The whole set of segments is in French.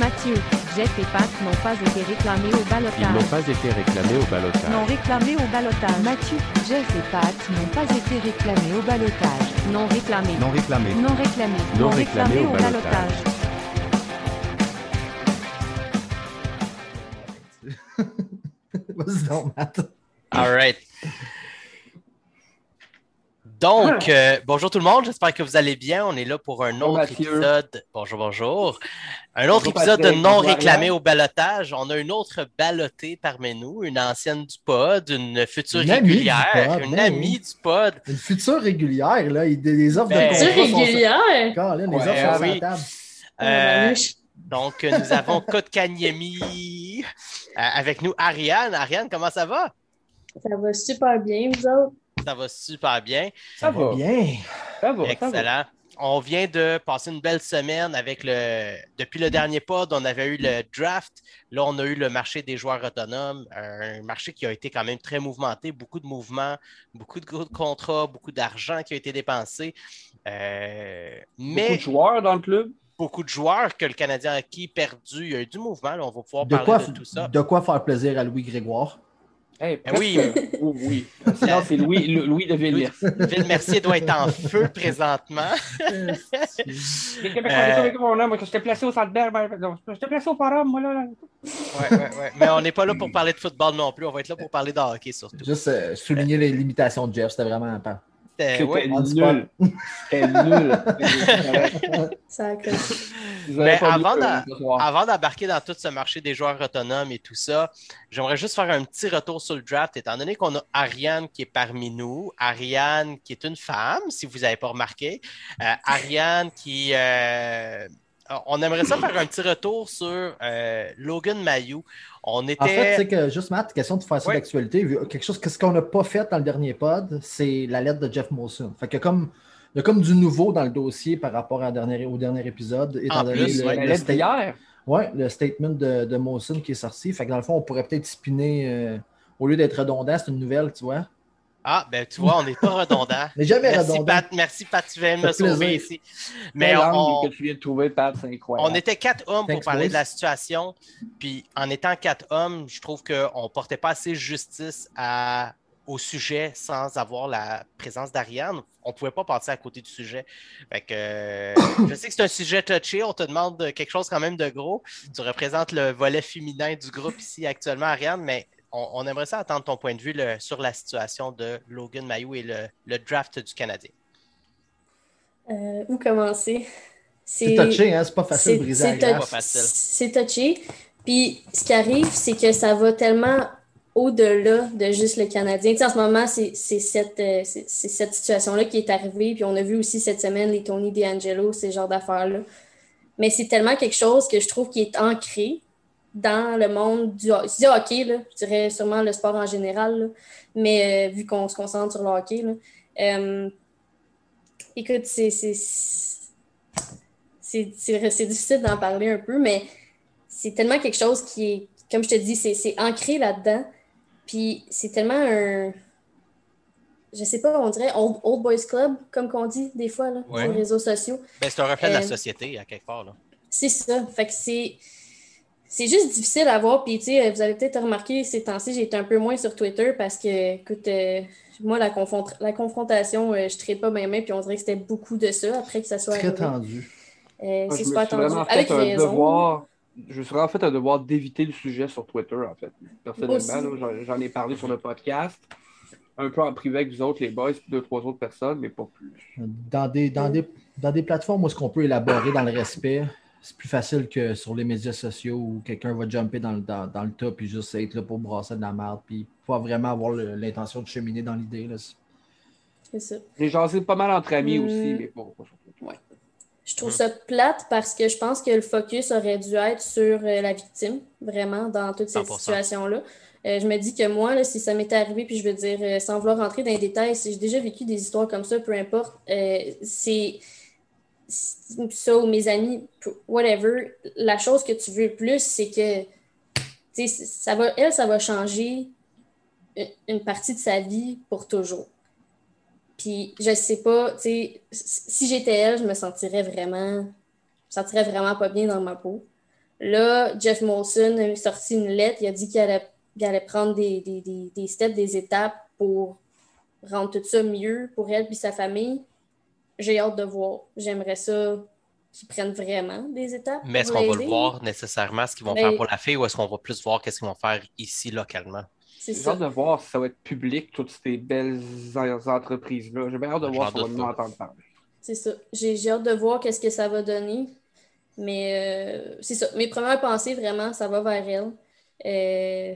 Mathieu, Jeff et Pat n'ont pas été réclamés au Ils balotage. n'ont pas été réclamés au balotage. Non réclamés au balotage. Mathieu, Jeff et Pat n'ont pas été réclamés au balotage. Non réclamés. Non réclamé. Non réclamés. Non réclamés au balotage. Matt. All right. Donc, euh, bonjour tout le monde, j'espère que vous allez bien. On est là pour un Bonjour, autre Mathieu. épisode. Bonjour, bonjour. Un autre Bonjour, épisode de non réclamé au balotage. On a une autre ballottée parmi nous, une ancienne du pod, une future Une amie du régulière, pod, une ben amie oui. du pod. Une future régulière, là. il- Les offres Ben, de C'est contrat sont- régulière? Colin, les Ouais, offres sont sur oui. la table. Euh, Euh, donc, euh, nous avons Kotkaniemi euh, avec nous, Ariane. Ariane, comment ça va? Ça va super bien, vous autres? Ça va super bien. Ça va. Bien. Ça va. ça va. Excellent. On vient de passer une belle semaine avec le. Depuis le dernier pod, on avait eu le draft. Là, on a eu le marché des joueurs autonomes, un marché qui a été quand même très mouvementé, beaucoup de mouvements, beaucoup de gros contrats, beaucoup d'argent qui a été dépensé. Euh, Beaucoup mais de joueurs dans le club. beaucoup de joueurs que le Canadien a acquis, perdu. Il y a eu du mouvement. là, on va pouvoir De parler quoi, de tout ça. de quoi faire plaisir à Louis Grégoire. Hey, Eh oui. oui, oui. Sinon, c'est Louis, Lou- Louis de Villiers. Ville Mercier doit être en feu présentement. Euh, moi, j'étais placé au centre d'air. J'étais placé au forum, moi, là. là. Ouais, ouais, ouais. Mais on n'est pas là pour parler de football non plus. On va être là pour parler de hockey surtout. Juste euh, souligner les limitations de Jeff, c'était vraiment pas. C'était- ouais. nul. C'était nul. Mais. Avant d'embarquer dans tout ce marché des joueurs autonomes et tout ça, j'aimerais juste faire un petit retour sur le draft, étant donné qu'on a Ariane qui est parmi nous, Ariane qui est une femme, si vous n'avez pas remarqué, Euh, Ariane qui... euh, On aimerait ça faire un petit retour sur euh, Logan Mayou. On était... En fait, c'est que juste Matt, question de faire ça Ouais. d'actualité, quelque chose que ce qu'on n'a pas fait dans le dernier pod, c'est la lettre de Jeff Molson. Fait que comme il y a comme du nouveau dans le dossier par rapport à dernier- au dernier épisode, étant En donné plus, le, ouais, le ouais, le statement de, de Molson qui est sorti. Fait que dans le fond, on pourrait peut-être spinner, euh, au lieu d'être redondant, c'est une nouvelle, tu vois. Ah, ben tu vois, on n'est pas redondant. Mais jamais Merci redondant. Pat, merci Pat, tu viens de me sauver ici. Mais on, angle que tu viens de trouver, Pat, c'est incroyable. On était quatre hommes pour parler de la situation. Puis en étant quatre hommes, je trouve qu'on ne portait pas assez justice à- au sujet sans avoir la présence d'Ariane. On ne pouvait pas passer à côté du sujet. Fait que, euh, je sais que c'est un sujet touché. On te demande quelque chose quand même de gros. Tu représentes le volet féminin du groupe ici actuellement, Ariane, mais on, on aimerait ça attendre ton point de vue le- sur la situation de Logan Mayou et le, le draft du Canadien. Euh, où commencer? C'est touché, hein? C'est pas facile de briser la c'est touché. Puis ce qui arrive, c'est que ça va tellement au-delà de juste le Canadien. Tu sais, en ce moment, c'est c'est cette, euh, c'est cette situation-là qui est arrivée. Puis on a vu aussi cette semaine les Tony D'Angelo, ces genres d'affaires-là. Mais c'est tellement quelque chose que je trouve qui est ancré dans le monde du, ho- je dis hockey, là, je dirais sûrement le sport en général, là. mais euh, vu qu'on se concentre sur le hockey. Là, euh, écoute, c'est c'est- c'est c'est- c'est difficile d'en parler un peu, mais c'est tellement quelque chose qui est, comme je te dis, c'est ancré là-dedans. Puis c'est tellement un. Je sais pas, on dirait old, old Boys Club, comme qu'on dit des fois là, Ouais. sur les réseaux sociaux. Ben, c'est un reflet de la Euh, société, à quelque part. Là. C'est ça. Fait que c'est. C'est juste difficile à voir. Puis, tu sais, vous avez peut-être remarqué ces temps-ci, j'ai été un peu moins sur Twitter parce que, écoute, euh, moi, la, confront- la confrontation, euh, je ne traite pas bien, puis on dirait que c'était beaucoup de ça après que ça soit Très arrivé. tendu. Euh, c'est super tendu. vraiment Avec fait raison. devoir. Je me suis vraiment fait un devoir d'éviter le sujet sur Twitter, en fait. Personnellement, j'en- j'en ai parlé sur le podcast. Un peu en privé avec vous autres, les boys, puis deux, trois autres personnes, mais pas plus. Dans des, dans des, dans des plateformes où est-ce qu'on peut élaborer dans le respect, c'est plus facile que sur les médias sociaux où quelqu'un va jumper dans le, dans, dans le tas puis juste être là pour brasser de la merde puis pas vraiment avoir l'intention de cheminer dans l'idée. là. C'est- C'est ça. J'ai jasé pas mal entre amis Hmm. aussi, mais sur Twitter. Je trouve ça plate parce que je pense que le focus aurait dû être sur euh, la victime, vraiment, dans toute cette 100%. situation-là. Euh, je me dis que moi, là, si ça m'était arrivé, puis je veux dire, euh, sans vouloir rentrer dans les détails, si j'ai déjà vécu des histoires comme ça, peu importe, euh, c'est c'est- ça ou mes amis, whatever, la chose que tu veux le plus, c'est que, ça va, elle, ça va changer une- partie de sa vie pour toujours. Puis je sais pas, tu sais, si j'étais elle, je me sentirais vraiment, je sentirais vraiment pas bien dans ma peau. Là, Jeff Molson a sorti une lettre. Il a dit qu'il allait, allait prendre des, des, des, des steps, des étapes pour rendre tout ça mieux pour elle et sa famille. J'ai hâte de voir. J'aimerais ça qu'ils prennent vraiment des étapes. Mais est-ce qu'on va le voir nécessairement, ce qu'ils vont Mais- faire pour la fille, ou est-ce qu'on va plus voir qu'est-ce qu'ils vont faire ici, localement? J'ai hâte de voir si ça va être public, toutes ces belles entreprises-là. J'ai bien hâte de voir si on va nous entendre parler. C'est ça. J'ai j'ai hâte de voir qu'est-ce que ça va donner. Mais euh, c'est ça. Mes premières pensées, vraiment, ça va vers elle. Euh,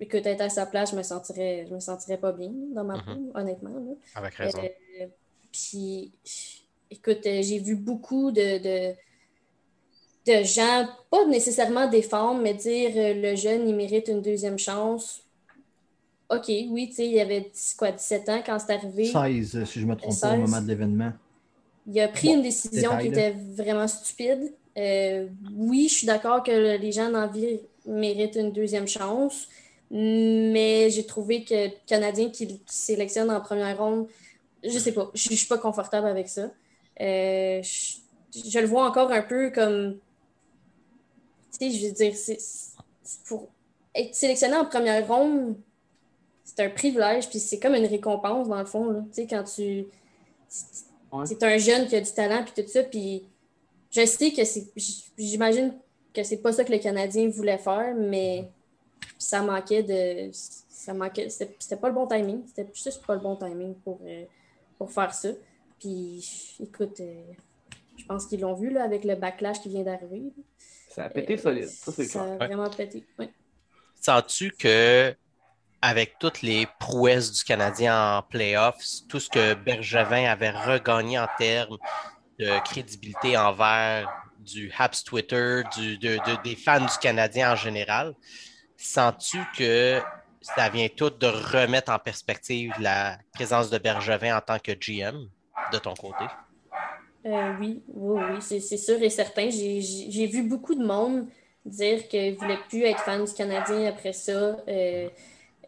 écoute, être à sa place, je me sentirais, je me sentirais pas bien dans ma Mhm. peau, honnêtement. là. Avec raison. Euh, puis, écoute, euh, j'ai vu beaucoup de, de, de gens, pas nécessairement défendre, mais dire euh, le jeune, il mérite une deuxième chance. OK, oui, tu sais, il y avait quoi, 17 ans quand c'est arrivé. 16, si je me trompe pas, au 16. moment de l'événement. Il a pris Bon, une décision détail, qui là. était vraiment stupide. Euh, oui, je suis d'accord que les gens dans la vie méritent une deuxième chance, mais j'ai trouvé que le Canadien qui, qui sélectionne en première ronde, je sais pas, je, je suis pas confortable avec ça. Euh, je, je le vois encore un peu comme, tu sais, je veux dire, c'est pour être sélectionné en première ronde, c'est un privilège, puis c'est comme une récompense dans le fond, là. tu sais, quand tu c'est un jeune qui a du talent puis tout ça puis je sais que c'est j'imagine que c'est pas ça que le Canadien voulait faire mais ça manquait de ça manquait c'était c'était pas le bon timing c'était juste pas le bon timing pour euh, pour faire ça puis écoute euh, je pense qu'ils l'ont vu là avec le backlash qui vient d'arriver Ça a pété Euh, solide, ça c'est ça clair. a vraiment pété ouais. Sens-tu que, avec toutes les prouesses du Canadien en playoffs, tout ce que Bergevin avait regagné en termes de crédibilité envers du Habs Twitter, du, de- de- des fans du Canadien en général, sens-tu que ça vient tout de remettre en perspective la présence de Bergevin en tant que GM de ton côté? Euh, oui, oui, oui, c'est sûr et certain. J'ai vu beaucoup de monde dire qu'ils ne voulaient plus être fan du Canadien après ça. euh,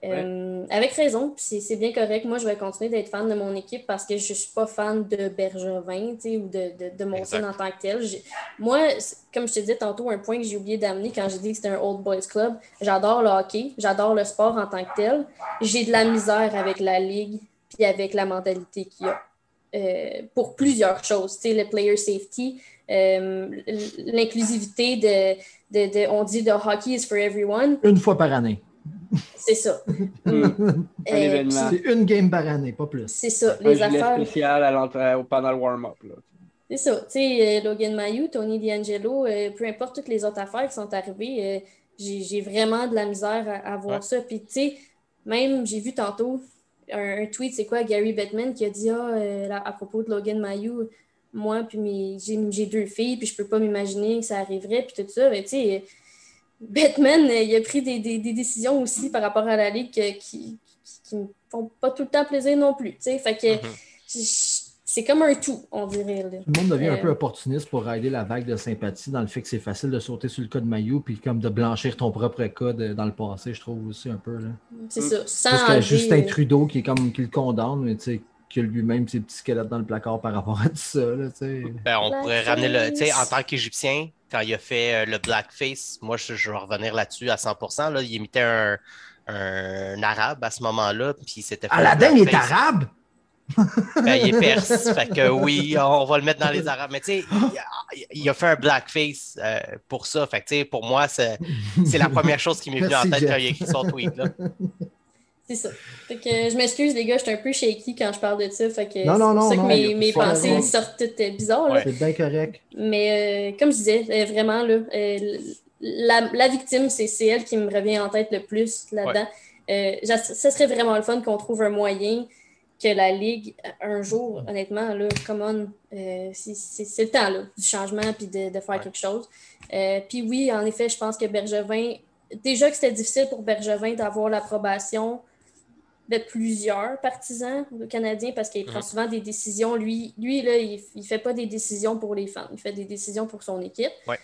euh, avec raison, puis c'est c'est bien correct. Moi, je vais continuer d'être fan de mon équipe parce que je ne suis pas fan de Bergevin tu sais, ou de, de, de Exact. en tant que tel. Moi, comme je te disais tantôt, un point que j'ai oublié d'amener quand j'ai dit que c'était un Old Boys Club, j'adore le hockey, j'adore le sport en tant que tel. J'ai de la misère avec la ligue puis avec la mentalité qu'il y a. Euh, pour plusieurs choses. Tu sais, le player safety, euh, l'inclusivité de, de, de- on dit de hockey is for everyone, Une fois par année. C'est ça. Un Euh, événement. C'est une game par année, pas plus. C'est ça, les affaires. spécial à l'entrée- au pendant le warm-up. là. C'est ça. Tu sais, euh, Logan Mayou, Tony D'Angelo, euh, peu importe toutes les autres affaires qui sont arrivées, euh, j'ai vraiment de la misère à, à voir Ouais. ça. Puis, tu sais, même, j'ai vu tantôt un, un tweet, c'est quoi, Gary Bettman qui a dit ah, euh, là, à propos de Logan Mayou, moi, puis j'ai deux filles, puis je peux pas m'imaginer que ça arriverait, puis tout ça. Mais, tu sais, euh, Bettman, euh, il a pris des, des- des décisions aussi par rapport à la Ligue que- qui, qui, qui me font pas tout le temps plaisir non plus. Tu sais, fait que Mhm. c'est comme un tout, on dirait. là. Tout le monde devient un Euh, peu opportuniste pour rider la vague de sympathie dans le fait que c'est facile de sauter sur le cas de Maillot puis comme de blanchir ton propre cas de- dans le passé, je trouve aussi un peu. Là. C'est Mm. ça. Sans Parce que Justin euh, Trudeau qui est comme qui le condamne, mais tu sais, qui a lui-même ses petits squelettes dans le placard par rapport à tout ça. Là, tu sais. Ben, on pourrait ramener le. Tu sais, en tant qu'Égyptien, quand il a fait euh, le blackface, moi, je, je vais revenir là-dessus à 100%. Là, il imitait un, un arabe à ce moment-là, puis il le Aladdin est blackface. arabe! Ben, il est perse. fait que oui, on va le mettre dans les arabes. Mais tu sais, il, a- il a fait un blackface euh, pour ça. Fait que tu sais, pour moi, c'est c'est la première chose qui m'est venue en tête Jeff. quand il a écrit son tweet. Là. C'est ça. Fait que euh, je m'excuse, les gars, je suis un peu shaky quand je parle de ça. Fait que Non, c'est non, pour non, ça que non, mes, mes pensées sortent toutes euh, bizarres. Ouais. C'est bien correct. Mais euh, comme je disais, euh, vraiment, là, euh, la, la victime, c'est c'est elle qui me revient en tête le plus là-dedans. Euh, j'a- ça serait vraiment le fun qu'on trouve un moyen que la Ligue, un jour, honnêtement, là, come on, euh, c'est- c'est c'est le temps là, du changement puis de, de faire Ouais. quelque chose. Euh, puis oui, en effet, je pense que Bergevin, déjà que c'était difficile pour Bergevin d'avoir l'approbation de plusieurs partisans canadiens parce qu'il prend souvent des décisions. Lui, lui là, il ne fait pas des décisions pour les fans, il fait des décisions pour son équipe. Ouais.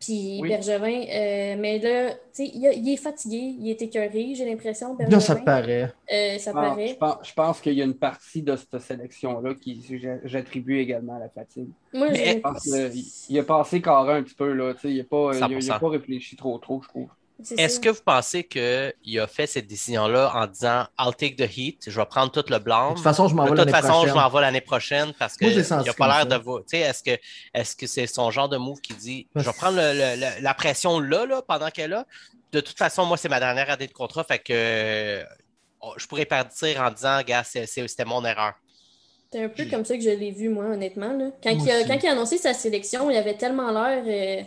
Puis Oui. Bergevin, euh, mais là, tu sais, il, a- il est fatigué, il est écœuré, j'ai l'impression. Bergevin. Là, ça te paraît. Euh, ça Ah, paraît. je pense, je pense qu'il y a une partie de cette sélection-là qui j'a- j'attribue également à la fatigue. Moi, Mais- Je pense qu'il il a passé carré un petit peu, là. tu sais, Il n'a pas, il a- il a 100%. pas réfléchi trop trop, je trouve. C'est Est-ce ça. que vous pensez qu'il a fait cette décision-là en disant I'll take the heat, je vais prendre tout le blanc. De toute façon, je m'en De vais toute l'année façon, prochaine. je m'en vais l'année prochaine parce qu'il senti n'a pas l'air de vous. Tu sais, est-ce que est-ce que c'est son genre de move qui dit Je vais prendre le- le- le- la pression là, là pendant qu'elle est là? De toute façon, moi, c'est ma dernière année de contrat, fait que euh, je pourrais partir en disant Gars, c'est- c'est- c'était mon erreur. C'est un peu comme ça que je l'ai vu, moi, honnêtement. Là. Quand, Moi il a, aussi. quand il a annoncé sa sélection, il avait tellement l'air. euh,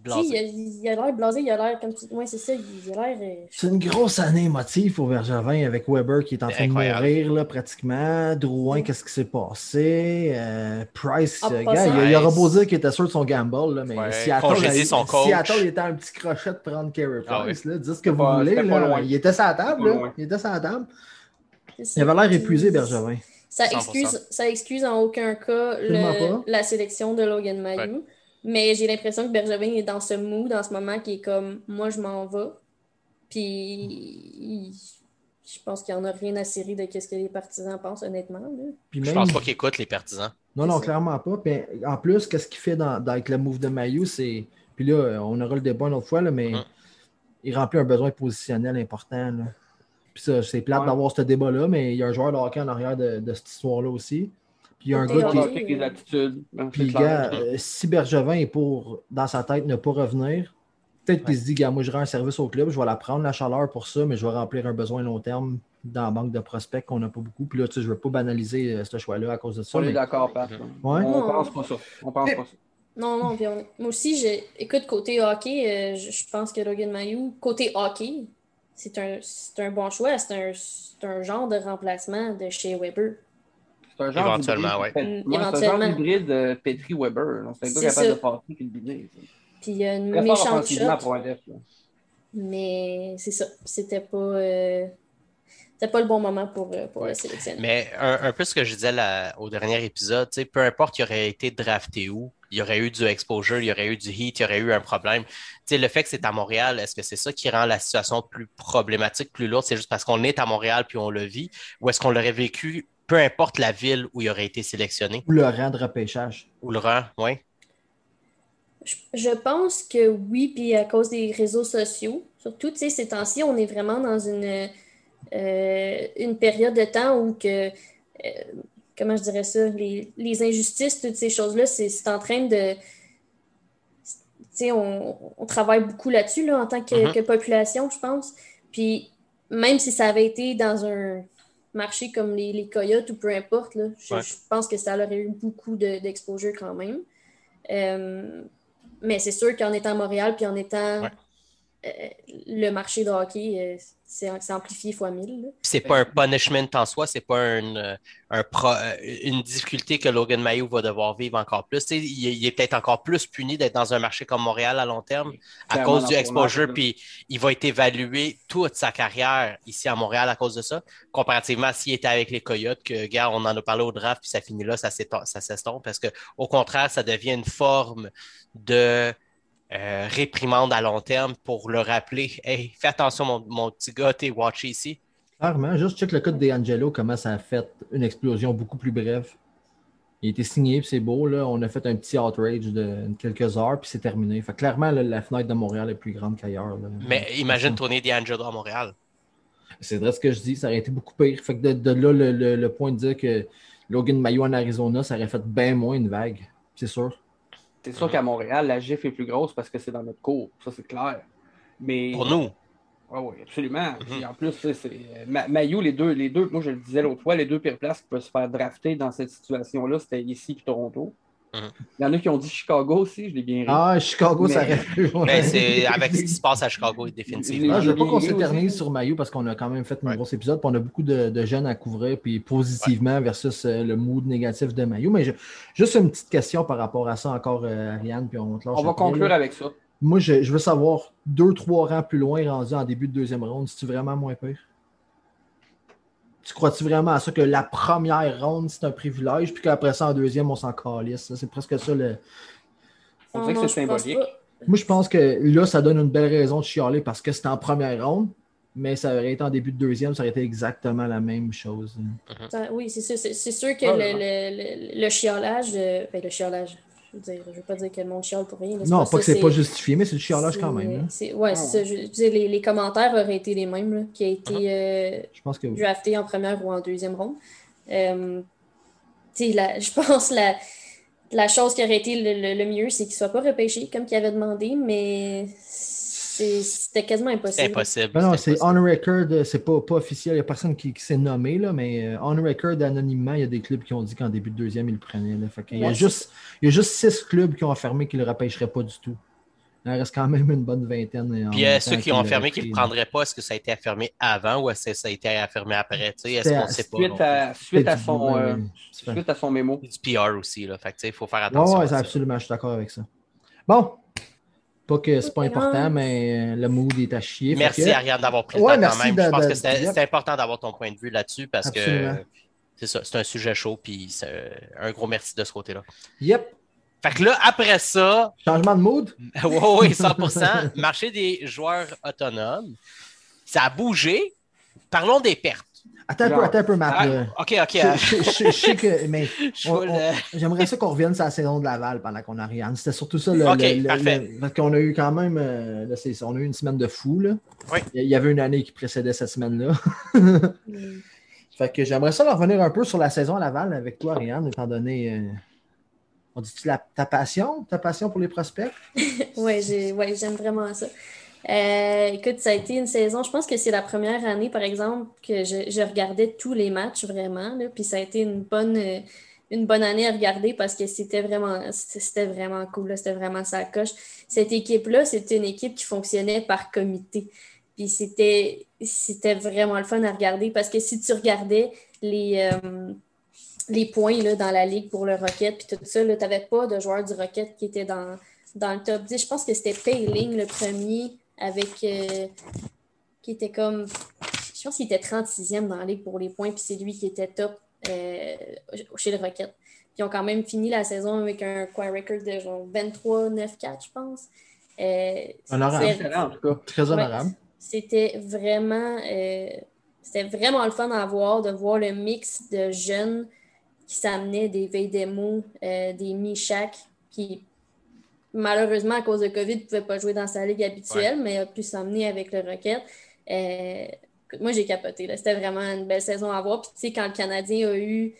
il Blasé. a- il a l'air blasé, il a l'air comme tu Ouais, c'est ça, il a l'air. euh, C'est une grosse année émotive pour Bergevin avec Weber qui est en train de mourir là, pratiquement. Drouin, qu'est-ce qui s'est passé? Euh, Price, En euh, gars, il, il aura beau dire qu'il était sûr de son gamble, là, mais Ouais, Seattle, congédier a- son coach. Seattle était un petit crochet de prendre Carey Ah Price. là. Dites ce que vous pas- voulez. là. loin. Il était sur la table. Là. Il était sur la table. Il avait l'air Puis, épuisé, Bergevin. Ça 100%. excuse, ça excuse en aucun cas le- la sélection de Logan Mayou. Mais j'ai l'impression que Bergevin est dans ce mood en ce moment qui est comme moi je m'en vais. Puis je pense qu'il n'y en a rien à cirer de ce que les partisans pensent honnêtement. là. Puis Je pense pas qu'il écoute les partisans. Non, non, clairement pas. Puis, en plus, qu'est-ce qu'il fait dans, dans- avec le move de Mayu, c'est. Puis là, on aura le débat une autre fois, là, mais Hum. il remplit un besoin positionnel important. là. Puis ça, c'est plate Ouais. d'avoir ce débat-là, mais il y a un joueur de hockey en arrière de, de cette histoire-là aussi. Puis il y a un gars qui. Attitudes. hein, Puis, gars, euh, si Bergevin est pour, dans sa tête, ne pas revenir, peut-être qu'il se dit, gars, moi, je rends un service au club, je vais la prendre, la chaleur pour ça, mais je vais remplir un besoin long terme dans la banque de prospects qu'on n'a pas beaucoup. Puis là, tu sais, je ne veux pas banaliser euh, ce choix-là à cause de ça. On est d'accord, Pat. Ouais. On Non. pense pas ça. On pense pas ça. Non, non, puis on- moi aussi, je... écoute, côté hockey, euh, je, je pense que Logan Mayou, côté hockey, c'est un, c'est un bon choix. C'est un, c'est un genre de remplacement de chez Weber. C'est un genre Éventuellement. Pet- Mm, C'est un genre hybride euh, Petri-Weber. là. C'est un gars capable de passer puis de biner. ça. Puis il y a une méchante shot, mais c'est ça. C'était pas, euh, c'était pas le bon moment pour, euh, pour Ouais. le sélectionner. Mais un, un peu ce que je disais là, au dernier épisode, tu sais, peu importe il aurait été drafté où, il y aurait eu du exposure, il y aurait eu du heat, il y aurait eu un problème. Tu sais, le fait que c'est à Montréal, est-ce que c'est ça qui rend la situation plus problématique, plus lourde? C'est juste parce qu'on est à Montréal puis on le vit? Ou est-ce qu'on l'aurait vécu, peu importe la ville où il aurait été sélectionné? Ou le rang de repêchage. Ou le rang, oui? Je, je pense que oui, puis à cause des réseaux sociaux, surtout, tu sais, ces temps-ci, on est vraiment dans une, euh, une période de temps où que, euh, comment je dirais ça, les, les injustices, toutes ces choses-là, c'est en train de... Tu sais, on, on travaille beaucoup là-dessus, là, en tant que, Mhm. que population, je pense. Puis même si ça avait été dans un marché comme les, les Coyotes ou peu importe, là, je, Ouais. je pense que ça aurait eu beaucoup de- d'exposure quand même. Euh, mais c'est sûr qu'en étant à Montréal, puis en étant Ouais. Euh, le marché de hockey, euh, c'est amplifié fois 1000. là. C'est pas un punishment en soi, c'est pas un, euh, un pro- une difficulté que Logan Mayou va devoir vivre encore plus. Il, est- peut-être encore plus puni d'être dans un marché comme Montréal à long terme à cause du exposure, puis il va être évalué toute sa carrière ici à Montréal à cause de ça, comparativement à s'il était avec les Coyotes, que, gars, on en a parlé au draft, puis ça finit là, ça s'estompe, parce que au contraire, ça devient une forme de euh, réprimande à long terme pour le rappeler. Hey, fais attention, mon, mon petit gars, t'es watché ici. Clairement, juste check le code d'Angelo, comment ça a fait une explosion beaucoup plus brève. Il a été signé, puis c'est beau. Là. On a fait un petit outrage de quelques heures, puis c'est terminé. Fait clairement, là, la fenêtre de Montréal est plus grande qu'ailleurs. Mais imagine tourner D'Angelo à Montréal. C'est vrai ce que je dis, ça aurait été beaucoup pire. Fait que de, de là, le, le- le point de dire que Logan Mayo en Arizona, ça aurait fait bien moins une vague. C'est sûr. C'est sûr qu'à Montréal, la GIF est plus grosse parce que c'est dans notre cours. Ça, c'est clair. Mais... Pour nous. Oui, oui, absolument. Mhm. Puis en plus, c'est Ma- les deux, les deux, moi je le disais l'autre fois, les deux pires places qui peuvent se faire drafter dans cette situation-là, c'était ici et Toronto. Mhm. Il y en a qui ont dit Chicago aussi, je l'ai bien ri. Ah, Chicago, ça Mais- pu. ouais. Mais c'est avec ce qui se passe à Chicago, définitivement. Ah, je veux pas qu'on s'éternise sur Mayo parce qu'on a quand même fait un Ouais. gros épisode, puis on a beaucoup de, de jeunes à couvrir, puis positivement versus euh, le mood négatif de Mayo. Mais je- juste une petite question par rapport à ça encore, euh, Ariane, puis on te lâche On va après, conclure là. avec ça. Moi, je, je veux savoir, deux, trois rangs plus loin, rendu en début de deuxième ronde, c'est-tu vraiment moins pire? Tu crois-tu vraiment à ça que la première ronde, c'est un privilège, puis qu'après ça, en deuxième, on s'en calisse? C'est presque ça le. On dirait que c'est symbolique. Moi, je pense que là, ça donne une belle raison de chialer parce que c'était en première ronde, mais ça aurait été en début de deuxième, ça aurait été exactement la même chose. Ça- oui, c'est sûr. Sûr que Ah, le, le, le chiolage, euh, ben, le chiolage, je veux dire, je veux pas dire que le monde chiale pour rien. Non, pas pas que c'est pas justifié, mais c'est du chialage quand même. là. c'est- Ouais, Ah, ça. Je veux dire, les, les commentaires auraient été les mêmes, là, qui a été euh, Je pense que oui. drafté en première ou en deuxième ronde. Euh, tu sais, la- je pense la, la chose qui aurait été le, le- le mieux, c'est qu'il soit pas repêché comme qu'il avait demandé, mais c'était quasiment C'est impossible. impossible. Ben non, c'est on record, euh, c'est pas, pas officiel, il n'y a personne qui, qui s'est nommé, là, mais euh, on record anonymement, il y a des clubs qui ont dit qu'en début de deuxième, ils le prenaient. Là. Fait qu'il y, a juste, il y a juste six clubs qui ont affirmé qu'ils ne le repêcheraient pas du tout. Il en reste quand même une bonne vingtaine. euh, Puis euh, temps ceux qui ont affirmé qu'ils ne le prendraient pas, est-ce que ça a été affirmé avant ou est-ce que ça a été affirmé après? Tu sais, Est-ce qu'on à- ne sait pas? Suite à, suite à son, euh, suite à son mémo. C'est du PR aussi, là. Fait que, tu sais, il faut faire attention. ouais, ça. absolument, je suis d'accord avec ça. Bon, pas que c'est pas important, non. mais euh, le mood est à chier. Merci que- Ariane d'avoir pris le Ouais, temps quand même. de- Je pense de- que c'était important d'avoir ton point de vue là-dessus parce Absolument. que c'est ça, c'est un sujet chaud, puis c'est un gros merci de ce côté-là. Yep, Fait que là, après ça, changement de mood? oui, oui, 100%, marché des joueurs autonomes, ça a bougé. Parlons des pertes. Attends un peu, attends un peu, Matt. Ah, là. OK, OK. Je, je- je- je sais que, mais J'aimerais ça qu'on revienne sur la saison de Laval pendant qu'on a rien. C'était surtout ça. Le, Ok, le- le- parfait. le- parce qu'on a eu quand même. euh, là, on a eu une semaine de fou. Là. Oui. Il y avait une année qui précédait cette semaine-là. Mm. fait que j'aimerais ça revenir un peu sur la saison à Laval avec toi, Ariane, étant donné. euh, on dit-tu la- ta passion? Ta passion pour les prospects? Ouais, j'ai, ouais, j'aime vraiment ça. Euh, écoute, ça a été une saison, je pense que c'est la première année, par exemple, que je, regardais tous les matchs vraiment, là, puis ça a été une bonne, euh, année à regarder parce que c'était vraiment, c'était vraiment cool, c'était vraiment sa coche. Cette équipe-là, c'était une équipe qui fonctionnait par comité. Puis c'était, vraiment le fun à regarder parce que si tu regardais les, euh, les points là, dans la ligue pour le Rocket, puis tout ça, tu n'avais pas de joueurs du Rocket qui dans, dans le top 10. Je pense que c'était Payling le premier avec euh, qui était comme je pense qu'il était 36e dans la ligue pour les points, puis c'est lui qui était top euh, chez le Rocket. Puis ils ont quand même fini la saison avec un coin record de genre 23-9-4, je pense. Euh, Honorable. en tout cas. Très Ouais. honorable. c'était vraiment, euh, c'était vraiment le fun à voir, de voir le mix de jeunes qui s'amenaient des Veidemo, euh, des Michak, qui malheureusement à cause de COVID ne pouvaient pas jouer dans sa ligue habituelle, mais a pu s'amener avec le Rocket. Euh, écoute, moi, j'ai capoté. C'était vraiment une belle saison à voir. Puis, tu sais, quand le Canadien a eu.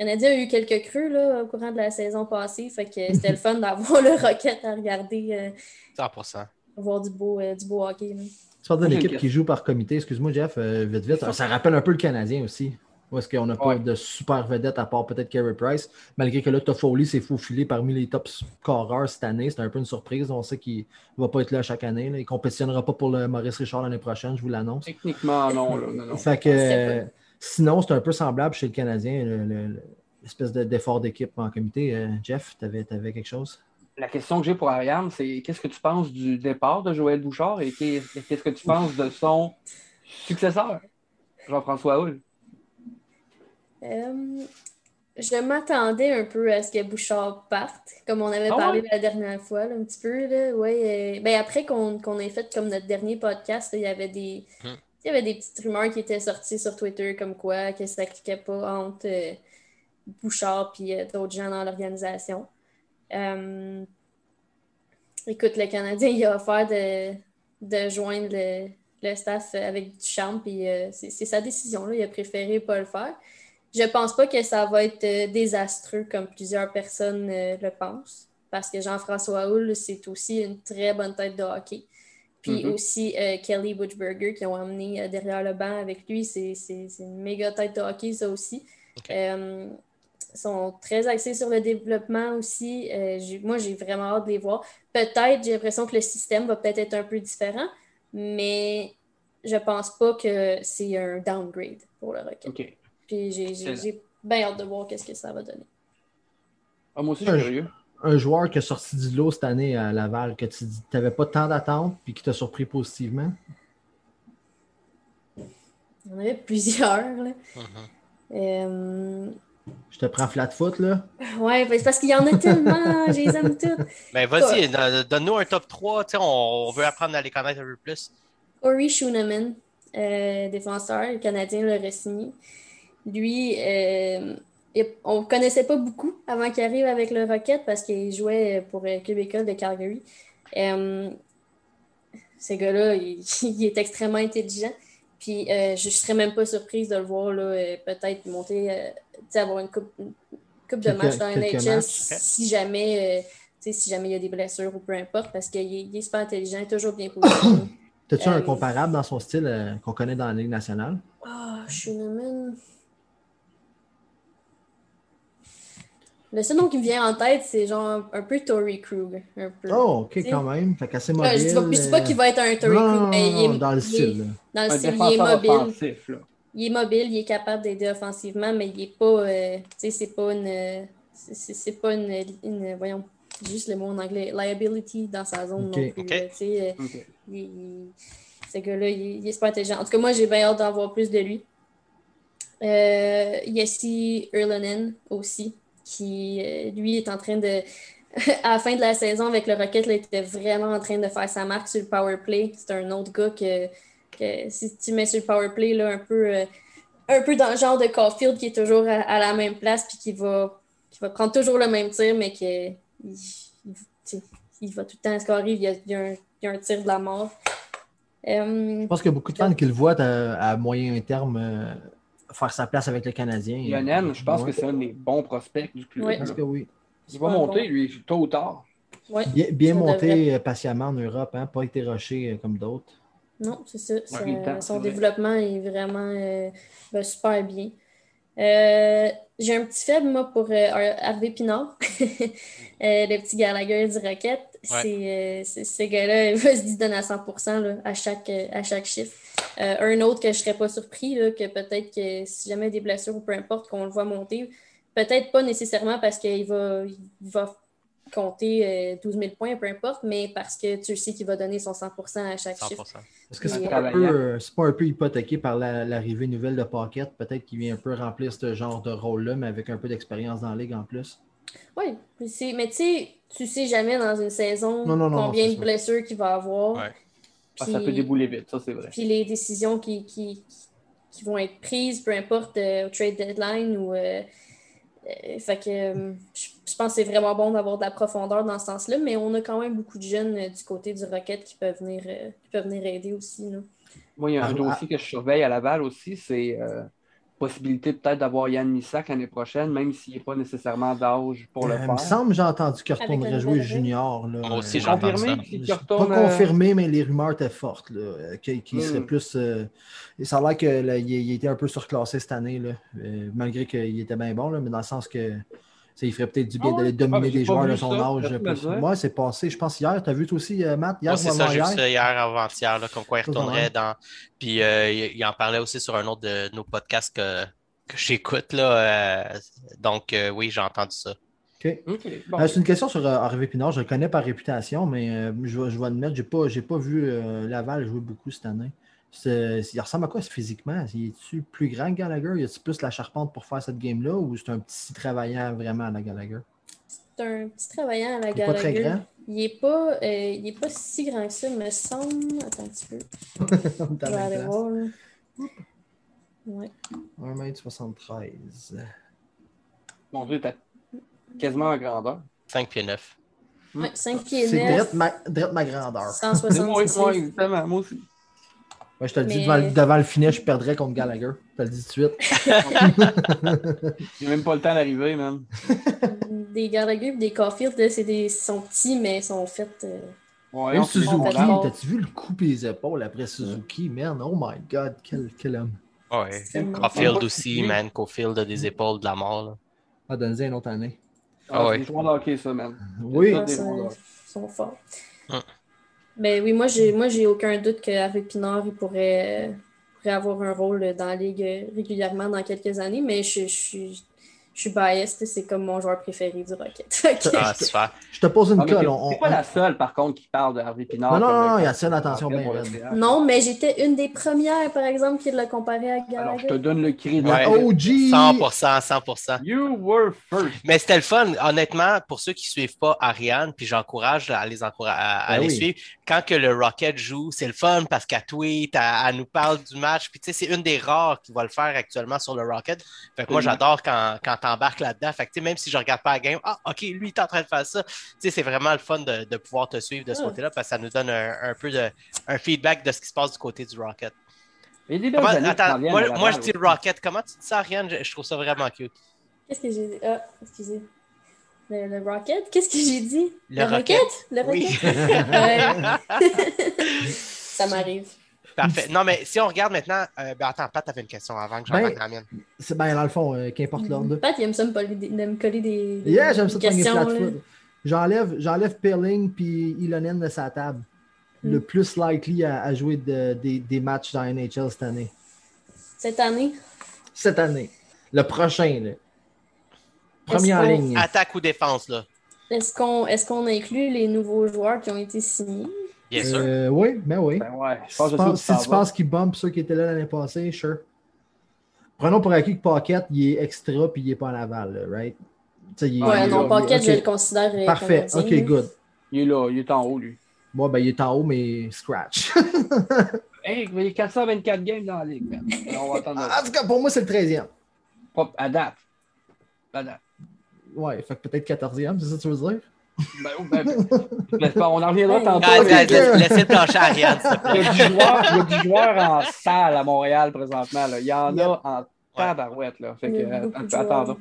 Le Canadien a eu quelques creux là, au courant de la saison passée. Fait que c'était le fun d'avoir le Rocket à regarder, euh, 100%. voir du beau, euh, du beau hockey. là. Tu parles d'une équipe qui joue par comité. Excuse-moi, Jeff, euh, vite, vite. Ça rappelle un peu le Canadien aussi. Où est-ce qu'on n'a pas de super vedette à part peut-être Carey Price. Malgré que là, Toffoli s'est faufilé parmi les top scoreurs cette année. C'est un peu une surprise. On sait qu'il ne va pas être là chaque année. là. Il ne compétitionnera pas pour le Maurice Richard l'année prochaine, je vous l'annonce. Techniquement, non. Là, non, non. Fait que, Je sais sinon, c'est un peu semblable chez le Canadien, le- le- le- l'espèce de- d'effort d'équipe en comité. Euh, Jeff, tu avais, quelque chose? La question que j'ai pour Ariane, c'est qu'est-ce que tu penses du départ de Joël Bouchard et qu'est- qu'est-ce que tu penses de son successeur, Jean-François Hull? Euh, je m'attendais un peu à ce que Bouchard parte, comme on avait Ah parlé ouais? la dernière fois, là, un petit peu. Là, ouais, euh, ben après qu'on ait fait comme notre dernier podcast, là, il y avait des. Hmm. Il y avait des petites rumeurs qui étaient sorties sur Twitter comme quoi que ça ne cliquait pas entre euh, Bouchard et d'autres gens dans l'organisation. Écoute, le Canadien, il a offert de, de joindre le, le staff avec Duchamp, puis euh, c'est c'est sa décision. Là. Il a préféré pas le faire. Je pense pas que ça va être euh, désastreux comme plusieurs personnes euh, le pensent, parce que Jean-François Hull, c'est aussi une très bonne tête de hockey. Puis Mhm. aussi euh, Kelly Butchberger qui ont amené euh, derrière le banc avec lui, c'est une méga tête de hockey, ça aussi. Ok. Euh, ils sont très axés sur le développement aussi. Moi, j'ai vraiment hâte de les voir. Peut-être, j'ai l'impression que le système va peut-être être un peu différent, mais je pense pas que c'est un downgrade pour le Rocket. OK. Puis j'ai- bien hâte de voir qu'est-ce que ça va donner. Ah, moi aussi, je suis Un- curieux. Un joueur qui a sorti du lot cette année à Laval, que tu n'avais pas tant d'attentes puis qui t'a surpris positivement? Il y en avait plusieurs. là. Mhm. Euh, Je te prends flat foot, là. Ouais, c'est parce qu'il y en a tellement, je les aime toutes. Ben, vas-y, don- donne-nous un top 3. tu sais, On, on veut apprendre à les connaître un peu plus. Corey Schooneman, euh, défenseur, le Canadien le signé. Lui, euh, il- on ne connaissait pas beaucoup avant qu'il arrive avec le Rocket parce qu'il jouait pour euh, Québécois de Calgary. Euh, ce gars-là, il, il est extrêmement intelligent. Puis euh, je ne serais même pas surprise de le voir peut-être monter, avoir une coupe, une coupe de match dans NHL si jamais, si jamais il y a des blessures ou peu importe, parce qu'il est, est super intelligent, il est toujours bien positionné. T'as-tu un comparable dans son style euh, qu'on connaît dans la Ligue nationale? Ah, Schooneman. Le seul nom qui me vient en tête, c'est genre un peu Tory Krug. Un peu. Oh, ok, T'sais. quand même. Fait qu'assez Ouais, mobile. je dis pas, je dis pas euh, qu'il va être un Tory non, Krug, non, mais il est, non, dans le il est- style. dans le Un style, il est mobile. offensif. Là. Il est mobile, il est capable d'aider offensivement, mais il est pas. euh, tu sais, c'est pas une. euh, c'est- pas une, une- Voyons, juste le mot en anglais. Liability dans sa zone Ok. non plus. Tu sais, euh, Ok. il- il- ce gars-là, il, est- il est super intelligent. En tout cas, moi, j'ai bien hâte d'en voir plus de lui. Euh, Yessi Erlanen aussi, qui, euh, lui, est en train de. à la fin de la saison, avec le Rocket, il était vraiment en train de faire sa marque sur le power play. C'est un autre gars que, que si tu mets sur le power play, là, un peu. euh, un peu dans le genre de Caulfield qui est toujours à, la même place puis qui va, qui va prendre toujours le même tir, mais qui il, il- va tout le temps scorer, il y a, il y a un, y a un tir de la mort. Euh, Je pense qu'il y a beaucoup de fans qui le voient à, moyen terme faire sa place avec le Canadien. Yonen, je pense Ouais. que c'est un des bons prospects du club. Ouais. Je pense que oui. Il va monter, lui, tôt ou tard. ouais, Bien, bien monté devrait. euh, patiemment en Europe, hein, pas été rushé euh, comme d'autres. non, c'est ça. temps, son vrai. développement est vraiment euh, super bien. Euh, J'ai un petit faible, moi, pour euh, Harvey Pinard, Euh, le petit Gallagher du Rocket. Euh, c'est- ce gars-là, il va se donner à 100% là, à, chaque, à chaque chiffre. Euh, un autre que je ne serais pas surpris, là, que peut-être que si jamais il y a des blessures ou peu importe, qu'on le voit monter, peut-être pas nécessairement parce qu'il va, il va compter euh, 12 000 points, peu importe, mais parce que tu sais qu'il va donner son 100% à chaque chiffre. 100%. Est-ce que c'est pas, un euh, peu, euh, c'est pas un peu hypothéqué par la- l'arrivée nouvelle de Pocket? Peut-être qu'il vient un peu remplir ce genre de rôle-là, mais avec un peu d'expérience dans la ligue en plus. Oui, mais tu sais, tu sais jamais dans une saison Non, non, non, combien de blessures qu'il va avoir. Ouais. Ah, ça Puis- peut débouler vite, ça c'est vrai. Puis les décisions qui, qui, qui vont être prises, peu importe euh, au trade deadline ou. euh, euh, fait que euh, je, je pense que c'est vraiment bon d'avoir de la profondeur dans ce sens-là, mais on a quand même beaucoup de jeunes euh, du côté du Rocket qui peuvent venir, euh, qui peuvent venir aider aussi. là. Moi, il y a un Ah, dossier que je surveille à Laval aussi, c'est euh, possibilité peut-être d'avoir Yann Missac l'année prochaine, même s'il n'est pas nécessairement d'âge pour le Euh, il faire. me semble que j'ai entendu qu'il retournerait jouer junior. Là, Moi aussi, j'ai entendu Confirmé ça. qu'il J'ai retourne. Pas euh, confirmé, mais les rumeurs étaient fortes. Là, qu'il qu'il serait Hmm. plus. euh, ça a l'air qu'il il était un peu surclassé cette année, là, euh, malgré qu'il était bien bon, là, mais dans le sens que il ferait peut-être du bien Ah ouais? d'aller dominer Ah, j'ai des joueurs de son ça, âge. laisse-moi plus. Moi, c'est passé, je pense, hier. Tu as vu toi aussi, euh, Matt? Hier, Moi, c'est ça, j'ai vu hier? ça hier avant-hier, là, comme quoi il retournerait dans. Puis euh, il, en parlait aussi sur un autre de nos podcasts que, que j'écoute. là. euh, donc, euh, oui, j'ai entendu ça. Bon. Euh, c'est une question sur euh, Harvey Pinard. Je le connais par réputation, mais euh, je, vais- je vais admettre, je n'ai pas, j'ai pas vu euh, Laval jouer beaucoup cette année. C'est- il ressemble à quoi physiquement? Il est-tu plus grand que Gallagher? Y a-t-il plus la charpente pour faire cette game-là ou c'est un petit travaillant vraiment à la Gallagher? C'est un petit travaillant à la Il est pas très Gallagher. grand. Il n'est pas, euh, il est pas si grand que ça, me semble. Attends un petit peu. On Je vais la aller voir. là. Ouais. place. 1m73. Mon Dieu, t'as quasiment en grandeur. 5 pieds 9. Ouais, 5 pieds C'est 9, direct ma, direct ma grandeur. C'est moi, 166 moi, livres. exactement, moi aussi. Ouais, je te le dis, devant, le- devant le finet, je perdrais contre Gallagher. Je te le dis tout de suite. J'ai même pas le temps d'arriver, man. Des Gallagher et des Caulfield, c'est des... ils sont petits, mais ils sont faits. euh, Ouais, Même Suzuki, t'as-tu vu le coup les épaules après Suzuki? Man, oh my god, quel, quel homme. Ouais. C'est- Caulfield Ouais. aussi, man. Caulfield a des épaules de la mort. là. Ah, donne-y une autre année. Ah, Ah c'est ouais. des hockey, ça, man. Oui. Ouais, des bons gars. sont forts. Hum. Ben oui, moi j'ai moi j'ai aucun doute que Harvey Pinard il pourrait, euh, pourrait avoir un rôle dans la ligue euh, régulièrement dans quelques années, mais je, je suis je suis biased, c'est comme mon joueur préféré du Rocket. Ah, super. Je te pose une Ah, colle. on- C'est on- pas la seule, par contre, qui parle de Harvey Pinard. Non, non, non, le- il y a ça, l'attention bien pour le raide. théâtre. Non, mais j'étais une des premières, par exemple, qui l'a comparé à Alors, je te Gallagher. donne le cri de Ouais. OG! 100%, 100%. You were first. Mais c'était le fun, honnêtement, pour ceux qui ne suivent pas Ariane, puis j'encourage à les, à, à Ben les oui. suivre. Quand que le Rocket joue, c'est le fun parce qu'elle tweet, elle, elle nous parle du match. Puis tu sais, c'est une des rares qui va le faire actuellement sur le Rocket. Fait que moi, Mhm. j'adore quand, quand tu embarques là-dedans. Fait que même si je regarde pas la game, ah, OK, lui, il est en train de faire ça. Tu sais, c'est vraiment le fun de, de pouvoir te suivre de ce Ouais. côté-là parce que ça nous donne un, un peu de un feedback de ce qui se passe du côté du Rocket. Les Comment- qui attends, moi, moi, je dis. Rocket. Comment tu dis ça, Ariane? Je, je trouve ça vraiment cute. Qu'est-ce que j'ai dit? Ah, excusez. Le, le Rocket? Qu'est-ce que j'ai dit? Le Rocket. Le. Rocket? Ça m'arrive. Parfait. Non, mais si on regarde maintenant, euh, ben attends, Pat, t'avais une question avant que j'en Ben, mienne. C'est bien, dans le fond, euh, qu'importe l'ordre. Pat, il aime ça me, coller des- de me coller des, des- Yeah, j'aime ça de. J'enlève, j'enlève Perling puis Ilonen de sa table. Le Mm. plus likely à, à jouer de- des, des matchs dans NHL cette année. Cette année, Cette année. Le prochain, là. Première Est-ce ligne. Attaque ou défense, là? est-ce qu'on est qu'on inclut les nouveaux joueurs qui ont été signés? Bien. Euh, oui, ben oui. Ben ouais, je Si pense tu que penses- si tu qu'il bump ceux qui étaient là l'année passée, sure. Prenons pour acquis que Pocket, il est extra puis il n'est pas en aval, là, right? Tu sais, il Ouais, il non, Pocket, je le considère. Parfait, ok, good. Il est là, il est en haut, lui. Bon, ben, il est en haut, mais scratch. Hey, il y a 424 games dans la ligue, man. On va attendre. en tout cas, pour moi, c'est le 13e. Pas- À date. À date. Ouais, fait peut-être 14e, c'est ça que tu veux dire? Ben, oh, ben, ben, on en reviendra tantôt. Ah, laisse- Laissez le plancher Ariane, s'il te plaît. Il y, a du joueur, il y a du joueur en salle à Montréal présentement. Là. Il y en a en tabarouette. Là. Fait que, Il y a beaucoup de attendons. joueurs.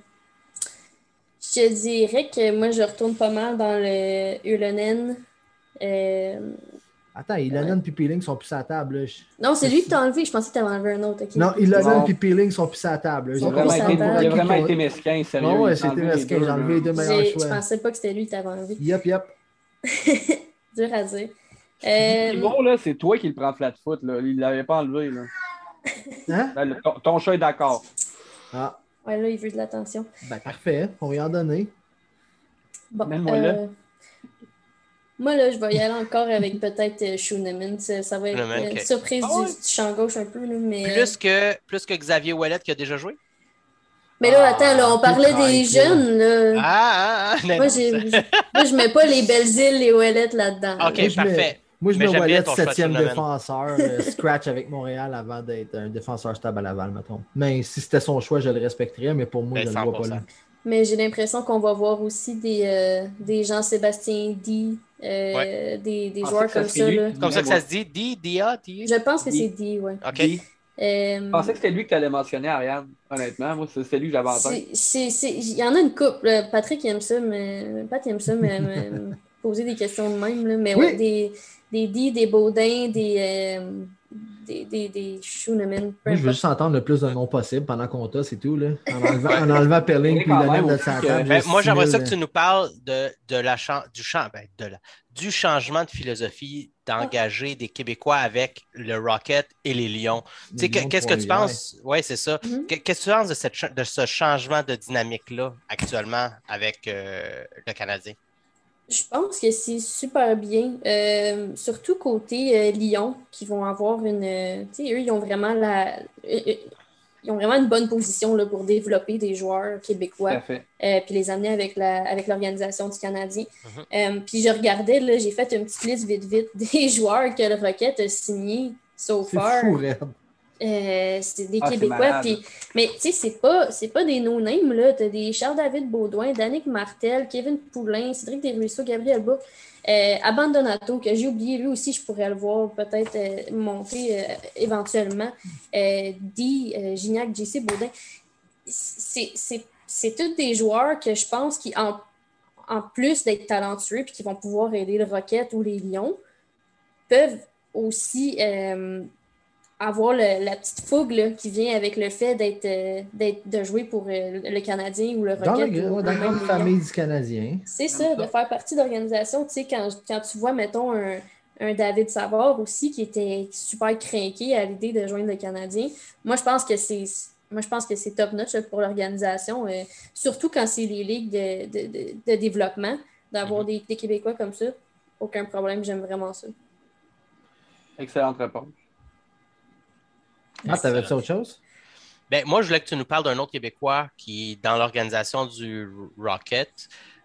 Je te dirais que moi, je retourne pas mal dans le Ulonen. Euh, Attends, Ilonen et Peeling sont plus à la table. là. Non, c'est lui que t'as enlevé. Je pensais que t'avais enlevé un autre. ok. Non, Ilonen Non. et Peeling sont plus à la table. Il a vraiment, été, il a contents. vraiment Qui- été mesquin, sérieux. Ouais, ouais, c'était mesquin, j'ai enlevé les deux meilleurs J'ai- Je choix. pensais pas que c'était lui que t'avais enlevé. Yep, yep. Dur à dire. C'est Euh, bon, là, c'est toi qui le prends flat foot. Là. Il ne l'avait pas enlevé. Là. Hein? Ben, le- ton, ton chat est d'accord. Ah, ouais, là, il veut de l'attention. ben parfait, on va y en donner. Bon, là. euh, Moi, là, je vais y aller encore avec peut-être euh, Schooneman. Ça, ça va être euh, ok. surprise Ah du, du champ gauche un peu. Là, mais, Plus que, plus que Xavier Ouellet qui a déjà joué? mais là, Ah, attends, là, on parlait tout des jeunes. Là. Ah, ah, ah, non, moi, j'ai, moi, je mets pas les belles îles, les ouellettes là-dedans. Ok, Moi, je mets- parfait. Moi, je Mais me j'aime bien Wallet ton choix de septième défenseur, euh, scratch avec Montréal avant d'être un défenseur stable à Laval, mettons. Mais si c'était son choix, je le respecterais, mais pour moi, Ben, je ne le vois pas 100%. là. Mais j'ai l'impression qu'on va voir aussi des, euh, des Jean-Sébastien D, euh, des, des Ah, joueurs comme ça. lui. Là. C'est comme ça que ça se dit? D, D-A, D? Je pense que c'est D, ouais. OK. Euh, Je pensais que c'était lui que tu allais mentionner, Ariane. Honnêtement, moi, c'est lui que j'avais en tête. c'est- c'est- c'est- Il y en a une couple. Patrick aime ça, mais Pat aime ça, mais, mais- me poser des questions de même. Là. Mais Oui. ouais, des, des D, des Baudins, des, euh, des, des, Schooneman, je veux juste entendre le plus de noms possible pendant qu'on t'a, c'est tout. Là. En enlevant, en enlevant Oui, puis le même, de sa table. Ben, moi, j'aimerais ça 6000, que tu nous parles de, de la chan- du, champ, ben, de la- du changement de philosophie d'engager des Québécois avec le Rocket et les Lions. Que- Qu'est-ce que tu penses? Oui, c'est ça. Mhm. Que- Qu'est-ce que tu penses de, cette de ce changement de dynamique-là actuellement avec euh, le Canadien? Je pense que c'est super bien, euh, surtout côté euh, Lyon, qui vont avoir une. euh, tu sais, eux, ils ont vraiment la. Ils ont vraiment une bonne position là, pour développer des joueurs québécois. puis les amener avec la avec l'organisation du Canadien. Mhm. Euh, puis je regardais, là, j'ai fait une petite liste vite vite des joueurs que le Rocket a signé so C'est far. fou. Euh, c'est des Ah, Québécois. mais tu sais, c'est pas, pas des no-names. là. Tu as des Charles-David Baudouin, Danick Martel, Kevin Poulain, Cédric Desruisseaux, Gabriel Bouc, euh, Abandonato, que j'ai oublié. Lui aussi, je pourrais le voir peut-être euh, monter éventuellement. Di, euh, Gignac, JC Baudin. C'est, tous des joueurs que je pense qui, en, en plus d'être talentueux puis qui vont pouvoir aider le Rocket ou les Lions, peuvent aussi avoir le- la petite fougue là, qui vient avec le fait d'être, euh, d'être de jouer pour euh, le Canadien ou le Dans, Rocket. le, ou- ouais, dans la famille du Canadien. C'est ça, de faire partie d'organisation. Tu sais, quand, quand tu vois, mettons, un, un David Savard aussi qui était super craqué à l'idée de joindre le Canadien, moi, je pense que c'est. Moi, je pense que c'est top notch pour l'organisation, euh, surtout quand c'est les ligues de, de- de- de développement. d'avoir des, des Québécois comme ça. Aucun problème, j'aime vraiment ça. Excellente réponse. Ah, t'avais autre chose? Ben, moi, je voulais que tu nous parles d'un autre Québécois qui est dans l'organisation du Rocket,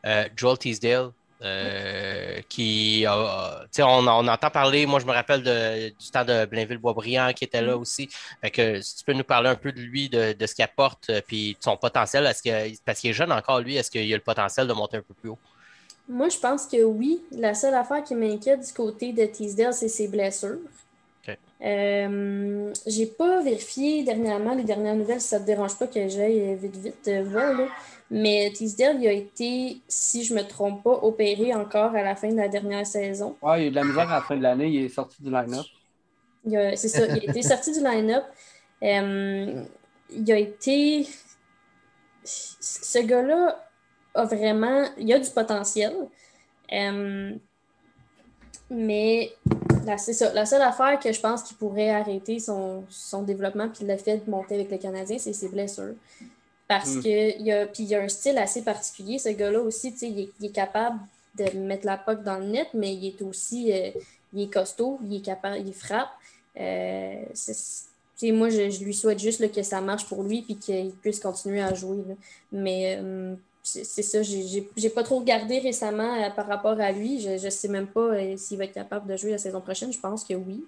euh, Joel Teasdale. euh, qui a- tu sais, on, on entend parler, moi je me rappelle de- du temps de Blainville-Boisbriand qui était là aussi. Fait que si tu peux nous parler un peu de lui, de, de ce qu'il apporte, euh, puis de son potentiel, est-ce que, parce qu'il est jeune encore lui, est-ce qu'il a le potentiel de monter un peu plus haut? Moi, je pense que oui. La seule affaire qui m'inquiète du côté de Teasdale, c'est ses blessures. Euh, j'ai pas vérifié dernièrement les dernières nouvelles, si ça te dérange pas que j'aille euh, vite, vite euh, voir. Là. Mais Teasdale, il a été, si je me trompe pas, opéré encore à la fin de la dernière saison. Ouais, il y a eu de la misère à la fin de l'année, il est sorti du line-up. C'est ça, il a été sorti du line-up. Euh, il a été. Ce gars-là a vraiment. Il a du potentiel. Euh, mais là, c'est ça. La seule affaire que je pense qu'il pourrait arrêter son, son développement puis le fait de monter avec le Canadien, c'est ses blessures. Parce Mm. que il a, puis il a un style assez particulier, ce gars-là aussi. tu sais, Il est, il est capable de mettre la puck dans le net, mais il est aussi. euh, il est costaud, il est capable, il frappe. Euh, c'est- tu sais, moi, je, je lui souhaite juste là, que ça marche pour lui et qu'il puisse continuer à jouer. là. Mais euh, c'est ça, j'ai- pas trop regardé récemment euh, par rapport à lui. Je ne sais même pas euh, s'il va être capable de jouer la saison prochaine. Je pense que oui.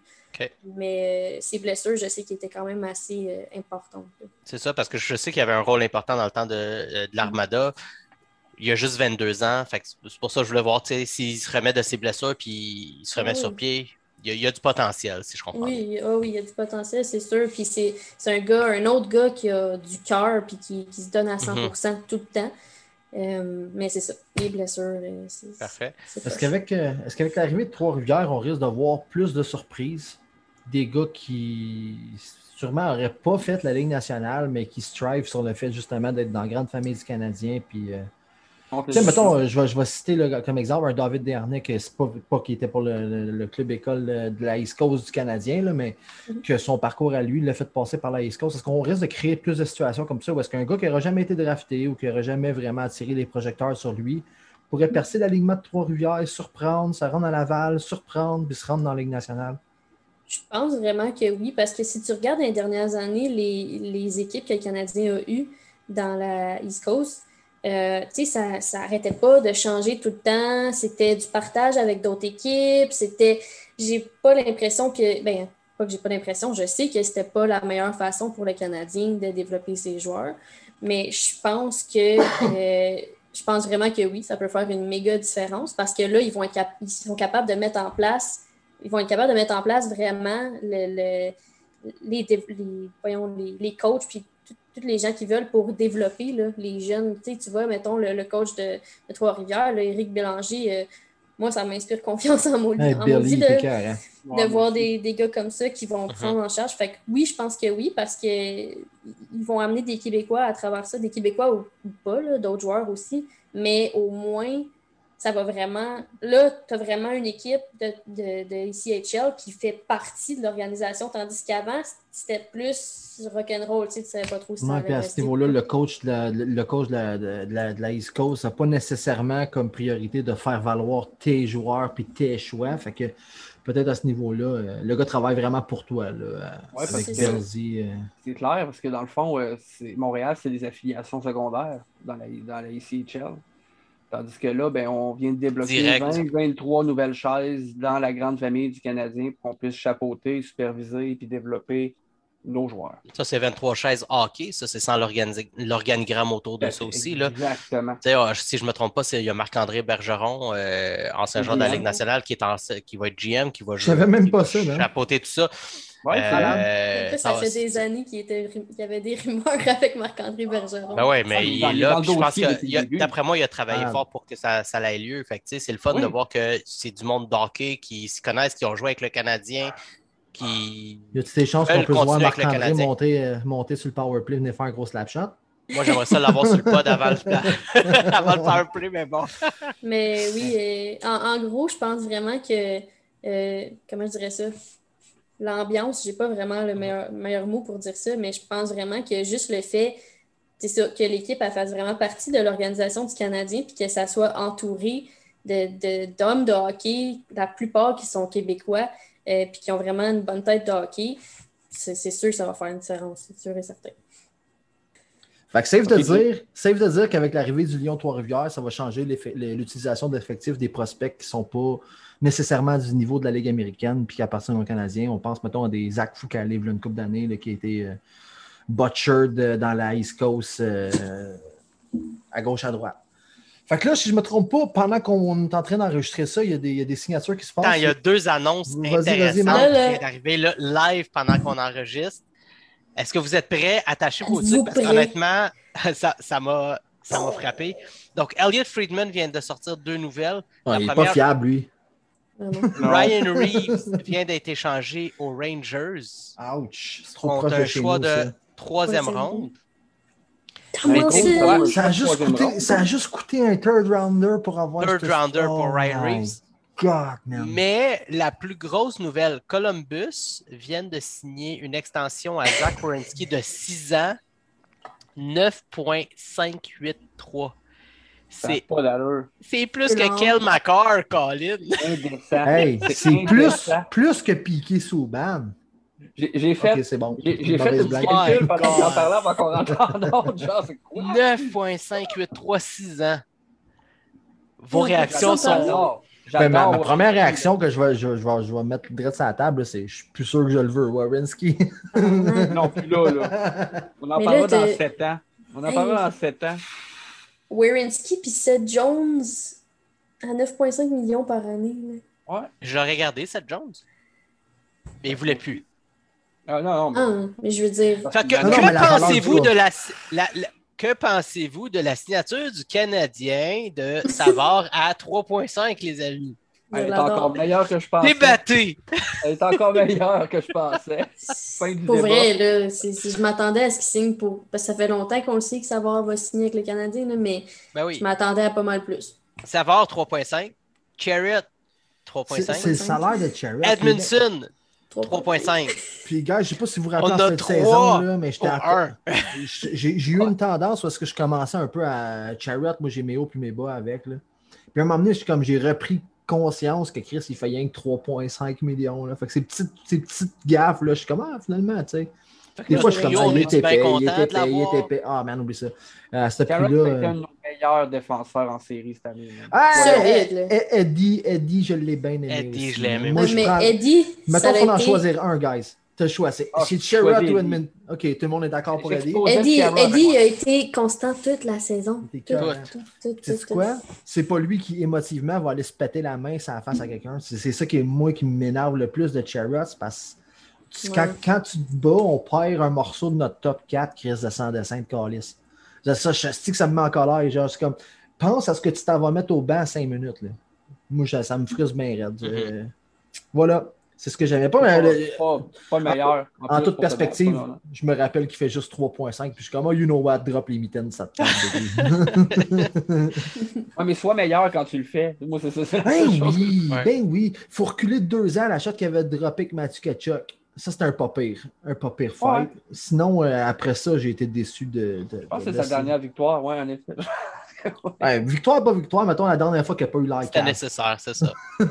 Mais euh, ses blessures, je sais qu'il était quand même assez importantes. C'est ça, parce que je sais qu'il avait un rôle important dans le temps de, de l'Armada. Il a juste 22 ans. C'est pour ça que je voulais voir s'il se remet de ses blessures puis il se remet oui. sur pied. Il y, a, il y a du potentiel, si je comprends. bien. Oui, ah oui, il y a du potentiel, c'est sûr. Puis c'est c'est un gars, un autre gars qui a du cœur puis qui, qui se donne à 100% tout le temps. Euh, mais c'est ça, les blessures, euh, c'est Parfait. c'est Est-ce qu'avec euh, est-ce qu'avec l'arrivée de Trois-Rivières, on risque de voir plus de surprises? Des gars qui sûrement n'auraient pas fait la Ligue nationale, mais qui strive sur le fait justement d'être dans la grande famille du Canadien. Puis, euh, On tu sais, mettons, je vais, je vais citer là, comme exemple un David Dernay, que c'est pas, pas qu'il était pour le, le- le club école de la East Coast du Canadien, là, mais Mhm. que son parcours à lui l'a fait passer par la East Coast. Est-ce qu'on risque de créer plus de situations comme ça, ou est-ce qu'un gars qui n'aurait jamais été drafté ou qui n'aurait jamais vraiment attiré les projecteurs sur lui pourrait percer l'alignement de Trois-Rivières, surprendre, ça rentre à Laval, surprendre, puis se rendre dans la Ligue nationale? Je pense vraiment que oui, parce que si tu regardes les dernières années, les, les équipes que le Canadien a eues dans la East Coast, euh, tu ça ça arrêtait pas de changer tout le temps. C'était du partage avec d'autres équipes. C'était. J'ai pas l'impression que. Ben, pas que j'ai pas l'impression, je sais que c'était pas la meilleure façon pour le Canadien de développer ses joueurs. Mais je pense que. euh, je pense vraiment que oui, ça peut faire une méga différence parce que là, ils vont être cap- ils sont capables de mettre en place ils vont être capables de mettre en place vraiment le, le- les, les, voyons, les, les coachs puis tous les gens qui veulent pour développer là, les jeunes. Tu sais, tu vois, mettons, le, le coach de, de Trois-Rivières, Éric Bélanger, euh, moi, ça m'inspire confiance en mon Hey, en de, hein? de voir des, des gars comme ça qui vont Mhm. prendre en charge. Fait que oui, je pense que oui, parce que ils vont amener des Québécois à travers ça, des Québécois ou, ou pas, d'autres joueurs aussi, mais au moins, ça va vraiment. Là, tu as vraiment une équipe de, de, de ICHL qui fait partie de l'organisation, tandis qu'avant, c'était plus rock'n'roll, tu sais, tu savais pas trop si Ouais, puis à ce niveau-là, le coach de la, le coach de la, de, de la, de la East Coast n'a pas nécessairement comme priorité de faire valoir tes joueurs puis tes choix. Fait que peut-être à ce niveau-là, euh, le gars travaille vraiment pour toi. Là, euh, Ouais, avec euh, C'est clair, parce que dans le fond, Montréal, c'est des affiliations secondaires dans la, dans la ICHL. Tandis que là, ben, on vient de débloquer Direct. 20, 23 nouvelles chaises dans la grande famille du Canadien pour qu'on puisse chapeauter, superviser et puis développer nos joueurs. Ça, c'est 23 chaises hockey. Ça, c'est sans l'organi- l'organigramme autour de ça aussi. Là. Exactement. Ah, si je ne me trompe pas, c'est- il y a Marc-André Bergeron, euh, ancien joueur de la. Ligue nationale, qui, est en- qui va être GM, qui va Je jouer. savais même qui pas va ça. Chapeauter tout ça. Ouais, Euh, malade. En plus, ça fait des années qu'il était- qu'il y avait des rumeurs avec Marc-André Bergeron. Ben ouais, Ah, mais il est il il là. puis je pense que, il a- d'après moi, il a travaillé Ah. fort pour que ça, ça ait lieu. Fait que, tu sais, c'est le fun Oui. de voir que c'est du monde d'hockey qui se connaissent, qui ont joué avec le Canadien, qui. y a-tu des chances Veulent qu'on peut voir Marc-André Canadien? monter, euh, monter sur le powerplay, venir faire un gros slap shot? Moi, j'aimerais ça l'avoir sur le pod avant le, avant le power play, mais bon. Mais oui, euh, en, en gros, je pense vraiment que, euh, comment je dirais ça, l'ambiance, j'ai pas vraiment le meilleur, meilleur mot pour dire ça, mais je pense vraiment que juste le fait, ça, que l'équipe fasse vraiment partie de l'organisation du Canadien, puis que ça soit entouré de- de- d'hommes de, hockey, la plupart qui sont québécois, euh, puis qui ont vraiment une bonne tête de hockey, c'est sûr que ça va faire une différence, c'est sûr et certain. Fait que safe de dire, safe de dire qu'avec l'arrivée du Lyon Trois-Rivières, ça va changer l'utilisation d'effectifs des prospects qui ne sont pas nécessairement du niveau de la Ligue américaine puis qui appartiennent aux Canadiens. On pense, mettons, à des Zach Foucault, là, une couple d'années, là, qui a été euh, butchered euh, dans la East Coast euh, à gauche, à droite. Fait que là, si je ne me trompe pas, pendant qu'on est en train d'enregistrer ça, il y, a des, il y a des signatures qui se passent. Attends, il y a deux annonces intéressantes qui viennent d'arriver là, live pendant qu'on enregistre. Est-ce que vous êtes prêts? Attachez vos Êtes-vous trucs parce qu'honnêtement, ça ça m'a frappé. Donc, Elliot Friedman vient de sortir deux nouvelles. Il n'est pas fiable, lui. Ryan Reeves vient d'être échangé aux Rangers Ouch. C'est trop contre proche un de chez choix nous, de ça. troisième ronde. Ouais, Ça a, juste troisième coûté, round. ça a juste coûté un third rounder pour avoir Third ce- rounder pour Oh Ryan my Reeves. God, man. Mais la plus grosse nouvelle, Columbus vient de signer une extension à Zach Werenski de 6 ans, 9,583. C'est, pas d'allure. c'est plus que. Kel McCarr, Colin. Hey, c'est plus, plus que piqué sous ban. J'ai fait, Ok, c'est bon. j'ai fait Mauvaise un petit blague. calcul My pendant que j'en God. parlais avant qu'on rentre en ordre. Genre, c'est quoi? 9,583 ans. Vos réactions sont. Ben, ma, première réaction que je vais, je, je vais, je vais mettre direct sur la table, c'est je suis plus sûr que je le veux, Warrenski. Non, plus là, là. On en parlera dans t'es- 7 ans. On en parlera dans 7 ans. Werenski puis Seth Jones à 9,5 millions par année. là. Ouais. Je l'aurais regardé, Seth Jones. Mais il voulait plus. Ah, non, non, mais- Ah, mais je veux dire, Fait que, Non, pensez-vous de la, la- la- que pensez-vous de la signature du Canadien de Savard à 3.5, les amis? Elle est encore meilleure que je pensais. Débattez! Elle est encore meilleure que je pensais. Fin du Pour débat. vrai, là, je m'attendais à ce qu'il signe pour. Parce que ça fait longtemps qu'on le sait que Savard va signer avec le Canadien, là, mais Ben oui. je m'attendais à pas mal plus. Savard 3.5. Chariot C'est c'est 3.5. le salaire de Cherry. Edmondson 3,5. 3.5. Puis, gars, je sais pas si vous vous rappelez cette saison, là, mais j'étais à-. J'ai eu une tendance parce que je commençais un peu à Chariot. Moi, j'ai mes hauts puis mes bas avec. Là. Puis à un moment donné, comme j'ai repris conscience que Chris, il fait rien que 3,5 millions. Là. Fait que ces petites, ces petites gaffes, là, je suis comme, ah, finalement, tu sais. Des fois, je suis comme, ah, on il est était épais, il content était épais, il était épais. Ah, man, oublie ça. À ce Carrot prix-là. était euh, un de nos meilleurs défenseurs en série cette année. Ah, là. Eddie, Eddie, je l'ai bien aimé. Eddie, aussi. je l'ai aimé Moi, je mais prends... Eddie, Mettons qu'on en choisir un, guys. T'as le choix. C'est Ah, c'est Sherrod ou. Edmund. Ok, tout le monde est d'accord pour Eddie. Eddie, Sherrod, a été constant toute la saison. Tout, quoi? C'est pas lui qui, émotivement, va aller se péter la main la face à quelqu'un. C'est c'est ça qui est moi qui m'énerve le plus de Charrot, c'est parce que quand, quand tu te bats, on perd un morceau de notre top 4 qui reste de 100 dessins de calice. C'est ça, je sais que ça me met en colère. Genre, c'est comme, pense à ce que tu t'en vas mettre au banc à 5 minutes. Là. Moi, ça, ça me frustre bien raide. Euh, voilà. C'est ce que j'aimais pas, mais le- pas, pas le meilleur. en plus, toute perspective, je me rappelle qu'il fait juste 3.5, puis je suis comme, oh, you know what, drop les mitaines, ça te. Ouais, mais sois meilleur quand tu le fais. Moi, c'est ça. Ben oui, Ouais. ben oui. Faut reculer de deux ans à la shot qu'il avait droppé avec Mathieu Kachuk. Ça, c'était un pas pire. Un pas pire fight. Sinon, euh, après ça, j'ai été déçu de. de- Je pense de que c'est sa dernière victoire, ouais, en effet. Ouais, victoire, pas victoire, mettons la dernière fois qu'il n'a pas eu l'air C'était nécessaire, c'est ça.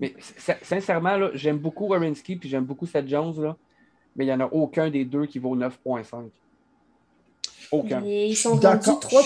Mais sin- sincèrement, là, j'aime beaucoup Warinsky puis j'aime beaucoup Seth Jones, là, mais il n'y en a aucun des deux qui vaut 9.5. Aucun. Et ils sont rendus 3,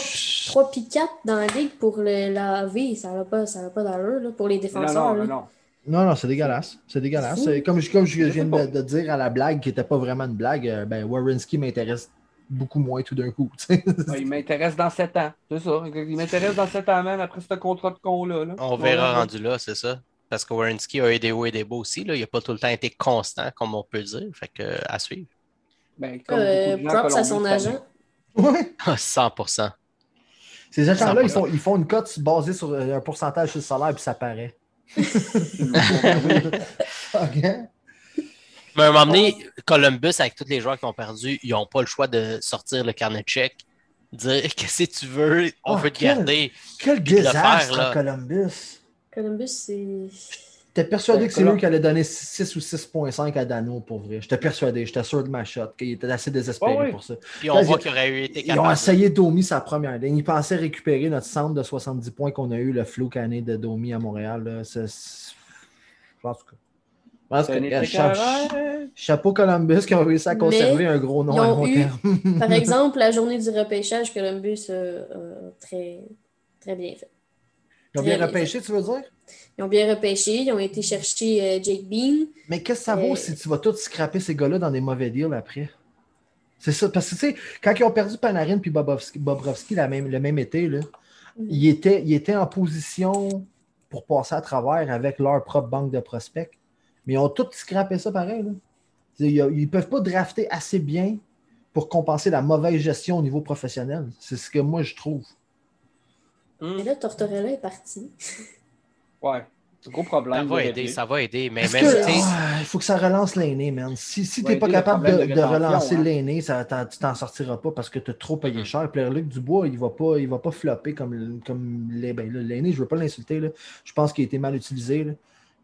3 puis 4 dans la ligue pour le, la V. Ça n'a pas, ça pas d'allure pour les défenseurs. non, là. non, non. Non, non, c'est dégueulasse. C'est dégueulasse. Comme, je- comme je Je viens de dire à la blague, qui n'était pas vraiment une blague, euh, ben, Warrenski m'intéresse beaucoup moins tout d'un coup. Ouais, il m'intéresse dans 7 ans. C'est ça. Il m'intéresse dans 7 ans même après ce contrat de con-là. là. On verra rendu là, c'est ça. Parce que Warrenski a eu des hauts et des bas aussi. Là. Il n'a pas tout le temps été constant, comme on peut dire. Fait que, à suivre. Ben, comme Euh, props à son agent. Ouais. 100%. Ces agents-là, ils 100%. font, ils font une cote basée sur euh, un pourcentage sur le salaire, puis ça paraît. Ok. Mais à un moment donné, Columbus, avec tous les joueurs qui ont perdu, ils n'ont pas le choix de sortir le carnet de chèque, dire qu'est-ce que tu veux, on Oh, veut te quel- garder. Quel désastre, faire, là. Columbus. Columbus, c'est. J'étais persuadé que c'est eux qui allaient donner 6 ou 6.5 à Dano pour vrai. J'étais persuadé, j'étais sûr de ma shot, qu'il était assez désespéré Ouais, ouais. pour ça. Puis on Là, voit qu'il aurait eu été Ils ont capable. essayé Domi sa première ligne. Ils pensaient récupérer notre centre de 70 points qu'on a eu, le flou cané de Domi à Montréal. là. C'est- c'est- Je pense que. Que- cha- carré. Chapeau Columbus qui ont réussi à Mais conserver un gros nom à long eu- terme. Par exemple, la journée du repêchage, Columbus a a très, très bien fait. Ils ont bien Très repêché, tu veux dire? Ils ont bien repêché, ils ont été chercher euh, Jake Bean. Mais qu'est-ce que ça vaut Euh, si tu vas tout scraper ces gars-là dans des mauvais deals après? C'est ça. Parce que, tu sais, quand ils ont perdu Panarin puis Bobrovski, Bobrovski la même, le même été, là, Mhm. ils, étaient, ils étaient en position pour passer à travers avec leur propre banque de prospects. Mais ils ont tout scrappé ça pareil. Là. Ils ne peuvent pas drafter assez bien pour compenser la mauvaise gestion au niveau professionnel. C'est ce que moi je trouve. Mais là, Tortorella est parti. Ouais. C'est un gros Ça problème. va de aider, ça va aider. Mais même, que- il faut que ça relance l'aîné, man. Si, si tu n'es pas le capable de, relancer hein. l'aîné, ça tu t'en sortiras pas parce que tu as trop payé Mhm. cher. Pierre-Luc Dubois, il ne va, pas- il va pas flopper comme, comme ben l'aîné. je ne veux pas l'insulter. Je pense qu'il a été mal utilisé. là.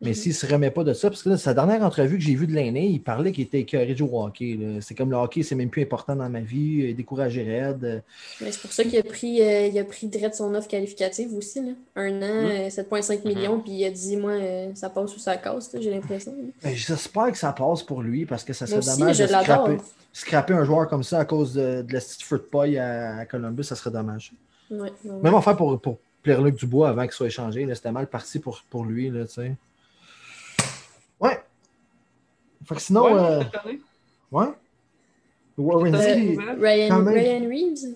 Mais Mhm. s'il ne se remet pas de ça, parce que là, sa dernière entrevue que j'ai vue de l'aîné, il parlait qu'il était écœuré de au hockey. C'est comme le hockey, c'est même plus important dans ma vie. Il est découragé raide. Mais c'est pour ça qu'il a pris, euh, il a pris direct son offre qualificative aussi. Là. Un an, euh, 7,5 millions, puis il a dit Moi, euh, ça passe ou ça casse, j'ai l'impression. Ben, J'espère que ça passe pour lui parce que ça serait aussi, dommage de scraper, scraper un joueur comme ça à cause de, de la petite fruit paille à, à Columbus. Ça serait dommage. Ouais, ouais. Même affaire pour, pour Pierre-Luc Dubois avant qu'il soit échangé. C'était mal parti pour, pour lui. Là, tu sais. Ouais. Fait que sinon, Ouais, euh, ouais. Warren Euh. Ryan. Ryan Reeves.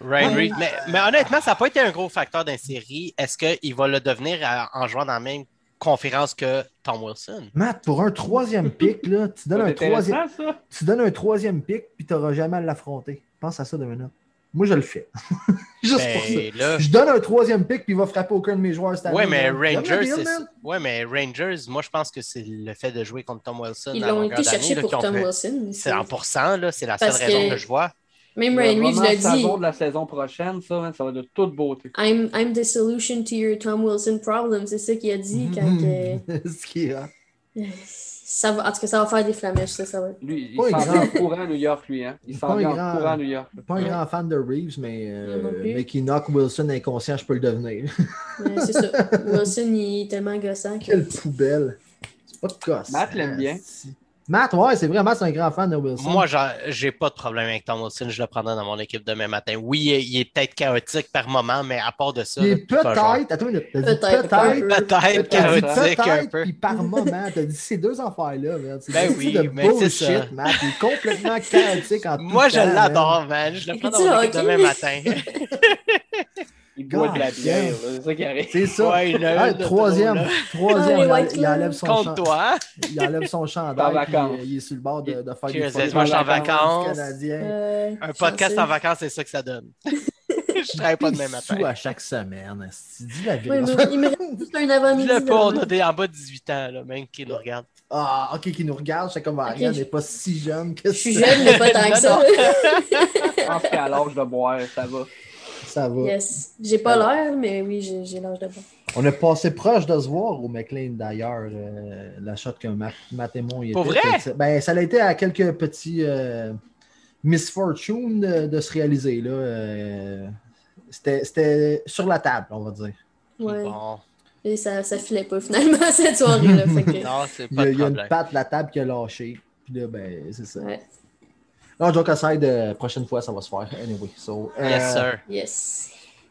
Ryan Reeves. Mais, mais honnêtement, ça n'a pas été un gros facteur dans la série. Est-ce qu'il va le devenir à- en jouant dans la même conférence que Tom Wilson? Matt, pour un troisième pic, là, tu donnes un troisième, tu donnes un troisième pic puis tu n'auras jamais à l'affronter. Pense à ça de minute. Moi, je le fais. Juste pour ça. Ben, là, Je donne un troisième pic puis il va frapper aucun de mes joueurs cette année. ouais, mais man. Donne-le Rangers, deal, ouais, mais Rangers, moi, je pense que c'est le fait de jouer contre Tom Wilson. Ils l'ont été chercher pour Tom fait- Wilson. C'est en pourcent, là, c'est la seule Parce raison que- que je vois. Même Le Ryan Reeves l'a dit de la saison prochaine, ça, ça va être de toute beauté. I'm, I'm the solution to your Tom Wilson problem. C'est ça qu'il a dit quand. que- Ce qui est. ça va, en tout cas, ça va faire des flamèches, ça, ça va. Lui, il Pas s'en grand. vient en courant à New York, lui. Hein. Il Pas s'en vient grand. en courant à New York. Pas un grand fan de Reeves, mais, euh, mais qui knock Wilson inconscient, je peux le devenir. Ouais, c'est ça. Wilson, il est tellement gossant que. Quelle poubelle. C'est pas de gosse. Matt l'aime bien. Matt, ouais, c'est vrai, Matt, c'est un grand fan de Wilson. Moi, j'ai pas de problème avec Tom Wilson. Je le prendrai dans mon équipe demain matin. Oui, il est- il est peut-être chaotique par moment, mais à part de ça. il est peut-être, attends une Peut-être peut-être, chaotique un peut-être, peu. puis par moment, t'as dit ces deux affaires-là, man. C'est Ben oui, de mais c'est ça. Matt. Il est complètement chaotique en tout Moi, je l'adore, man. Je le prends dans mon équipe demain matin. Il boit de la bière, c'est ça qui arrive. C'est ça. Ouais, il a Ah, troisième, troisième, Ah, il, White il enlève son champ- toi. il enlève son chandail, vacances. euh, il est sur le bord de, de faire Cheers, des moi, je suis en vacances. canadiens. Euh, Un podcast chanceux. en vacances, c'est ça que ça donne. je travaille pas demain matin. à chaque semaine. Dis la vérité. mais il me reste juste un avant-midi. Dis-le pas, on devant. a des en bas de 18 ans, là, même qui nous regardent. Ah, ok, qui nous regarde, c'est comme Ariane Ok. n'est pas si jeune que Je suis ça. jeune, mais pas tant que ça. Je pense qu'à l'âge de boire, ça va. Ça va. Yes. J'ai pas l'air, mais oui, j'ai l'âge de bon. On est passé proche de se voir au McLean d'ailleurs, euh, la shot que Matt, Matt et moi y Pour était. vrai? Ben, ça a été à quelques petits euh, misfortunes de, de se réaliser. là. euh, C'était c'était sur la table, on va dire. Ouais. Bon, Et ça, ça filait pas finalement cette soirée-là. que- non, c'est Il y a, pas il y a une patte de la table qui a lâché. Puis là, ben, c'est ça. Ouais. Non, joke aside, euh, prochaine fois, ça va se faire. Anyway. So, euh, Yes, sir. Yes.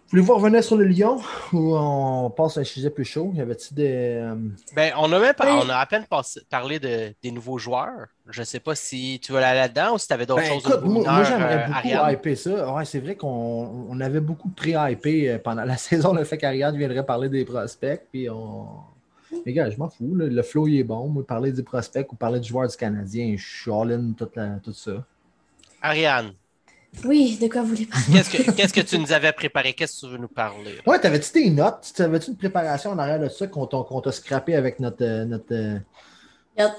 Voulez-vous revenir sur le Lyon ou on passe à un sujet plus chaud? Y avait-tu des. euh, Ben, on a même pas, Oui. on a à peine passé- parlé de, des nouveaux joueurs. Je sais pas si tu veux aller là-dedans ou si tu avais d'autres Ben, choses écoute, moi, moi, j'aimerais euh, beaucoup Ariane. hyper ça. Ouais, c'est vrai qu'on on avait beaucoup pré-hypé pendant la saison. Le fait qu'Ariane viendrait parler des prospects. Puis on. Les gars, je m'en fous. là. Le flow, il est bon. Moi, parler des prospects ou parler du joueur du Canadien, je suis all-in tout, la- tout ça. Ariane, Oui, de quoi vous voulez parler? qu'est-ce que, tu nous avais préparé? Qu'est-ce que tu veux nous parler? Ouais, t'avais-tu tes notes? T'avais-tu une préparation en arrière de ça qu'on t'a scrappé avec notre. euh, notre euh,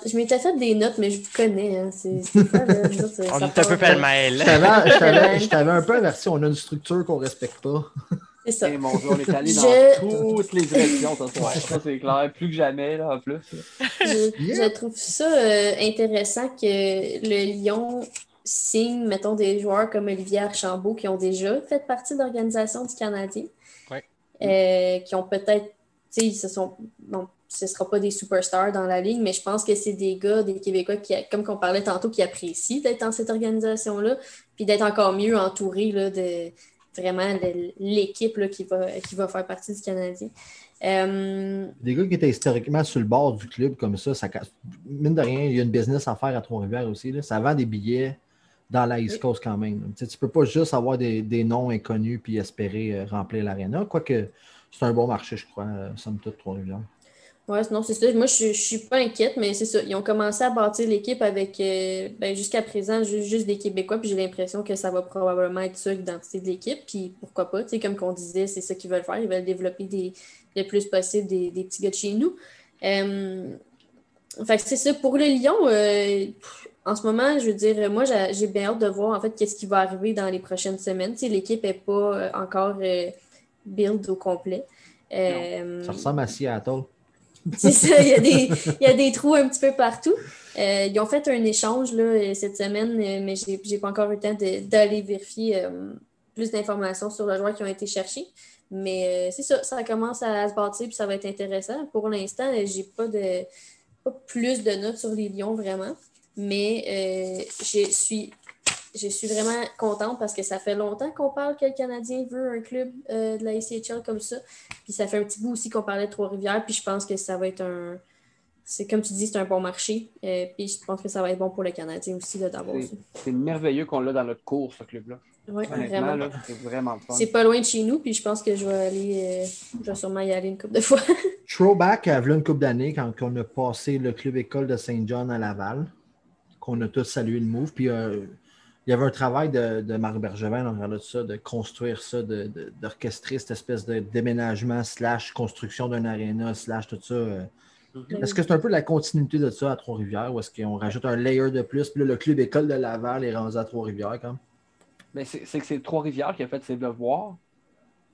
je m'étais fait des notes, mais je vous connais. Hein. C'est là? On est un peu pêle-mêle. Je t'avais- un peu averti, on a une structure qu'on respecte pas. C'est ça. Eh, mon Dieu, on est allé dans toutes les directions ce soir. Ça, c'est clair. Plus que jamais, là, en plus. Je, Yeah. je trouve ça euh, intéressant que le Lyon signe, mettons, des joueurs comme Olivier Archambault qui ont déjà fait partie de l'organisation du Canadien. Ouais. Euh, qui ont peut-être, tu sais, ils se sont. Bon, ce ne sera pas des superstars dans la ligue, mais je pense que c'est des gars, des Québécois, qui, comme qu'on parlait tantôt, qui apprécient d'être dans cette organisation-là, puis d'être encore mieux entourés là, de vraiment l'équipe là, qui, va, qui va faire partie du Canadien. Euh, Des gars qui étaient historiquement sur le bord du club comme ça, ça casse- mine de rien, il y a une business à faire à Trois-Rivières aussi. là. Ça vend des billets dans la East Coast quand même. Tu tu peux pas juste avoir des, des noms inconnus puis espérer euh, remplir l'aréna. Quoique c'est un bon marché, je crois, euh, somme toute, Trois-Rivières. Oui, non, c'est ça. Moi, je ne suis pas inquiète, mais c'est ça. Ils ont commencé à bâtir l'équipe avec, euh, ben, jusqu'à présent, ju- juste, des Québécois, puis j'ai l'impression que ça va probablement être ça, l'identité de l'équipe. Puis pourquoi pas, tu sais, comme qu'on disait, c'est ça qu'ils veulent faire. Ils veulent développer des, le plus possible des, des petits gars de chez nous. Euh, fait que c'est ça. Pour le Lyon, euh, en ce moment, je veux dire, moi, j'ai j'ai bien hâte de voir, en fait, qu'est-ce qui va arriver dans les prochaines semaines. Tu sais, l'équipe n'est pas euh, encore euh, build au complet. Euh, Ça ressemble à Seattle. c'est ça, il y, a des, il y a des trous un petit peu partout. Euh, ils ont fait un échange là, cette semaine, mais je n'ai pas encore eu le temps d'aller vérifier plus d'informations sur le joueur qui ont été cherchés. Mais c'est ça, ça commence à, se bâtir puis ça va être intéressant. Pour l'instant, j'ai pas de pas plus de notes sur les Lions vraiment. Mais euh, je suis je suis vraiment contente parce que ça fait longtemps qu'on parle que le Canadien veut un club euh, de la ACHL comme ça. Puis ça fait un petit bout aussi qu'on parlait de Trois-Rivières. Puis je pense que ça va être un. C'est comme tu dis, c'est un bon marché. Euh, puis je pense que ça va être bon pour le Canadien aussi d'avoir ça. C'est- merveilleux qu'on l'a dans notre cours, ce club-là. Oui, vraiment. c'est vraiment le fun. C'est pas loin de chez nous, puis je pense que je vais aller. euh, je vais sûrement y aller une couple de fois. Throwback à une couple d'années quand on a passé le club école de Saint-John à Laval, qu'on a tous salué le move. Puis euh, il y avait un travail de, de Marc Bergevin en regardant ça, de construire ça, de- de- d'orchestrer cette espèce de déménagement slash construction d'un aréna slash tout ça. euh. Est-ce que c'est un peu la continuité de ça à Trois-Rivières ou est-ce qu'on rajoute un layer de plus? Puis là, le club école de Laval est rendu à Trois-Rivières quand même. Ben, c'est que c'est Trois-Rivières qui a fait ses devoirs,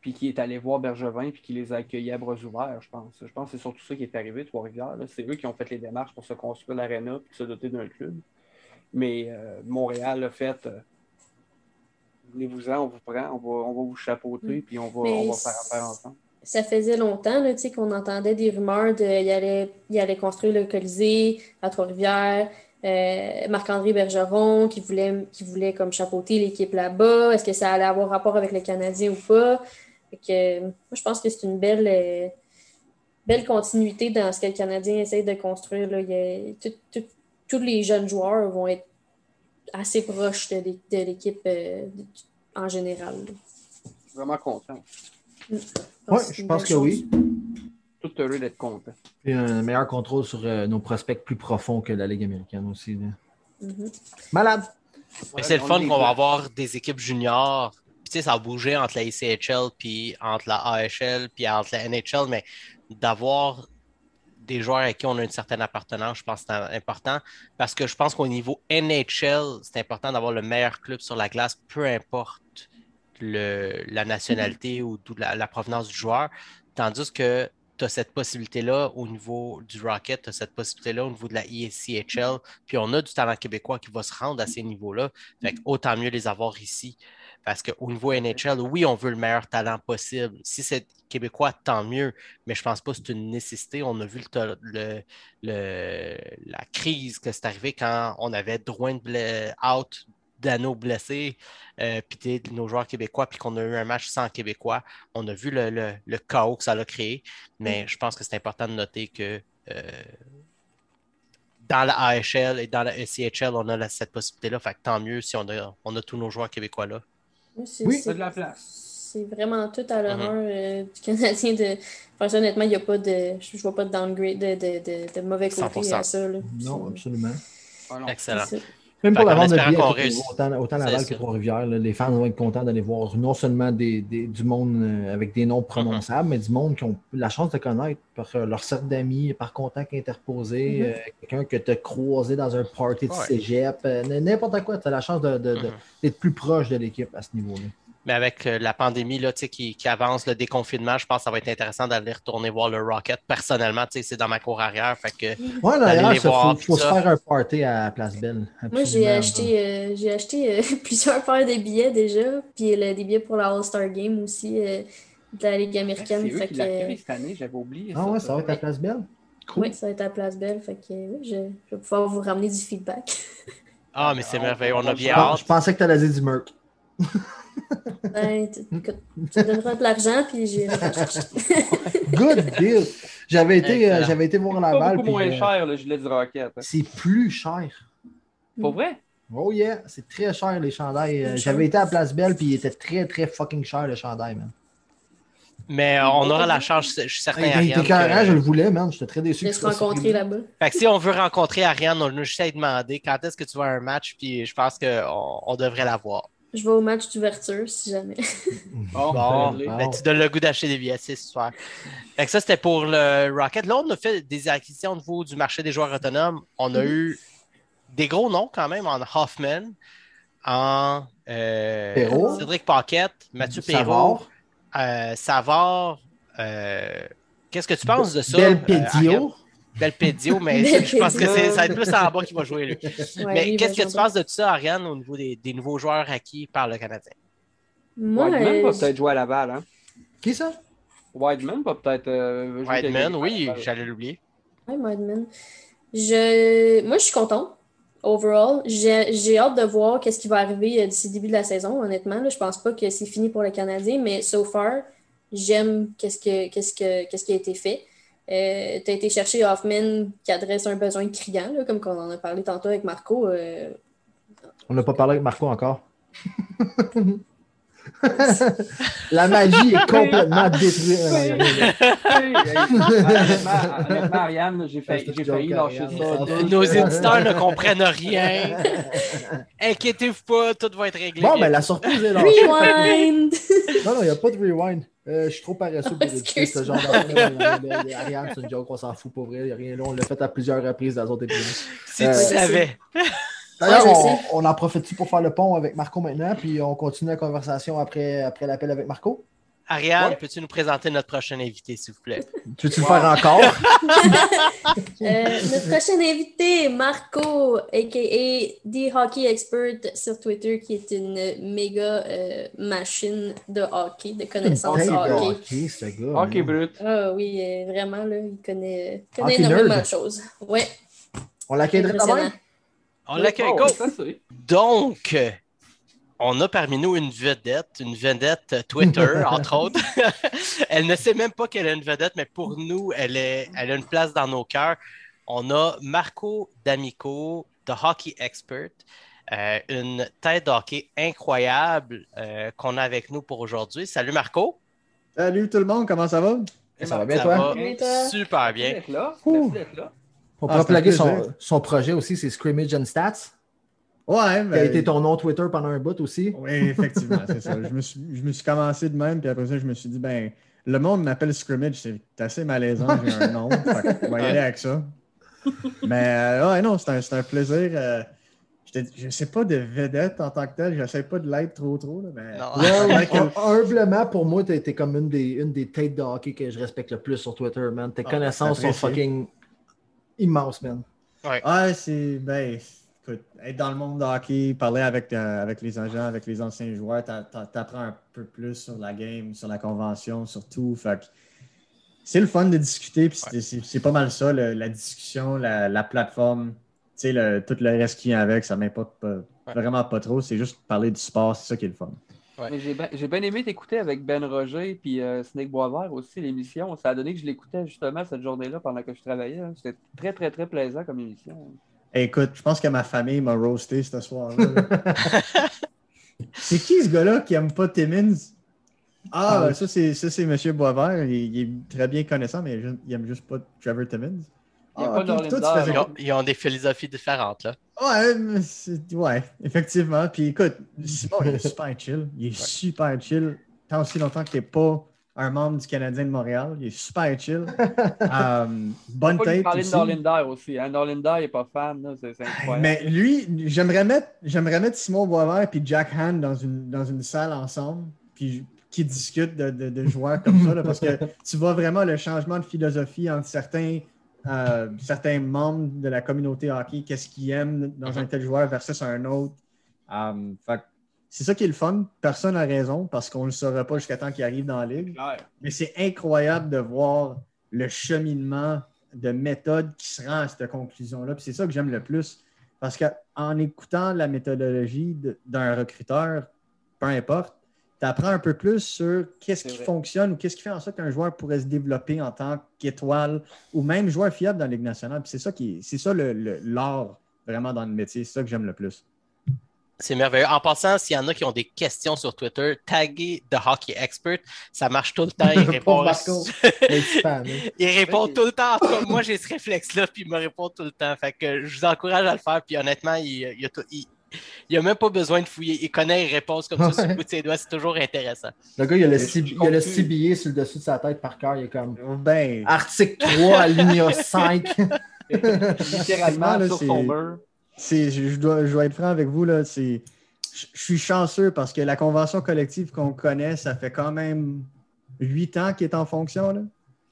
puis qui est allé voir Bergevin, puis qui les a accueillis à bras ouverts, je pense. Je pense que c'est surtout ça qui est arrivé, Trois-Rivières. C'est eux qui ont fait les démarches pour se construire l'aréna puis se doter d'un club. Mais euh, Montréal l'a fait. euh, Venez-vous-en, on vous prend, on va, on va vous chapeauter, puis on va, on va faire affaire ensemble. ça faisait longtemps qu'on entendait des rumeurs de il allait, il allait construire le Colisée à Trois-Rivières. Euh, Marc-André Bergeron qui voulait, qui voulait comme chapeauter l'équipe là-bas. Est-ce que ça allait avoir rapport avec le Canadien ou pas? Que, moi, je pense que c'est une belle, euh, belle continuité dans ce que le Canadien essaie de construire. Là. Il y a- tout- tout- tous les jeunes joueurs vont être assez proches de l'é- de l'équipe euh, en général. Vraiment content. Oui, c'est je pense que chose. oui. Tout heureux d'être content. Un meilleur contrôle sur euh, nos prospects plus profonds que la Ligue américaine aussi. Mhm. Malade! C'est le fun qu'on va avoir des équipes juniors. Puis, tu sais, ça a bougé entre la ICHL, puis entre la AHL, puis entre la NHL, mais d'avoir des joueurs avec qui on a une certaine appartenance, je pense que c'est important. Parce que je pense qu'au niveau NHL, c'est important d'avoir le meilleur club sur la glace, peu importe la nationalité ou la, provenance du joueur. Tandis que tu as cette possibilité-là au niveau du Rocket, tu as cette possibilité-là au niveau de la ICHL, puis on a du talent québécois qui va se rendre à ces niveaux-là. Fait autant mieux les avoir ici. Parce qu'au niveau NHL, oui, on veut le meilleur talent possible. Si c'est québécois, tant mieux. Mais je pense pas que c'est une nécessité. On a vu le, le- le- la crise que c'est arrivé quand on avait Drouin out, Dano blessé, euh, puis nos joueurs québécois, puis qu'on a eu un match sans québécois. On a vu le, chaos que ça a créé. Mais je pense que c'est important de noter que euh, dans la AHL et dans la ECHL, on a cette possibilité-là. Fait que tant mieux si on a, on a tous nos joueurs québécois là. Oui, c'est- de la place. C'est vraiment tout à l'honneur euh, du Canadien de. Enfin, ça, honnêtement, il y a pas de. Je je vois pas de downgrade de, de, de, de mauvais côté 100%. à ça. Là. Non, absolument. Ah non. Excellent. Même pour la vente de billets, autant, autant Laval que. Trois-Rivières, les fans vont être contents d'aller voir non seulement des, des- du monde euh, avec des noms Mm-hmm. prononçables, mais du monde qui ont la chance de connaître par euh, leur cercle d'amis, par contact interposé, Mhm. euh, quelqu'un que tu as croisé dans un party de Ouais. cégep, euh, n'importe quoi. Tu as la chance de- de- de- d'être plus proche de l'équipe à ce niveau-là. Mais avec euh, la pandémie là, tu sais, qui, qui avance, le déconfinement, je pense que ça va être intéressant d'aller retourner voir le Rocket. Personnellement, tu sais, c'est dans ma cour arrière. Fait que Ouais, D'aller d'ailleurs, il faut, se faire un party à Place Belle. Moi, j'ai acheté, euh, j'ai acheté euh, plusieurs paires de billets déjà, puis des billets pour la All-Star Game aussi euh, de la Ligue américaine. Fait que, l'accueillent cette année, j'avais oublié. Ah ouais, ça va être à Place Belle? Cool. oui, ça va être à Place Belle. Fait que oui, je, je vais pouvoir vous ramener du feedback. Ah, mais c'est merveilleux, on a bien Ah, hâte. je pensais que tu allais dire du Merc. Ben, tu, écoute, tu me donneras de l'argent, puis j'ai. Good deal. J'avais été, euh, j'avais été voir Laval. beaucoup puis, moins euh, cher, le gilet du Rocket. hein. C'est plus cher. Pour vrai? Oh yeah, c'est très cher les chandails. Euh, C'est J'avais été à Place Belle puis il était très très fucking cher le chandail, man. Mais on aura la chance, je suis certain, Hey, Ariane. était carré, que- je le voulais, man. J'étais très déçu. de que se rencontrer là-bas. Fait que si on veut rencontrer Ariane, on a juste à lui demander quand est-ce que tu vas à un match, puis je pense qu'on on devrait la voir. Je vais au match d'ouverture si jamais. Bon, Bon, réglé. ben, tu donnes le goût d'acheter des billets, c'est super. Fait que ça, c'était pour le Rocket. Là, on a fait des acquisitions au niveau du marché des joueurs autonomes. On a eu des gros noms quand même en Hoffman, en euh. Cédric Paquette, Mathieu Perrault, Savard. euh, Savard. euh, Qu'est-ce que tu penses de ça? euh, Ariane? Belpedio. Mais je pense que c'est- ça va être plus en bas qui va jouer, lui. Ouais, mais qu'est-ce que tu penses de tout ça, Ariane, au niveau des, des nouveaux joueurs acquis par le Canadien? Moi, Wideman euh, va peut-être jouer à Laval. Hein? Qui ça? Wideman va peut-être euh, jouer Whiteman, quelques- oui, j'allais l'oublier. Ouais, Madman. Je... Moi, je suis contente. Overall, j'ai hâte de voir qu'est-ce qui va arriver euh, d'ici le début de la saison, honnêtement. Là, je pense pas que c'est fini pour le Canadien, mais so far, j'aime qu'est-ce que, qu'est-ce que, qu'est-ce qui a été fait. Euh, tu as été chercher Hoffman qui adresse un besoin criant, là, comme on en a parlé tantôt avec Marco. euh, On n'a pas parlé avec Marco encore. La magie est complètement détruite. Là, j'ai failli, lâcher ça. Nos fois. éditeurs ne comprennent rien. Inquiétez-vous pas, tout va être réglé. Bon, ben la surprise est là. Rewind! Non, non, il n'y a pas de rewind. Euh, je suis trop paresseux pour écouter ce genre d'affaires. Ariane, c'est une joke, on s'en fout pour vrai. Il n'y a rien là. On l'a fait à plusieurs reprises dans les autres épisodes. si Euh, tu savais. D'ailleurs, Ouais, on, on en profite pour faire le pont avec Marco maintenant, puis on continue la conversation après, après l'appel avec Marco? Ariane, Ouais. peux-tu nous présenter notre prochain invité, s'il vous plaît? Tu veux-tu le faire encore? Euh, notre prochain invité, Marco, a.k.a. The Hockey Expert sur Twitter, qui est une méga euh, machine de hockey, de connaissances Hey, hockey. hockey, ce gars. Ok, man. brut. Ah oui, euh, vraiment, là, il connaît, connaît Hockey énormément nerd. de choses. Ouais, On l'accueillerait de impressionnant. même? On l'accueille, Oh, Donc, euh, on a parmi nous une vedette, une vedette euh, Twitter, entre autres. elle ne sait même pas qu'elle est une vedette, mais pour nous, elle, est, elle a une place dans nos cœurs. On a Marco D'Amico, The Hockey Expert, euh, une tête de hockey incroyable euh, qu'on a avec nous pour aujourd'hui. Salut Marco. Salut tout le monde, comment ça va? Ça va bien, Ça toi? va super Merci bien. d'être là. Merci d'être là. On Ah, son, plaisir. son projet aussi, c'est Scrimmage and Stats, Ouais, qui a mais... été ton nom Twitter pendant un bout aussi. Oui, effectivement, c'est ça. Je me, suis, je me suis commencé de même, puis après ça, je me suis dit, ben, le monde m'appelle Scrimmage, c'est assez malaisant, j'ai un nom. fait qu'on va y aller avec ça. Mais euh, ouais, non, c'est un, c'est un plaisir. euh, je ne sais pas de vedette en tant que tel, j'essaie pas de l'être trop trop, là, mais. Non. Ouais, Ouais, que- hum- humblement, pour moi, t'es t'es comme une des, une des têtes de hockey que je respecte le plus sur Twitter, man. Tes Ah, connaissances sont fucking immenses, man. Ouais, c'est. Ben, être dans le monde de hockey, parler avec, euh, avec les agents, avec les anciens joueurs, t'a- t'a- t'apprends un peu plus sur la game, sur la convention, sur tout. Fait que c'est le fun de discuter, puis c'est- c'est c'est pas mal ça, le- la discussion, la, la plateforme, tu sais, le- tout le reste qui vient avec, ça m'importe pas- vraiment pas trop. C'est juste parler du sport, c'est ça qui est le fun. Ouais. Mais J'ai bien j'ai bien aimé t'écouter avec Ben Roger puis euh, Snake Boisvert aussi, l'émission. Ça a donné que je l'écoutais justement cette journée-là pendant que je travaillais. hein. C'était très, très, très plaisant comme émission. Écoute, je pense que ma famille m'a roasté ce soir-là. là. c'est qui ce gars-là qui aime pas Timmins? Ah, Ah. ça c'est ça c'est M. Boisvert. Il, il est très bien connaissant, mais il il aime juste pas Trevor Timmins. Il y a Ah, pas toi, faisais- Ils ont, ils ont des philosophies différentes, là. Ouais, mais ouais, effectivement. Puis écoute, Simon, il est super chill. Il est super chill. Tant aussi longtemps que t'es pas un membre du Canadien de Montréal. Il est super chill. Euh, bonne tête. parler de. Norlinder aussi. Hein? Norlinder n'est pas fan, c'est incroyable. Mais lui, j'aimerais mettre, j'aimerais mettre Simon Boisvert et Jack Hand dans une, dans une salle ensemble, puis qui discutent de, de- de joueurs comme ça, là, parce que tu vois vraiment le changement de philosophie entre certains, euh, certains membres de la communauté hockey, qu'est-ce qu'ils aiment dans un tel joueur versus un autre. Fait que c'est ça qui est le fun. Personne n'a raison parce qu'on ne le saura pas jusqu'à temps qu'il arrive dans la ligue. Mais c'est incroyable de voir le cheminement de méthode qui se rend à cette conclusion-là. C'est ça que j'aime le plus. Parce qu'en écoutant la méthodologie d'un recruteur, peu importe, tu apprends un peu plus sur qu'est-ce qui vrai. fonctionne ou qu'est-ce qui fait en sorte qu'un joueur pourrait se développer en tant qu'étoile ou même joueur fiable dans la Ligue nationale. C'est ça qui est- c'est ça le- le- l'art vraiment dans le métier. C'est ça que j'aime le plus. C'est merveilleux. En passant, s'il y en a qui ont des questions sur Twitter, taguez The Hockey Expert. Ça marche tout le temps. Il répond, Marco. Hein. il répond tout le temps. En tout cas, moi, j'ai ce réflexe-là, puis il me répond tout le temps. Fait que je vous encourage à le faire. Puis honnêtement, il, il a tout- il- il a même pas besoin de fouiller. Il connaît les réponses comme ça sur le bout de ses doigts. C'est toujours intéressant. Le gars, il a le, CB je il a le conclue. CBA sur le dessus de sa tête par cœur. Il est comme Ben, article 3, alinéa 5. Littéralement là, sur son beurre. C'est, je, dois, je dois être franc avec vous, là, c'est, je, je suis chanceux parce que la convention collective qu'on connaît, ça fait quand même huit ans qu'elle est en fonction. là.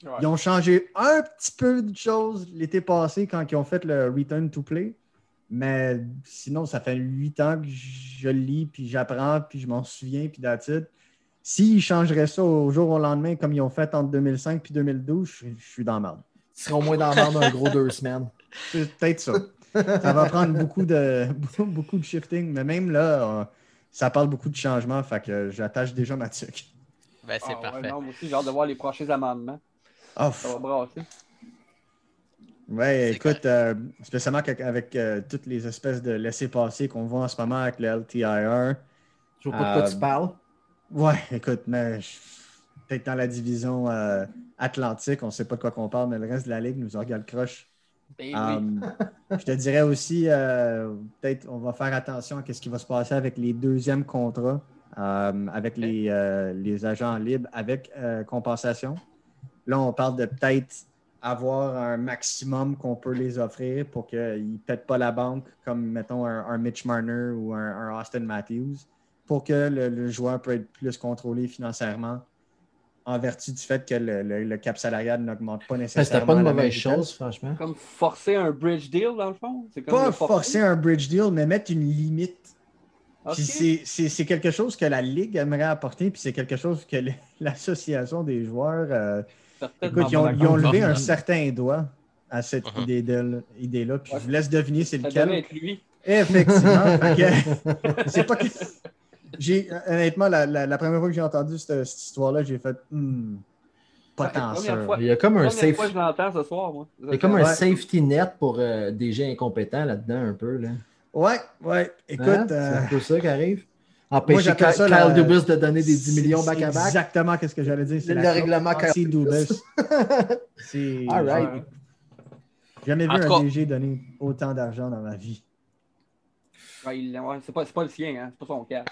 Ouais. Ils ont changé un petit peu de choses l'été passé quand ils ont fait le Return to Play. Mais sinon, ça fait huit ans que je le lis, puis j'apprends, puis je m'en souviens, puis it. S'ils changeraient ça au jour au lendemain, comme ils ont fait entre 2005 et 2012, je, je suis dans la merde. Ils seront au moins dans la merde un gros deux semaines. C'est peut-être ça. Ça va prendre beaucoup de, beaucoup de shifting, mais même là, euh, ça parle beaucoup de changements, fait que j'attache déjà ma tuque. Ben, c'est Ah, ouais, parfait. non, moi aussi, j'ai hâte de voir les prochains amendements. Oh, Ça va brasser. ouais, C'est écoute, euh, spécialement avec, avec, euh, toutes les espèces de laissés-passer qu'on voit en ce moment avec le LTIR. Je vois pas de quoi tu parles. Ouais, écoute, mais je- peut-être dans la division euh, Atlantique, on ne sait pas de quoi qu'on parle, mais le reste de la ligue nous en regarde croche. Ben oui. Je te dirais aussi, euh, peut-être on va faire attention à ce qui va se passer avec les deuxièmes contrats, euh, avec les, euh, les agents libres, avec euh, compensation. Là, on parle de peut-être avoir un maximum qu'on peut les offrir pour qu'ils ne pètent pas la banque, comme mettons un, un Mitch Marner ou un, un Austin Matthews, pour que le, le joueur peut être plus contrôlé financièrement en vertu du fait que le, le- le cap salarial n'augmente pas nécessairement. C'était pas une mauvaise chose, franchement. Comme forcer un bridge deal, dans le fond? Comme Pas forcer. forcer un bridge deal, mais mettre une limite. C'est- quelque chose que la Ligue aimerait apporter, puis c'est quelque chose que l'association des joueurs. euh, écoute, ils ont, ils levé un certain doigt à cette Mhm. idée-là, puis Ouais. je vous laisse deviner c'est Ça devait lequel. être lui. Effectivement. c'est pas que. J'ai, honnêtement, la, la- la première fois que j'ai entendu cette, cette histoire-là, j'ai fait. Hmm, pas tant sûr. Il y a comme un Première safe. fois que je l'entends ce soir, moi. Il y a comme un safety net pour euh, des gens incompétents là-dedans, un peu. Là. Ouais, ouais. Écoute. Hein? euh, C'est un peu ça qui arrive. moi, Empêcher Kyle ça Kyle Dubas de donner des 10 c'est- millions c'est back-à-back. exactement ce que j'allais dire. C'est Le la règlement Kyle anti-Dubas. C'est. All right. Jamais vu un cas- DG donner autant d'argent dans ma vie. Ouais, il- ouais, c'est pas, c'est pas le sien, hein. c'est pas son cas.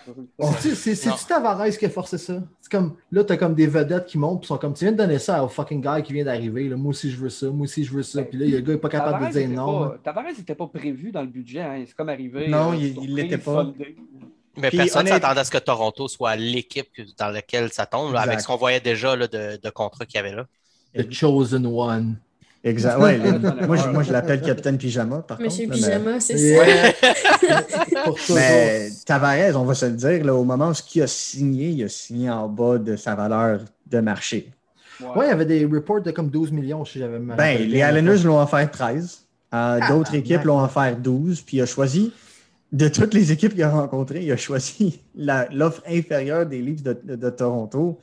C'est- C'est Non. c'est-tu Tavares qui a forcé ça? C'est comme, là, t'as comme des vedettes qui montent, puis sont comme, tu viens de donner ça au fucking gars qui vient d'arriver, là. moi aussi je veux ça, moi aussi je veux ça, puis là, le gars est pas capable Tavares de dire non. pas-. Tavares n'était pas prévu dans le budget. Hein. C'est comme arrivé. Non, euh, il- l'était pas. soldé. Mais Puis, personne honnête- s'attendait à ce que Toronto soit l'équipe dans laquelle ça tombe, là, avec ce qu'on voyait déjà là, de, de contrat qu'il y avait là. The chosen one. Exact. Ouais, le- Ouais. moi, je, moi, je l'appelle Capitaine Pyjama, par Monsieur contre. mais- Pyjama, c'est ça. Mais Tavares, on va se le dire, là, au moment où il a signé, il a signé en bas de sa valeur de marché. Ouais, il y avait des reports de comme 12 millions, si j'avais me Ben, les. Islanders l'ont offert 13. Euh, Ah, D'autres équipes l'ont offert 12. Puis il a choisi, de toutes les équipes qu'il a rencontrées, il a choisi l'offre inférieure des Leafs de, de- de Toronto.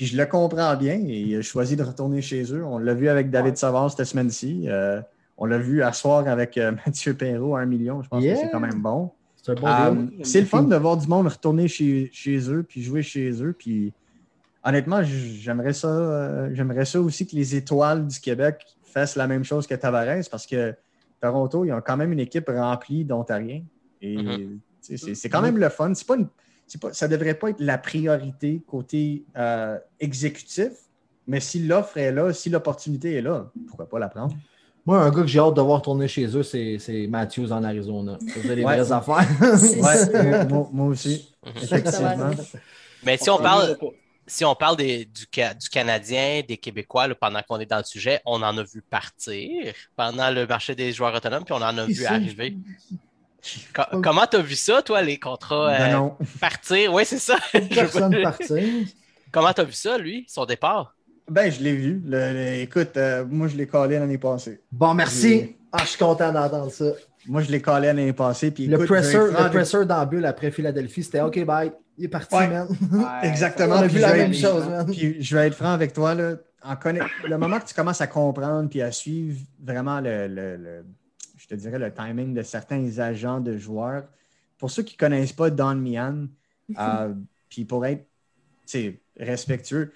Puis je le comprends bien. Et il a choisi de retourner chez eux. On l'a vu avec David Savard cette semaine-ci. Euh, on l'a vu à soir avec euh, Mathieu Perrault à 1 million. Je pense Yeah. que c'est quand même bon. C'est un bon Euh, le fun de voir du monde retourner chez, chez eux puis jouer chez eux. Puis honnêtement, j'aimerais ça, euh, j'aimerais ça aussi que les étoiles du Québec fassent la même chose que Tavares parce que Toronto, ils ont quand même une équipe remplie d'Ontariens. Et Mhm. sais, c'est quand même le fun. C'est pas une- pas, ça ne devrait pas être la priorité côté euh, exécutif, mais si l'offre est là, si l'opportunité est là, pourquoi pas la prendre? Moi, un gars que j'ai hâte de voir tourner chez eux, c'est c'est Matthews en Arizona. C'est les Ouais. vraies affaires. Ouais, euh, moi, moi aussi, effectivement. Mais si on parle, si on parle des- du, du Canadien, des Québécois, là, pendant qu'on est dans le sujet, on en a vu partir pendant le marché des joueurs autonomes, puis on en a vu arriver. Co- comment t'as vu ça, toi, les contrats Ben euh, non. partir? Oui, c'est ça. Personne partir. comment t'as vu ça, lui, son départ? Ben, je l'ai vu. Le- le- écoute, euh, moi, je l'ai collé l'année passée. Bon, merci. Ah, je suis content d'entendre ça. Moi, je l'ai collé l'année passée. Puis, Le écoute, presser, le presser dans la bulle après Philadelphie, c'était OK, bye. Il est parti, Ouais. man. Exactement. On a vu la même chose, man. Puis je vais être franc avec toi. Là, en conna- Le moment que tu commences à comprendre puis à suivre vraiment le, le- le- te dirais le timing de certains agents de joueurs, pour ceux qui ne connaissent pas Don Mian, euh, puis pour être respectueux,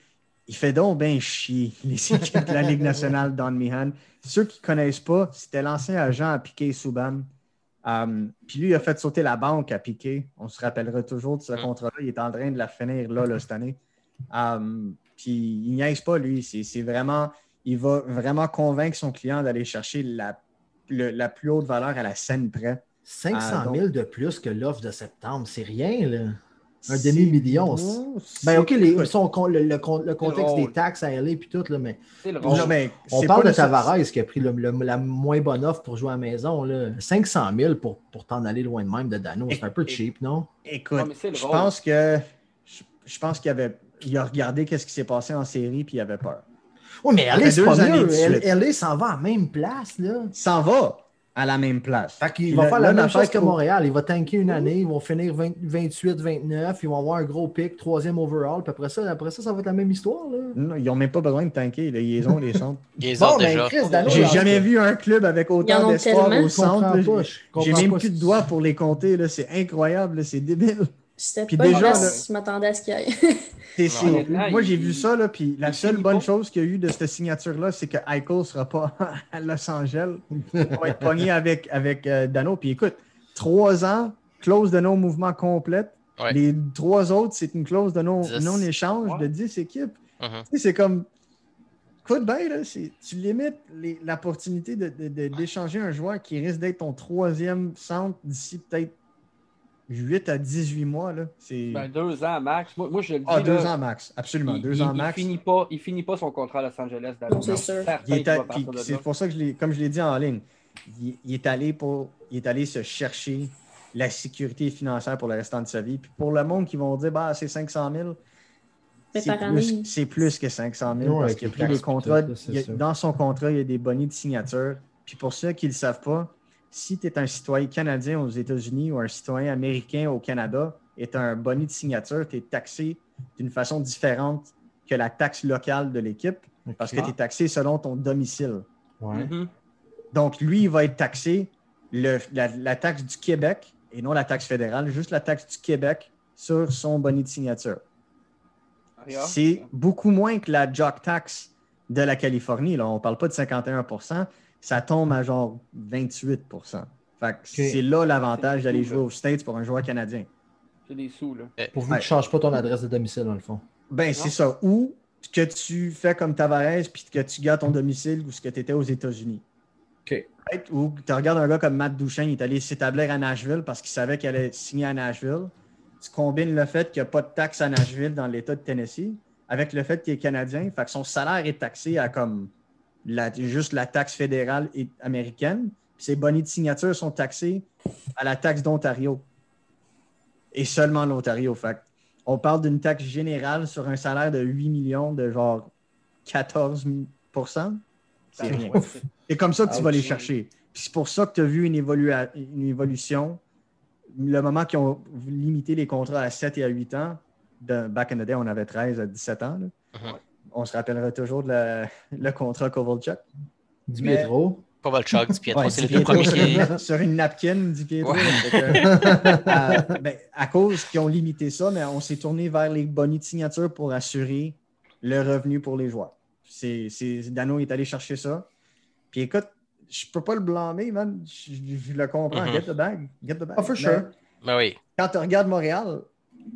il fait donc bien chier les équipes de la Ligue nationale Don Mihan. Ceux qui ne connaissent pas, c'était l'ancien agent à Piquet Souban. Euh, puis lui, il a fait sauter la banque à Piquet. On se rappellera toujours de ce contrat-là. Il est en train de la finir là, là, cette année. Euh, puis il niaise pas, lui. C'est vraiment, il va vraiment convaincre son client d'aller chercher la, le- la plus haute valeur à la scène près. 500 Ah, 000 de plus que l'offre de septembre, c'est rien, là. Un demi-million. Ben, OK, les, son, le, le le contexte des taxes à LA puis tout, là, mais on parle de Tavares qui a pris le- le- la moins bonne offre pour jouer à la maison. Là. 500 000 pour, pour t'en aller loin de même de Dano, c'est un peu cheap, non? Écoute, Non, je pense que je, je pense qu'il avait il a regardé qu'est-ce qui s'est passé en série puis il avait peur. Oui, mais LA, c'est deux pas mieux. LA s'en va à la même place, là. Il s'en va à la même place. Fait qu'il Puis va faire la même chose que Montréal. Il va tanker une année, ils vont finir 20 28, 29, ils vont avoir un gros pic, troisième overall, puis après ça, après ça, ça va être la même histoire, là. Non, ils n'ont même pas besoin de tanker. Là. Ils ont les centres. Ils Bon, ont déjà. Dano, J'ai il jamais vu un club avec autant d'espoir au centre. J'ai même pas plus de doigts pour les compter. là. C'est incroyable. C'est débile. C'était Puis pas déjà, là- je m'attendais à ce qu'il y ait. Moi, j'ai vu ça. Là, puis la seule bonne pas. chose qu'il y a eu de cette signature-là, c'est que Eichel ne sera pas à Los Angeles. Il va être pogné avec, avec euh, Dano. Puis écoute, trois ans, clause de non-mouvement complète. Ouais. Les trois autres, c'est une clause de non- non-échange Ouais. de 10 équipes. Tu sais, c'est comme. Écoute bien, là, tu limites l'opportunité de- de- de- d'échanger un joueur qui risque d'être ton troisième centre d'ici peut-être 8 à 18 mois. Là. C'est Ben, deux ans max. Moi, moi, je le dis. ah, deux là, ans max, absolument. il, deux il- ans il max. finit pas, il finit pas son contrat à Los Angeles. C'est sûr. C'est pour ça que, je comme je l'ai dit en ligne, il, il est allé pour, il est allé se chercher la sécurité financière pour le restant de sa vie. Puis pour le monde qui vont dire, bah, c'est 500 000, Mais c'est plus, plus que 500 000 Ouais, parce qu'il a les contrats. il a- dans son contrat, il y a des bonnets de signature. Puis pour ceux qui ne le savent pas, si tu es un citoyen canadien aux États-Unis ou un citoyen américain au Canada et tu as un bonnet de signature, tu es taxé d'une façon différente que la taxe locale de l'équipe parce que tu es taxé selon ton domicile. Ouais. Mhm. Donc, lui, il va être taxé le- la, la taxe du Québec et non la taxe fédérale, juste la taxe du Québec sur son bonnet de signature. Rien. C'est beaucoup moins que la jock tax de la Californie. Là. On ne parle pas de 51 ça tombe à genre 28 Fait que C'est là l'avantage d'aller jouer aux States pour un joueur canadien. C'est des sous, là. Pourvu Ouais. que tu ne changes pas ton adresse de domicile, dans le fond. Ben, c'est ça. Ou que tu fais comme Tavares puis que tu gardes ton domicile ou ce que tu étais aux États-Unis. OK. Ou tu regardes un gars comme Matt Duchesne, il est allé s'établir à Nashville parce qu'il savait qu'il allait signer à Nashville. Tu combines le fait qu'il n'y a pas de taxe à Nashville dans l'État de Tennessee avec le fait qu'il est canadien. Fait que son salaire est taxé à comme la- juste la taxe fédérale et américaine. Puis ses bonnets de signature sont taxés à la taxe d'Ontario. Et seulement l'Ontario. Fait on parle d'une taxe générale sur un salaire de 8 millions de genre 14% C'est rien. C'est- comme ça que tu vas les chercher. Puis c'est pour ça que tu as vu une, évolution. Le moment qu'ils ont limité les contrats à 7 et à 8 ans, de, back in the day, on avait 13 à 17 ans. là. Mhm. On se rappellera toujours de la- le contrat Kovalchuk. Du Mais- Pietro. Pas Volchuk, du Pietro, Ouais, c'est les deux premiers qui. sur, sur une napkin, dit Pietro. Ouais. Fait que, euh, ben, à cause qu'ils ont limité ça, mais on s'est tourné vers les bonnets de signature pour assurer le revenu pour les joueurs. C'est, c'est- Dano est allé chercher ça. Puis écoute, je peux pas le blâmer, man. Je, je le comprends. Mhm. Get the bag. Get the bag. Ah, for Mais sure. Ben oui. Quand tu regardes Montréal,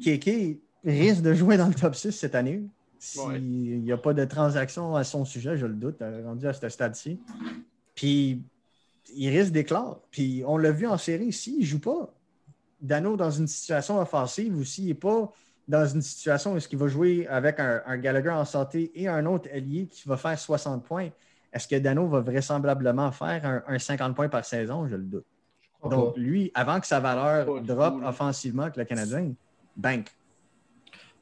Kéké risque de jouer dans le top 6 cette année. S'il n'y a pas de transaction à son sujet, je le doute, euh, rendu à ce stade-ci. Puis il risque d'éclore. Puis on l'a vu en série, s'il ne joue pas, Dano dans une situation offensive ou s'il n'est pas dans une situation où est-ce qu'il va jouer avec un, un Gallagher en santé et un autre allié qui va faire 60 points, est-ce que Dano va vraisemblablement faire un, un 50 points par saison? Je le doute. Donc, pas. lui, avant que sa valeur drop offensivement avec le Canadien, bank.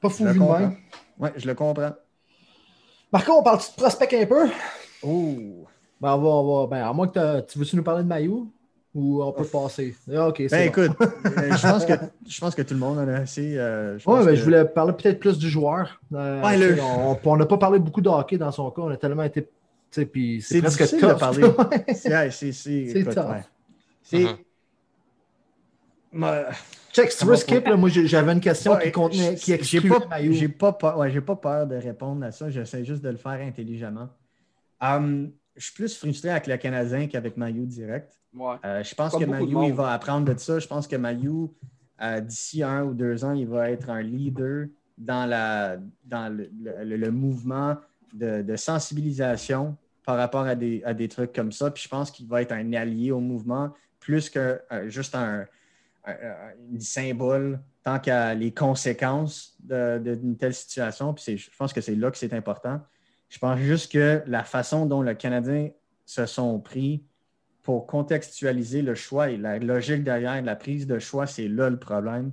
Pas fou Je Oui, je le comprends. Marco, on parle de prospect un peu? Oh! Ben, on va, on va- ben, à moins que t'as- tu veux-tu nous parler de Maillot ou on peut passer? Ah, ok, c'est Ben bon. écoute, euh, je pense, que, je pense que tout le monde en a assez. euh, je Ouais, ben, que- je voulais parler peut-être plus du joueur. Euh, Ouais, le- On n'a pas parlé beaucoup de hockey dans son cas. On a tellement été. tu sais, Puis c'est presque tough. de parler. Ouais. C'est ouais, c'est- tough. C'est. Check, si tu veux skip, là, moi j'avais une question Ouais, qui contenait, qui j'ai pas, Maillot. j'ai pas peur, ouais, j'ai pas peur de répondre à ça. J'essaie juste de le faire intelligemment. Hum, je suis plus frustré avec le Canadien qu'avec Mayu direct. Ouais. Euh, je pense Comme que Mayu, il va apprendre de ça. Je pense que Mayu, euh, d'ici un ou deux ans, il va être un leader dans, la, dans le, le- le mouvement de, de sensibilisation par rapport à des, à des trucs comme ça. Puis je pense qu'il va être un allié au mouvement plus que euh, juste un, un, un- un symbole tant qu'à les conséquences d'une telle situation. Puis je pense que c'est là que c'est important. Je pense juste que la façon dont le Canadien se sont pris pour contextualiser le choix et la logique derrière la prise de choix, c'est là le problème.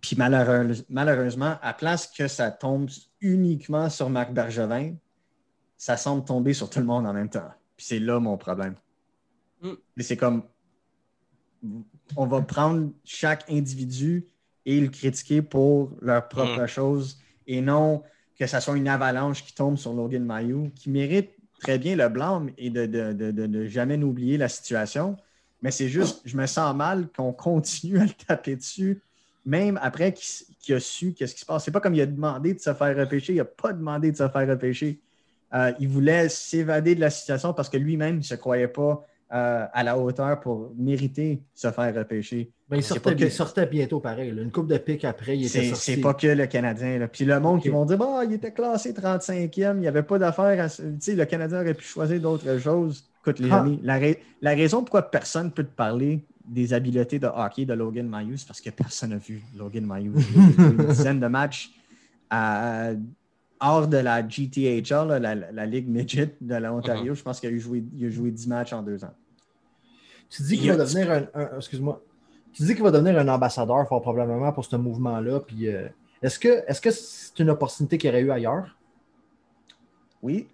Puis malheureuse- malheureusement, à place que ça tombe uniquement sur Marc Bergevin, ça semble tomber sur tout le monde en même temps. Puis c'est là mon problème. Mm. C'est comme, on va prendre chaque individu et le critiquer pour leur propre chose et non que ça soit une avalanche qui tombe sur Logan Mayou, qui mérite très bien le blâme et de, de, de- de- jamais n'oublier la situation. Mais c'est juste, je me sens mal qu'on continue à le taper dessus, même après qu'il a su qu'est-ce qui se passe. C'est pas comme il a demandé de se faire repêcher, il n'a pas demandé de se faire repêcher. Euh, il voulait s'évader de la situation parce que lui-même ne se croyait pas euh, à la hauteur pour mériter se faire repêcher. Ben, il, sortait, pas que- il sortait bientôt pareil. là. Une coupe de pique après, il était C'est sorti. c'est pas que le Canadien. là. Puis le monde qui vont dire bah, il était classé 35e, il n'y avait pas d'affaire. à ce- Tu sais, le Canadien aurait pu choisir d'autres choses. Écoute, les Ah. amis, la, ra- la raison pourquoi personne ne peut te parler des habiletés de hockey de Logan Mayou, c'est parce que personne n'a vu Logan Mayou une dizaine de matchs à- hors de la GTHL, là, la, la Ligue Midget de l'Ontario. Uh-huh. Je pense qu'il a, eu joué, il a joué 10 matchs en deux ans. Tu dis qu'il va devenir un, un- excuse-moi. Tu dis qu'il va devenir un ambassadeur fort probablement pour ce mouvement-là. Puis euh, est-ce que est-ce que c'est une opportunité qu'il aurait eu ailleurs? Oui.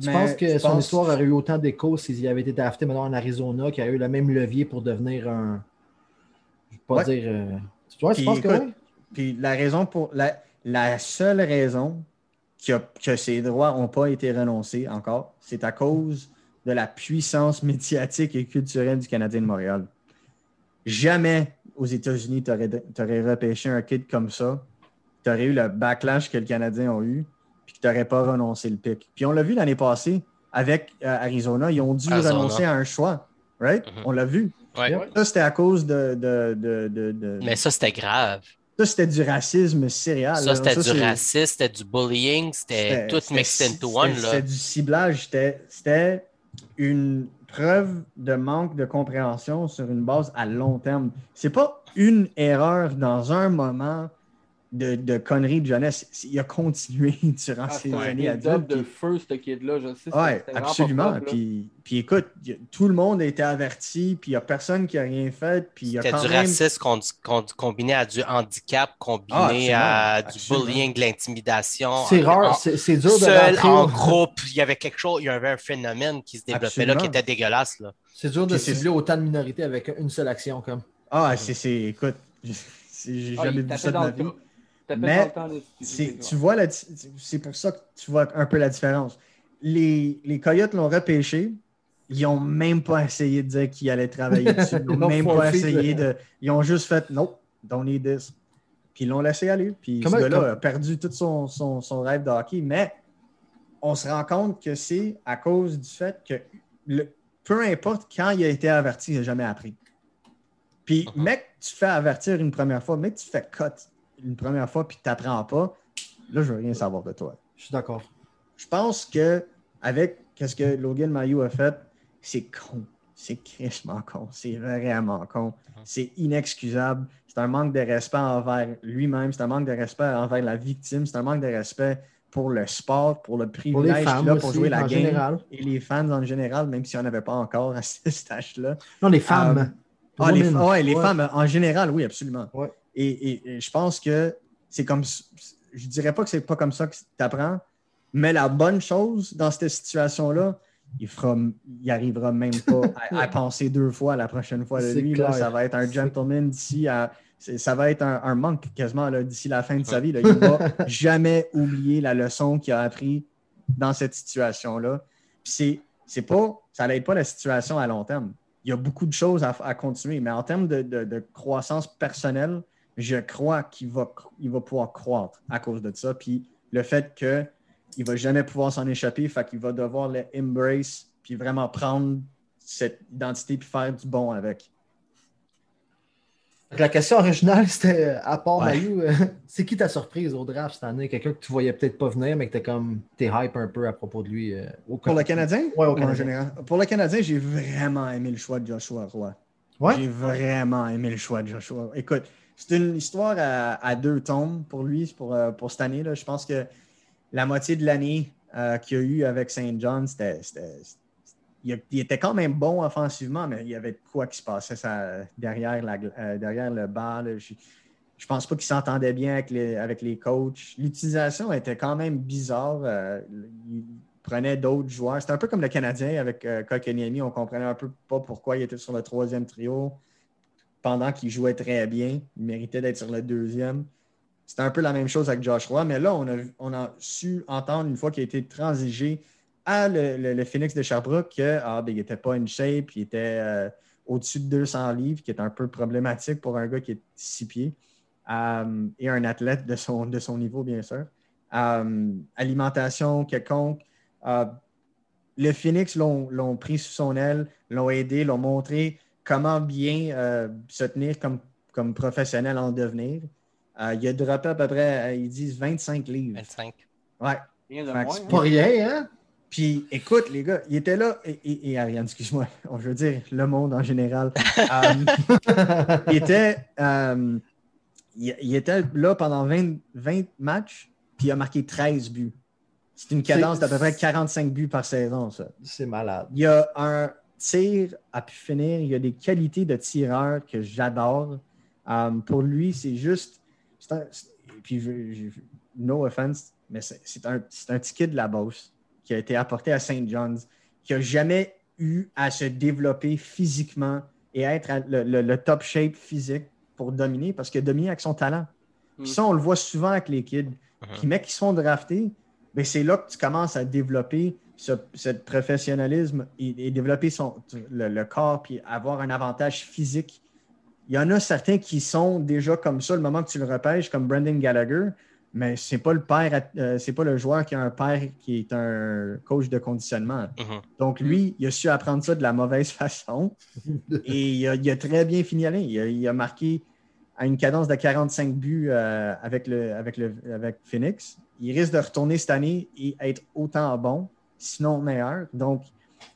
Tu mais penses que son histoire aurait eu autant d'écho s'il avait été drafté maintenant en Arizona, qu'il a eu le même levier pour devenir un. Je vais pas Ouais. dire. euh, Tu vois, tu penses que oui? Puis la raison pour la, la seule raison a- que ces droits n'ont pas été renoncés encore, c'est à cause de la puissance médiatique et culturelle du Canadien de Montréal. Jamais aux États-Unis, tu aurais, repêché un kid comme ça. Tu aurais eu le backlash que le Canadien a eu, puis que tu n'aurais pas renoncé le pic. Puis on l'a vu l'année passée avec euh, Arizona, ils ont dû Arizona. renoncer à un choix. Right? Mhm. On l'a vu. Ouais. Ça, c'était à cause de. de, de, de- de- Mais ça, c'était grave. Ça, c'était du racisme céréal. Ça, c'était du racisme, c'était du bullying, c'était tout mixed into one. c'était- du ciblage. C'était- C'était une preuve de manque de compréhension sur une base à long terme. C'est pas une erreur dans un moment de, de conneries de jeunesse. Il a continué durant Ah, ces c'est un années adultes. de feu, ce kid-là. Je sais. Oui, absolument. Puis, puis écoute, tout le monde a été averti, puis il n'y a personne qui a rien fait. Puis il y a C'était quand du même... racisme con- con- combiné à du handicap, combiné Ah, absolument, à du absolument. bullying, de l'intimidation. C'est En- rare, en- c'est c'est dur de Seul, rentrer en groupe, il y avait quelque chose, il y avait un phénomène qui se développait là qui était dégueulasse. Là. C'est dur de Puis c'est- cibler autant de minorités avec une seule action comme. Ah, c'est... c'est- Écoute, j'ai Ah, jamais vu ça de ma vie. Mais tu vois c'est pour ça que tu vois un peu la différence. Les, les Coyotes l'ont repêché. Ils n'ont même pas essayé de dire qu'ils allaient travailler dessus. Ils n'ont même pas essayé de. Ils ont juste fait Nope, don't need this. Puis ils l'ont laissé aller. Puis Comment- ce gars-là comme- a perdu tout son, son, son rêve de hockey. Mais on se rend compte que c'est à cause du fait que le- peu importe quand il a été averti, il n'a jamais appris. Puis, mec, tu fais avertir une première fois, mec, tu fais cut. Une première fois puis tu n'apprends pas, là, je veux rien savoir de toi. Je suis d'accord. Je pense que avec ce que Logan Mayou a fait, c'est con. C'est crissement con. C'est vraiment con. C'est inexcusable. C'est un manque de respect envers lui-même. C'est un manque de respect envers la victime. C'est un manque de respect pour le sport, pour le Pour privilège qu'il a pour jouer la game. général. Et les fans en général, même si on n'avait pas encore à ce stage-là. Non, les femmes. Euh, Ah, les, Women. ouais, les Ouais. femmes, en général, oui, absolument. Ouais. Et, et- et je pense que c'est comme. Je dirais pas que c'est pas comme ça que tu apprends, mais la bonne chose dans cette situation-là, il fera, il arrivera même pas à, à penser deux fois la prochaine fois de lui. là. ça va être un gentleman d'ici à. Ça va être un, un monk quasiment d'ici la fin de sa vie. là. Il va jamais oublier la leçon qu'il a appris dans cette situation-là. Puis c'est, c'est pas, ça n'aide pas la situation à long terme. Il y a beaucoup de choses à, à continuer, mais en termes de, de- de croissance personnelle, je crois qu'il va, il va pouvoir croître à cause de ça. Puis le fait qu'il ne va jamais pouvoir s'en échapper, fait qu'il va devoir le embrace, puis vraiment prendre cette identité puis faire du bon avec. La question originale, c'était à part Ouais. Mayu, euh, c'est qui ta surprise au draft cette année? Quelqu'un que tu voyais peut-être pas venir, mais que t'es comme t'es hype un peu à propos de lui. euh, au Pour le Canadien? Ouais, au en général? Pour le Canadien, j'ai vraiment aimé le choix de Joshua Roy. Ouais? J'ai vraiment aimé le choix de Joshua. Écoute, c'est une histoire à, deux tomes pour lui, pour, euh, pour cette année. Là. Je pense que la moitié de l'année euh, qu'il a eu avec St. John, c'était. il, était quand même bon offensivement, mais il y avait quoi qui se passait euh, derrière le bas. là. Je, je pense pas qu'il s'entendait bien avec les, avec les coachs. L'utilisation était quand même bizarre. euh, il prenait d'autres joueurs. C'était un peu comme le Canadien avec Kotkaniemi. On comprenait un peu pas pourquoi il était sur le troisième trio pendant qu'il jouait très bien. Il méritait d'être sur le deuxième. C'était un peu la même chose avec Josh Roy, mais là, on a, su entendre une fois qu'il a été transigé à le, Phoenix de Sherbrooke que ah, ben, n'était pas in shape, il était euh, au-dessus de 200 livres, qui est un peu problématique pour un gars qui est six pieds euh, et un athlète de son, niveau, bien sûr. Euh, alimentation quelconque. Le Phoenix l'ont pris sous son aile, l'ont aidé, l'ont montré comment bien euh, se tenir comme, comme professionnel en devenir. Euh, il a droppé à peu près, euh, ils disent 25 livres. 25. Ouais. Rien de moins. hein? Pas rien, hein? Puis écoute, les gars, il était là, et, et- et Ariane, excuse-moi, je veux dire le monde en général. Euh, il, était, euh, il, il était là pendant 20, 20 matchs, puis il a marqué 13 buts. C'est une cadence d'à peu près 45 buts par saison, ça. C'est malade. Il y a un tir à pu finir. Il y a des qualités de tireur que j'adore. Euh, pour lui, c'est juste. un- puis, je- je- no offense, mais c'est un, un ticket de la Beauce qui a été apporté à St. John's, qui n'a jamais eu à se développer physiquement et être à le, le- le top shape physique pour dominer, parce qu'il a dominé avec son talent. Puis Mm. ça, on le voit souvent avec les kids. Puis, mecs qui se font drafter, ben, c'est là que tu commences à développer ce, ce professionnalisme et, et développer son, le, le corps, puis avoir un avantage physique. Il y en a certains qui sont déjà comme ça le moment que tu le repêches, comme Brendan Gallagher, mais c'est pas le père, euh, c'est pas le joueur qui a un père qui est un coach de conditionnement. Mhm. Donc lui, il a su apprendre ça de la mauvaise façon et il a, il a très bien fini l'année. Il, a- il a marqué à une cadence de 45 buts euh, avec, le, avec, le, avec Phoenix. Il risque de retourner cette année et être autant bon, sinon meilleur. Donc,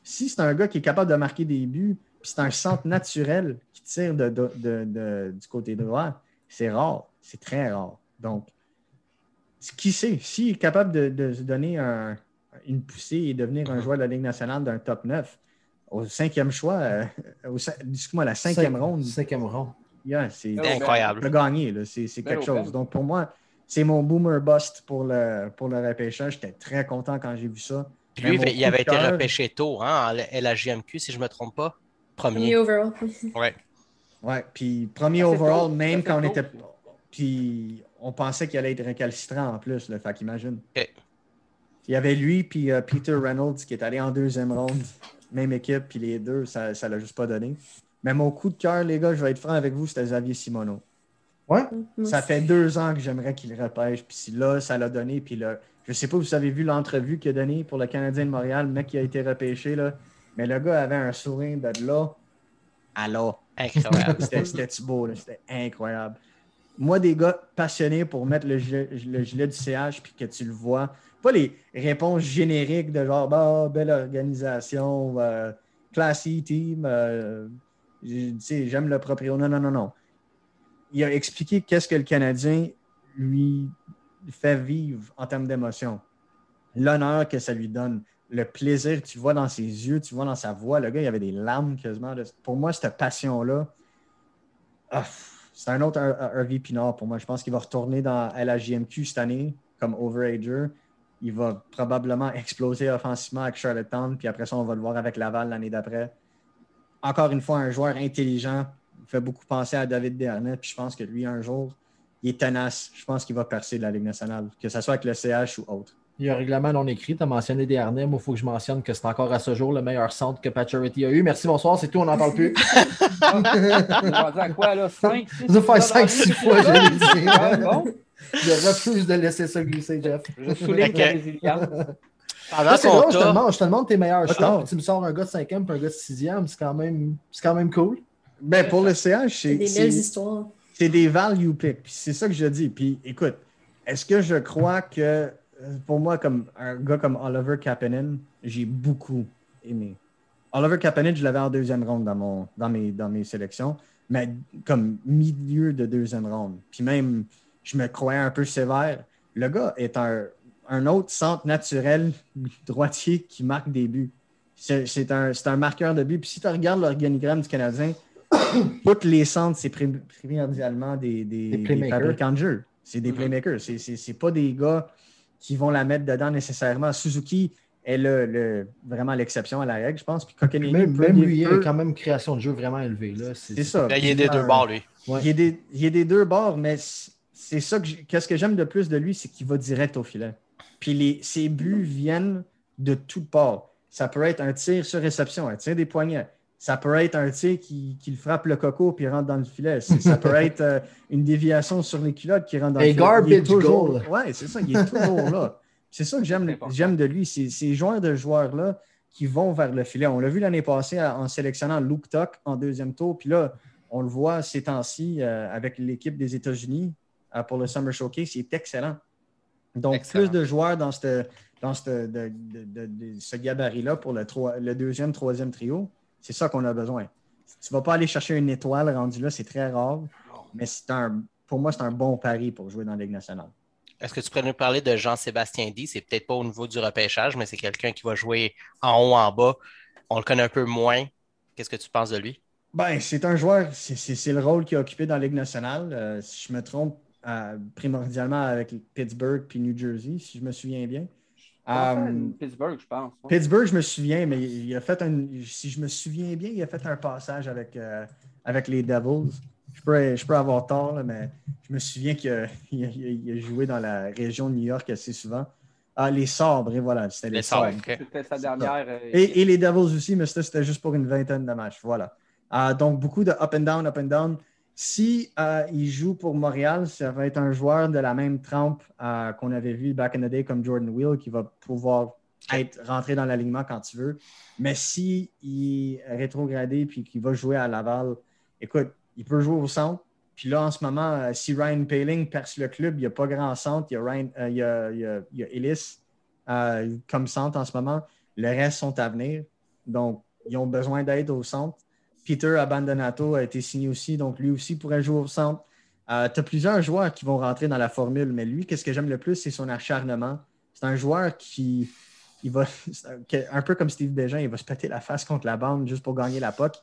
si c'est un gars qui est capable de marquer des buts, puis c'est un centre naturel qui tire de, de- de- de- du côté droit, c'est rare. C'est très rare. Donc, qui sait, s'il est capable de, de se donner un- une poussée et devenir un joueur de la Ligue nationale d'un top 9, au cinquième choix, euh, au excuse-moi, la cinquième Cinq- c'est Cinquième ronde. yeah, c'est Ben, incroyable. tu as gagné, là. c'est Ben, quelque Ben. chose. Donc pour moi, c'est mon boomer bust pour le, pour le repêchage. J'étais très content quand j'ai vu ça. Puis lui, mon il avait été repêché tôt, hein, en LHJMQ, si je ne me trompe pas. Premier. Premier overall. Ouais. Ouais, puis premier overall, tôt, même quand on tôt. était. Puis on pensait qu'il allait être récalcitrant en plus, là, fait qu'imagine. Ok. Il y avait lui puis euh, Peter Reynolds qui est allé en deuxième ronde, même équipe, puis les deux, ça ne l'a juste pas donné. Mais mon coup de cœur, les gars, je vais être franc avec vous, c'était Xavier Simoneau. Ouais? Ça fait deux ans que j'aimerais qu'il repêche, puis là, ça l'a donné, puis là, je sais pas si vous avez vu l'entrevue qu'il a donnée pour le Canadien de Montréal, le mec qui a été repêché, là, mais le gars avait un sourire de là à là. Incroyable. C'était beau, là, c'était incroyable. Moi, des gars passionnés pour mettre le gilet, le gilet du CH puis que tu le vois. Pas les réponses génériques de genre, bah, belle organisation, euh, classy team, euh, j'ai- tu sais, j'aime le proprio. Non, non, non, non. Il a expliqué qu'est-ce que le Canadien lui fait vivre en termes d'émotion. L'honneur que ça lui donne, le plaisir que tu vois dans ses yeux, tu vois dans sa voix. Le gars, il avait des larmes quasiment. Pour moi, cette passion-là, ah, c'est un autre Harvey Pinard pour moi. Je pense qu'il va retourner dans LHJMQ cette année comme overager. Il va probablement exploser offensivement avec Charlottetown, puis après ça, on va le voir avec Laval l'année d'après. Encore une fois, un joueur intelligent. Il fait beaucoup penser à David Dernay, puis je pense que lui, un jour, il est tenace. Je pense qu'il va percer de la Ligue nationale, que ce soit avec le CH ou autre. Il y a un règlement non écrit. Tu as mentionné des harnais. Moi, il faut que je mentionne que c'est encore à ce jour le meilleur centre que Paturity a eu. Merci, bonsoir. C'est tout. On n'en parle plus. On rendu à quoi, là? 5, 6 Ça fait 5-6 fois, je l'ai dit. Ah, bon, Je refuse de laisser ça glisser, Jeff. je souligne Ok. la résilience. Là, drôle, je te demande, je te demande tes meilleurs puis tu me sors un gars de 5e et un gars de 6e, c'est quand même, c'est quand même cool. Ben, pour le CH, C'est des c'est- belles histoires. c'est des value picks. C'est ça que je dis. Puis écoute, est-ce que je crois que euh, pour moi, comme un gars comme Oliver Kapanen, j'ai beaucoup aimé. Oliver Kapanen, je l'avais en deuxième ronde dans, mon, dans, mes, dans mes sélections, mais comme milieu de deuxième ronde. Puis même, je me croyais un peu sévère. Le gars est un, un autre centre naturel droitier qui marque des buts. C'est un, c'est un marqueur de but. Puis si tu regardes l'organigramme du Canadien, tous les centres, c'est prim- primordialement des, des, Des fabricants de jeu. C'est des Mhm. playmakers. C'est- C'est c'est pas des gars qui vont la mettre dedans nécessairement. Suzuki est le, le- vraiment l'exception à la règle, je pense. Puis Même, peut- même il lui, il a quand même une création de jeu vraiment élevée. là. C'est ça. Là, il est des deux bords, lui. Ouais. Il, est des, il est des deux bords, mais c'est ça que qu'est-ce que j'aime de plus de lui, c'est qu'il va direct au filet. Puis les, ses buts viennent de toutes parts. Ça peut être un tir sur réception, un tir des poignets. Ça peut être un tir qui, qui le frappe le coco puis rentre dans le filet. Ça peut être euh, une déviation sur les culottes qui rentre dans le filet. garbage Il est toujours, goal. Ouais, c'est ça, il est toujours là. C'est ça que j'aime de lui. C'est ces joueurs de joueurs-là qui vont vers le filet. On l'a vu l'année passée à- en sélectionnant Luke Tuck en deuxième tour. Puis là, on le voit ces temps-ci euh, avec l'équipe des États-Unis euh, pour le Summer Showcase. Il est excellent. Donc, Excellent. plus de joueurs dans, cette- dans cette- de, de- de- de ce gabarit-là pour le, le deuxième, troisième trio, c'est ça qu'on a besoin. Tu ne vas pas aller chercher une étoile rendue là, c'est très rare, mais c'est un, pour moi, c'est un bon pari pour jouer dans la Ligue nationale. Est-ce que tu pourrais nous parler de Jean-Sébastien D? C'est peut-être pas au niveau du repêchage, mais c'est quelqu'un qui va jouer en haut, en bas. On le connaît un peu moins. Qu'est-ce que tu penses de lui? Ben, c'est un joueur, c'est le rôle qu'il a occupé dans la Ligue nationale. Euh, si je me trompe, euh, primordialement avec Pittsburgh puis New Jersey, si je me souviens bien. Pittsburgh, je pense. ouais. Pittsburgh, je me souviens, mais il a fait un. Si je me souviens bien, il a fait un passage avec, euh, avec les Devils. Je peux, je peux avoir tort, là, mais je me souviens qu'il a, il a- il a joué dans la région de New York assez souvent. Ah, les sabres, et voilà, c'était les, Les Sabres. C'était sa dernière. euh, Et, et les Devils aussi, mais ça, c'était juste pour une vingtaine de matchs. Voilà. Ah, donc, beaucoup de up and down, up and down. Si euh, il joue pour Montréal, ça va être un joueur de la même trempe euh, qu'on avait vu back in the day comme Jordan Wheel qui va pouvoir être rentré dans l'alignement quand tu veux. Mais si il est rétrogradé puis qu'il va jouer à Laval, écoute, il peut jouer au centre. Puis là, en ce moment, euh, si Ryan Paling perce le club, il n'y a pas grand centre. Il y a, Ryan, il y a, il y a- il y a Ellis comme centre en ce moment. Le reste sont à venir. Donc, ils ont besoin d'aide au centre. Peter Abandonato a été signé aussi, donc lui aussi pourrait jouer au centre. tu as plusieurs joueurs qui vont rentrer dans la formule, mais lui, qu'est-ce que j'aime le plus, c'est son acharnement. C'est un joueur qui il va, un, peu comme Steve Bégin, il va se péter la face contre la bande juste pour gagner la puck.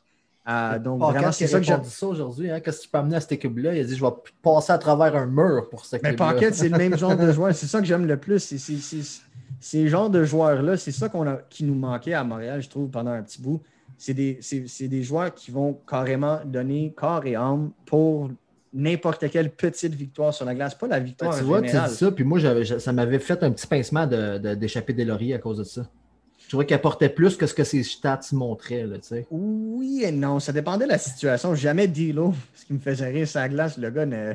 Euh, donc, vraiment, c'est ça que j'aime. répondu ça aujourd'hui. Hein? Qu'est-ce que tu peux amener à cette équipe-là? Il a dit Je vais passer à travers un mur pour cette Mais équipe-là. Paquette, c'est le même genre de joueur. C'est ça que j'aime le plus. C'est- c'est- c'est- Ces genres de joueurs-là, c'est ça qu'on qui nous manquait à Montréal, je trouve, pendant un petit bout. C'est des, des joueurs qui vont carrément donner corps et âme pour n'importe quelle petite victoire sur la glace. Pas la Ben, victoire tu vois, tu dis ça, puis moi, ça m'avait fait un petit pincement de- de- d'échapper des lauriers à cause de ça. Je trouvais qu'elle portait plus que ce que ses stats montraient. Là, tu sais. Oui et non, ça dépendait de la situation. Jamais D'Lo, ce qui me faisait rire la glace, le gars, ne-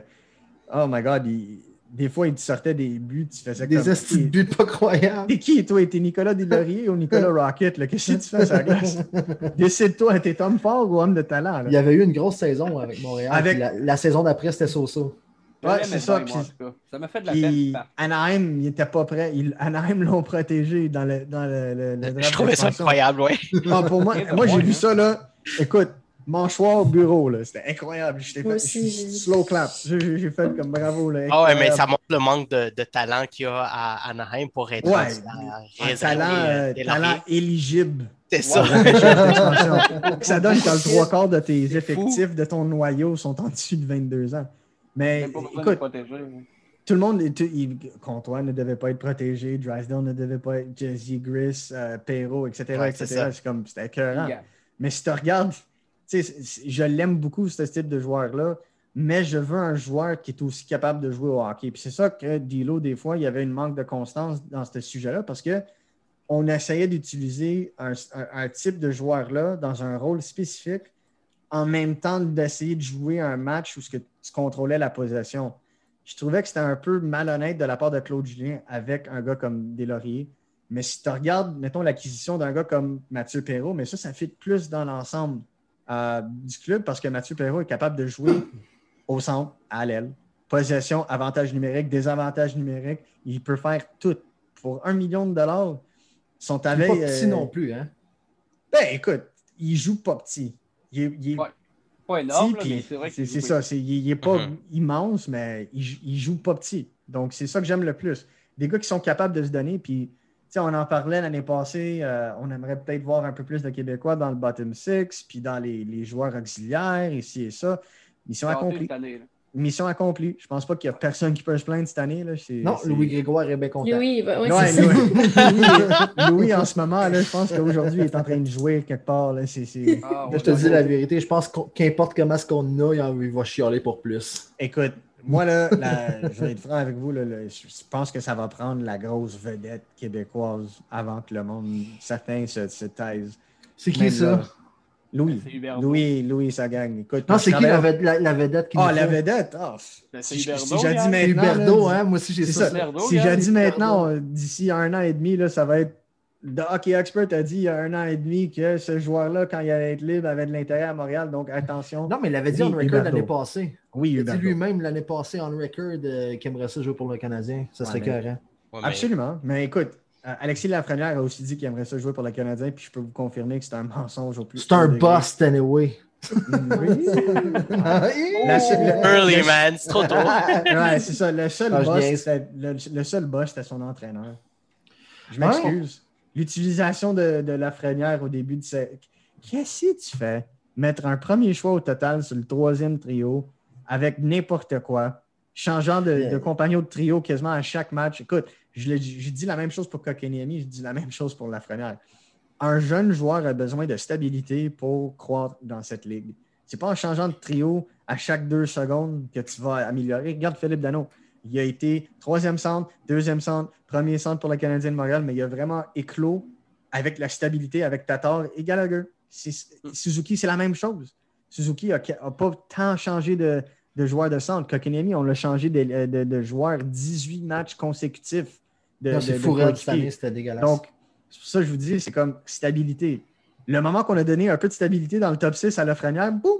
oh my god, il- des fois, il te sortait des buts, tu faisais Des comme... estis de buts pas croyables. T'es qui, toi? T'es Nicolas Deslauriers ou Nicolas Rocket? là? Qu'est-ce que tu fais sur la glace? Décide-toi, t'es homme fort ou homme de talent? là? Il y avait eu une grosse saison avec Montréal. Avec- La, la saison d'après, c'était Soso. Je Ouais, c'est ça, moi. Ça m'a fait de la Puis peine. Anaheim, il était pas prêt. Il- Anaheim l'ont protégé dans le, dans le, le- le Je trouvais ça incroyable, ouais. Non, pour moi, moi j'ai vu hein. ça là. Écoute, mâchoire au bureau, là. C'était incroyable. J'étais fait- aussi, slow clap. J'ai- fait comme bravo. Là, Ah ouais, mais ça montre le manque de, de talent qu'il y a à Anaheim pour être Ouais, un talent, euh, euh, des talent éligible. C'est ça. ça donne quand le trois quarts de tes fou. effectifs de ton noyau sont en dessus de 22 ans. Mais écoute, protéger. hein. tout le monde, tout- il- Comtois ne devait pas être protégé, Drysdale ne devait pas être, Jesse Gris, euh, Perrault, etc. Ouais, etc. c'est comme, c'était écœurant. Mais si tu regardes, je l'aime beaucoup, ce type de joueur-là, mais je veux un joueur qui est aussi capable de jouer au hockey. Puis c'est ça que Dilo, des fois, il y avait une manque de constance dans ce sujet-là parce que on essayait d'utiliser un, un- un type de joueur-là dans un rôle spécifique en même temps d'essayer de jouer un match où ce que tu contrôlais la possession. Je trouvais que c'était un peu malhonnête de la part de Claude Julien avec un gars comme Deslauriers. Mais si tu regardes, mettons, l'acquisition d'un gars comme Mathieu Perrault, mais ça, ça fit plus dans l'ensemble euh, du club parce que Mathieu Perrault est capable de jouer au centre, à l'aile. Possession, avantage numérique, désavantage numérique. Il peut faire tout. Pour un million de dollars, son Il talent. pas petit non plus, hein? Ben, écoute, il joue pas petit. Il est, il est Ouais, Pas énorme, petit, là, mais puis c'est vrai c'est ça. c'est- il n'est pas Mhm. immense, mais il, il joue pas petit. Donc, c'est ça que j'aime le plus. Des gars qui sont capables de se donner. Puis, on en parlait l'année passée. euh, on aimerait peut-être voir un peu plus de Québécois dans le bottom six, puis dans les, les joueurs auxiliaires, ici et ça. Mission accomplie. cette année, là. Mission accomplie. Je pense pas qu'il y a personne qui peut se plaindre cette année. Là. Non, Louis Grégoire est bien content. Louis, ben, ouais, Ouais. Louis, en ce moment, là, je pense qu'aujourd'hui, il est en train de jouer quelque part. Là. Ah, Je te dis la vérité, je pense qu'importe comment ce qu'on a, il va chialer pour plus. Écoute, moi, là, la- je vais être franc avec vous, là, je pense que ça va prendre la grosse vedette québécoise avant que le monde, certains se, se taisent. C'est qui Même ça? là, Louis. Louis, Louis, sa gang. Écoute, Non, c'est qui la, vedette qui Ah, la vedette? Ben, c'est si, si Huberdeau, j'ai dit regarde. maintenant. Hein? Moi aussi, j'ai C'est ça. ça. Si j'ai dit Huberdeau. maintenant, d'ici un an et demi, là, ça va être. The Hockey Expert a dit il y a un an et demi que ce joueur-là, quand il allait être libre, avait de l'intérêt à Montréal. Donc, attention. Non, mais il l'avait dit on record l'année passée. Oui, Il a dit lui-même l'année passée on record euh, qu'il aimerait ça jouer pour le Canadien. Ça serait Ouais, mais- Absolument. Mais écoute, euh, Alexis Lafrenière a aussi dit qu'il aimerait ça jouer pour le Canadien, puis je peux vous confirmer que c'est un mensonge au plus. C'est un bust anyway. Oui. Le- Early, le- man, c'est trop tôt. ouais, c'est ça. Le seul, Ah, boss, le, le seul boss, c'était son entraîneur. Je Ouais. m'excuse. L'utilisation de, de Lafrenière au début de cette. Qu'est-ce que tu fais? Mettre un premier choix au total sur le troisième trio avec n'importe quoi, changeant de, de compagnon de trio quasiment à chaque match. Écoute, je, dis la même chose pour Kokeniemi, je dis la même chose pour Lafrenière. Un jeune joueur a besoin de stabilité pour croître dans cette ligue. C'est pas en changeant de trio à chaque deux secondes que tu vas améliorer. Regarde Philippe Dano. Il a été troisième centre, deuxième centre, premier centre pour le Canadien de Montréal, mais il a vraiment éclos avec la stabilité, avec Tatar et Gallagher. C'est- Suzuki, c'est la même chose. Suzuki n'a pas tant changé de, de joueur de centre. Kokenemi, on l'a changé de, de, de joueur 18 matchs consécutifs. De, C'est année, c'était dégueulasse. Donc, c'est pour ça que je vous dis, c'est comme stabilité. Le moment qu'on a donné un peu de stabilité dans le top 6 à Lafrenière, boum!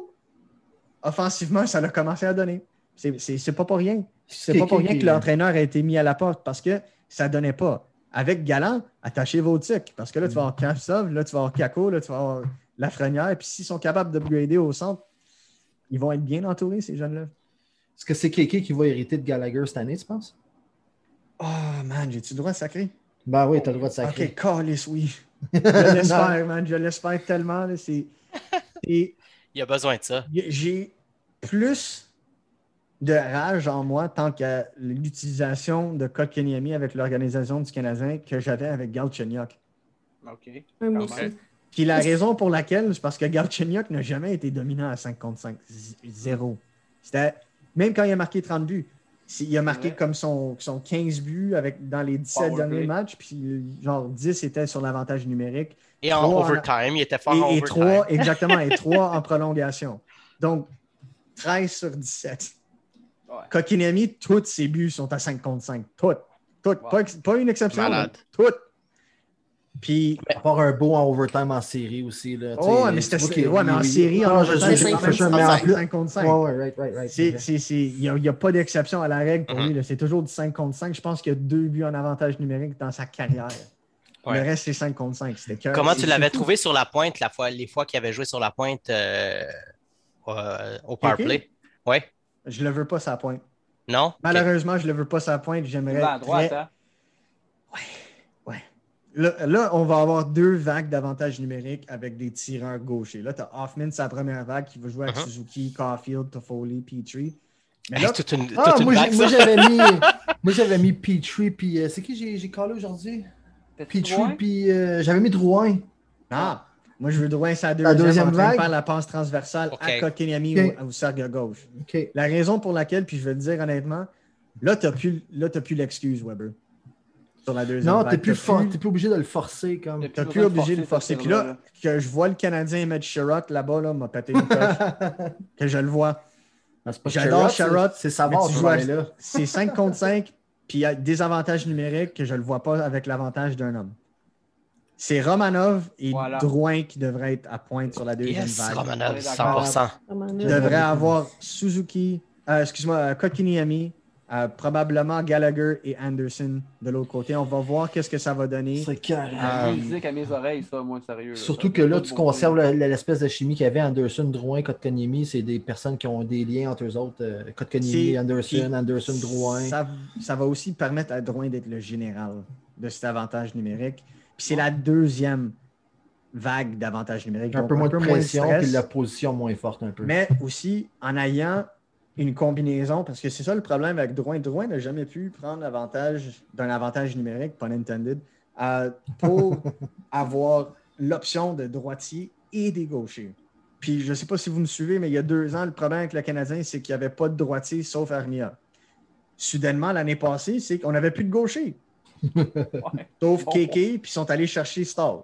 Offensivement, ça a commencé à donner. C'est- C'est c'est pas pour rien. C'est pas pour rien que l'entraîneur a été mis à la porte parce que ça donnait pas. Avec Galant, attachez vos tics. Parce que là, tu vas avoir Kravtsov, là, tu vas avoir Kako, là, tu vas avoir Lafrenière. Puis s'ils sont capables d'upgrader au centre, ils vont être bien entourés, ces jeunes-là. Est-ce que c'est Kéké qui va hériter de Gallagher cette année, tu penses? Oh man, j'ai-tu le droit de sacrer? Ben oui, t'as le droit de sacrer. Ok, calice, oui. Je l'espère, man. Je l'espère tellement. là. C'est. c'est- Il a besoin de ça. J'ai plus de rage en moi tant qu'à l'utilisation de Kotkaniemi avec l'organisation du Canadien que j'avais avec Galchenyuk. OK. Moi aussi. Même. Puis la raison pour laquelle, c'est parce que Galchenyuk n'a jamais été dominant à 5 contre 5. Z- Zéro. C'était, même quand il a marqué 30 buts, il a marqué Ouais. comme son, son 15 buts avec, dans les 17 Power derniers play. matchs, puis genre 10 étaient sur l'avantage numérique. Et en en- overtime, il était fort en Et, et overtime. 3, exactement, et 3 en prolongation. Donc, 13 sur 17. Ouais. Kokinemi, tous ses buts sont à 5 contre 5. Toutes. Toutes. Wow. Pas, pas une exception. Toutes. Puis, À part un beau en overtime en série aussi. Là, oh, mais c'était qu'il- ouais, mais en il- série, en je overtime, sais, c'est for sure, cinq mais en plus. 5 contre 5. Ouais, ouais, right, right, right. C'est- c'est- c'est- Il n'y a, il y a pas d'exception à la règle pour Mhm. lui. là. C'est toujours du 5 contre 5. Je pense qu'il y a deux buts en avantage numérique dans sa carrière. Ouais. Le reste, c'est 5 contre 5. C'était cœur. Comment tu l'avais trouvé sur la pointe, la fois, les fois qu'il avait joué sur la pointe euh, euh, au power Kéké? play? Ouais? Je le veux pas sa pointe. Non? Malheureusement, je le veux pas sa pointe. Il J'aimerais. va à droite, très- hein? Là, là, on va avoir deux vagues d'avantages numériques avec des tireurs gauchers. Là, tu as Hoffman, sa première vague, qui va jouer avec Mhm. Suzuki, Caulfield, Toffoli, Petrie. Mais Hey, là, toute une, toute Ah, moi, j'avais mis, moi, j'avais mis Petrie, puis euh, c'est qui j'ai, callé aujourd'hui? Petrie, puis euh, j'avais mis Drouin. ah, moi, je veux Drouin sa deuxième, deuxième en train de vague? faire la passe transversale à Kotkaniemi Ok. ou, ou Serge à gauche. OK. La raison pour laquelle, puis je vais le dire honnêtement, là, tu n'as plus, là, t'as plus l'excuse, Weber. Sur la deuxième Non, t'es plus, t'es plus obligé de le forcer. comme. T'as plus plus obligé de forcer forcer. ce Puis là, que je vois le Canadien mettre Sherrod là-bas, là, m'a pété une coche. que je le vois. Ah, J'adore Sherrod, C'est à- là. C'est 5 contre 5, puis il y a des avantages numériques que je ne le vois pas avec l'avantage d'un homme. C'est Romanov et Voilà. Drouin qui devraient être à pointe sur la deuxième Yes, vague. Romanov, est d'accord. 100%. Tu Je- devrais avoir Suzuki, euh, excuse-moi, euh, Kotkaniemi, euh, probablement Gallagher et Anderson de l'autre côté. On va voir qu'est-ce que ça va donner. C'est carré. Ah, C'est musique à mes oreilles, ça, moi, sérieux. là. Surtout Ça, que là, tu conserves l'espèce de chimie qu'il y avait Anderson, Drouin, Kotkaniemi. C'est des personnes qui ont des liens entre eux autres. euh, Kotkaniemi, Anderson, Anderson, Drouin. Ça, ça va aussi permettre à Drouin d'être le général de cet avantage numérique. Puis c'est la deuxième vague d'avantage numérique. Un donc peu moins de pression, stress, puis la position moins forte un peu. Mais aussi en ayant une combinaison, parce que c'est ça le problème avec Drouin. Drouin n'a jamais pu prendre l'avantage d'un avantage numérique, pun intended, euh, pour avoir l'option de droitier et des gauchers. Puis je ne sais pas si vous me suivez, mais il y a deux ans, le problème avec le Canadien, c'est qu'il n'y avait pas de droitier sauf Armia. Soudainement, l'année passée, c'est qu'on n'avait plus de gaucher. Ouais. Sauf. Keke, puis ils sont allés chercher Stall.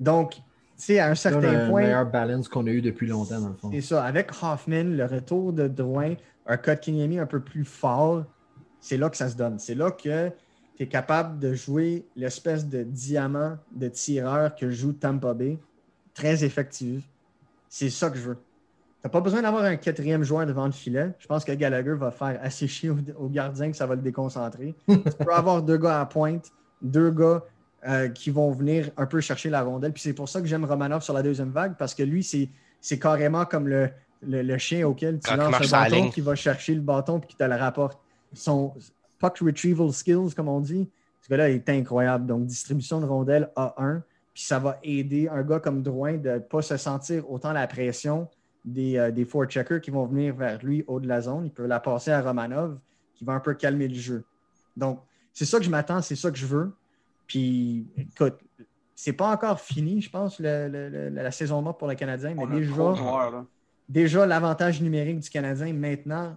Donc, sais, à un C'est certain le point, meilleur balance qu'on a eu depuis longtemps, dans le fond. c'est ça. Avec Hoffman, le retour de Drouin, un Kotkaniemi un peu plus fort, c'est là que ça se donne. C'est là que tu es capable de jouer l'espèce de diamant de tireur que joue Tampa Bay. Très effective. C'est ça que je veux. Tu n'as pas besoin d'avoir un quatrième joueur devant le filet. Je pense que Gallagher va faire assez chier au, au gardien que ça va le déconcentrer. tu peux avoir deux gars à pointe, deux gars euh, qui vont venir un peu chercher la rondelle. Puis c'est pour ça que j'aime Romanov sur la deuxième vague, parce que lui, c'est, c'est carrément comme le, le, le chien auquel tu Quand lances un bâton qui va chercher le bâton puis qui te le rapporte. Son puck retrieval skills, comme on dit, ce gars-là est incroyable. Donc, distribution de rondelles A1, puis ça va aider un gars comme Drouin de ne pas se sentir autant la pression des, euh, des four-checkers qui vont venir vers lui au de la zone. Il peut la passer à Romanov, qui va un peu calmer le jeu. Donc, c'est ça que je m'attends, c'est ça que je veux. Puis, écoute, c'est pas encore fini, je pense, le- le- le- la saison morte pour le Canadien, mais déjà, joueurs, déjà l'avantage numérique du Canadien maintenant,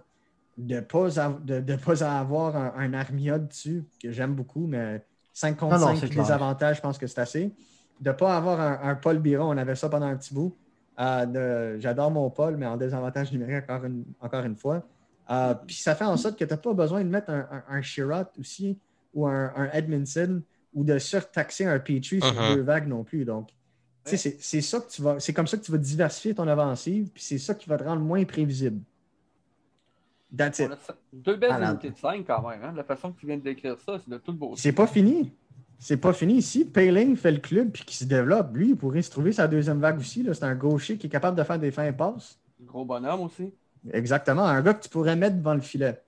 de ne pas, av- de, de pas avoir un, un Armia dessus, que j'aime beaucoup, mais 5 contre non, 5 c'est puis clair. les avantages, je pense que c'est assez. De ne pas avoir un, un Paul Biron, on avait ça pendant un petit bout. Euh, J'adore mon Paul, mais en désavantage numérique encore une, encore une fois. Euh, puis ça fait en sorte que tu n'as pas besoin de mettre un, un, un Sherrod aussi ou un, un Edmondson ou de surtaxer un Petrie sur Mhm. deux vagues non plus. Donc, tu sais, c'est- c'est ça que tu vas. C'est comme ça que tu vas diversifier ton offensive, puis c'est ça qui va te rendre moins prévisible. That's it. Deux belles unités de 5 quand même. Hein? La façon que tu viens de décrire ça, c'est de tout le beau. C'est pas fini. C'est pas fini ici. Payling fait le club puis qui se développe. Lui, il pourrait se trouver sa deuxième vague aussi. C'est un gaucher qui est capable de faire des fins passes. Gros bonhomme aussi. Exactement. Un gars que tu pourrais mettre devant le filet.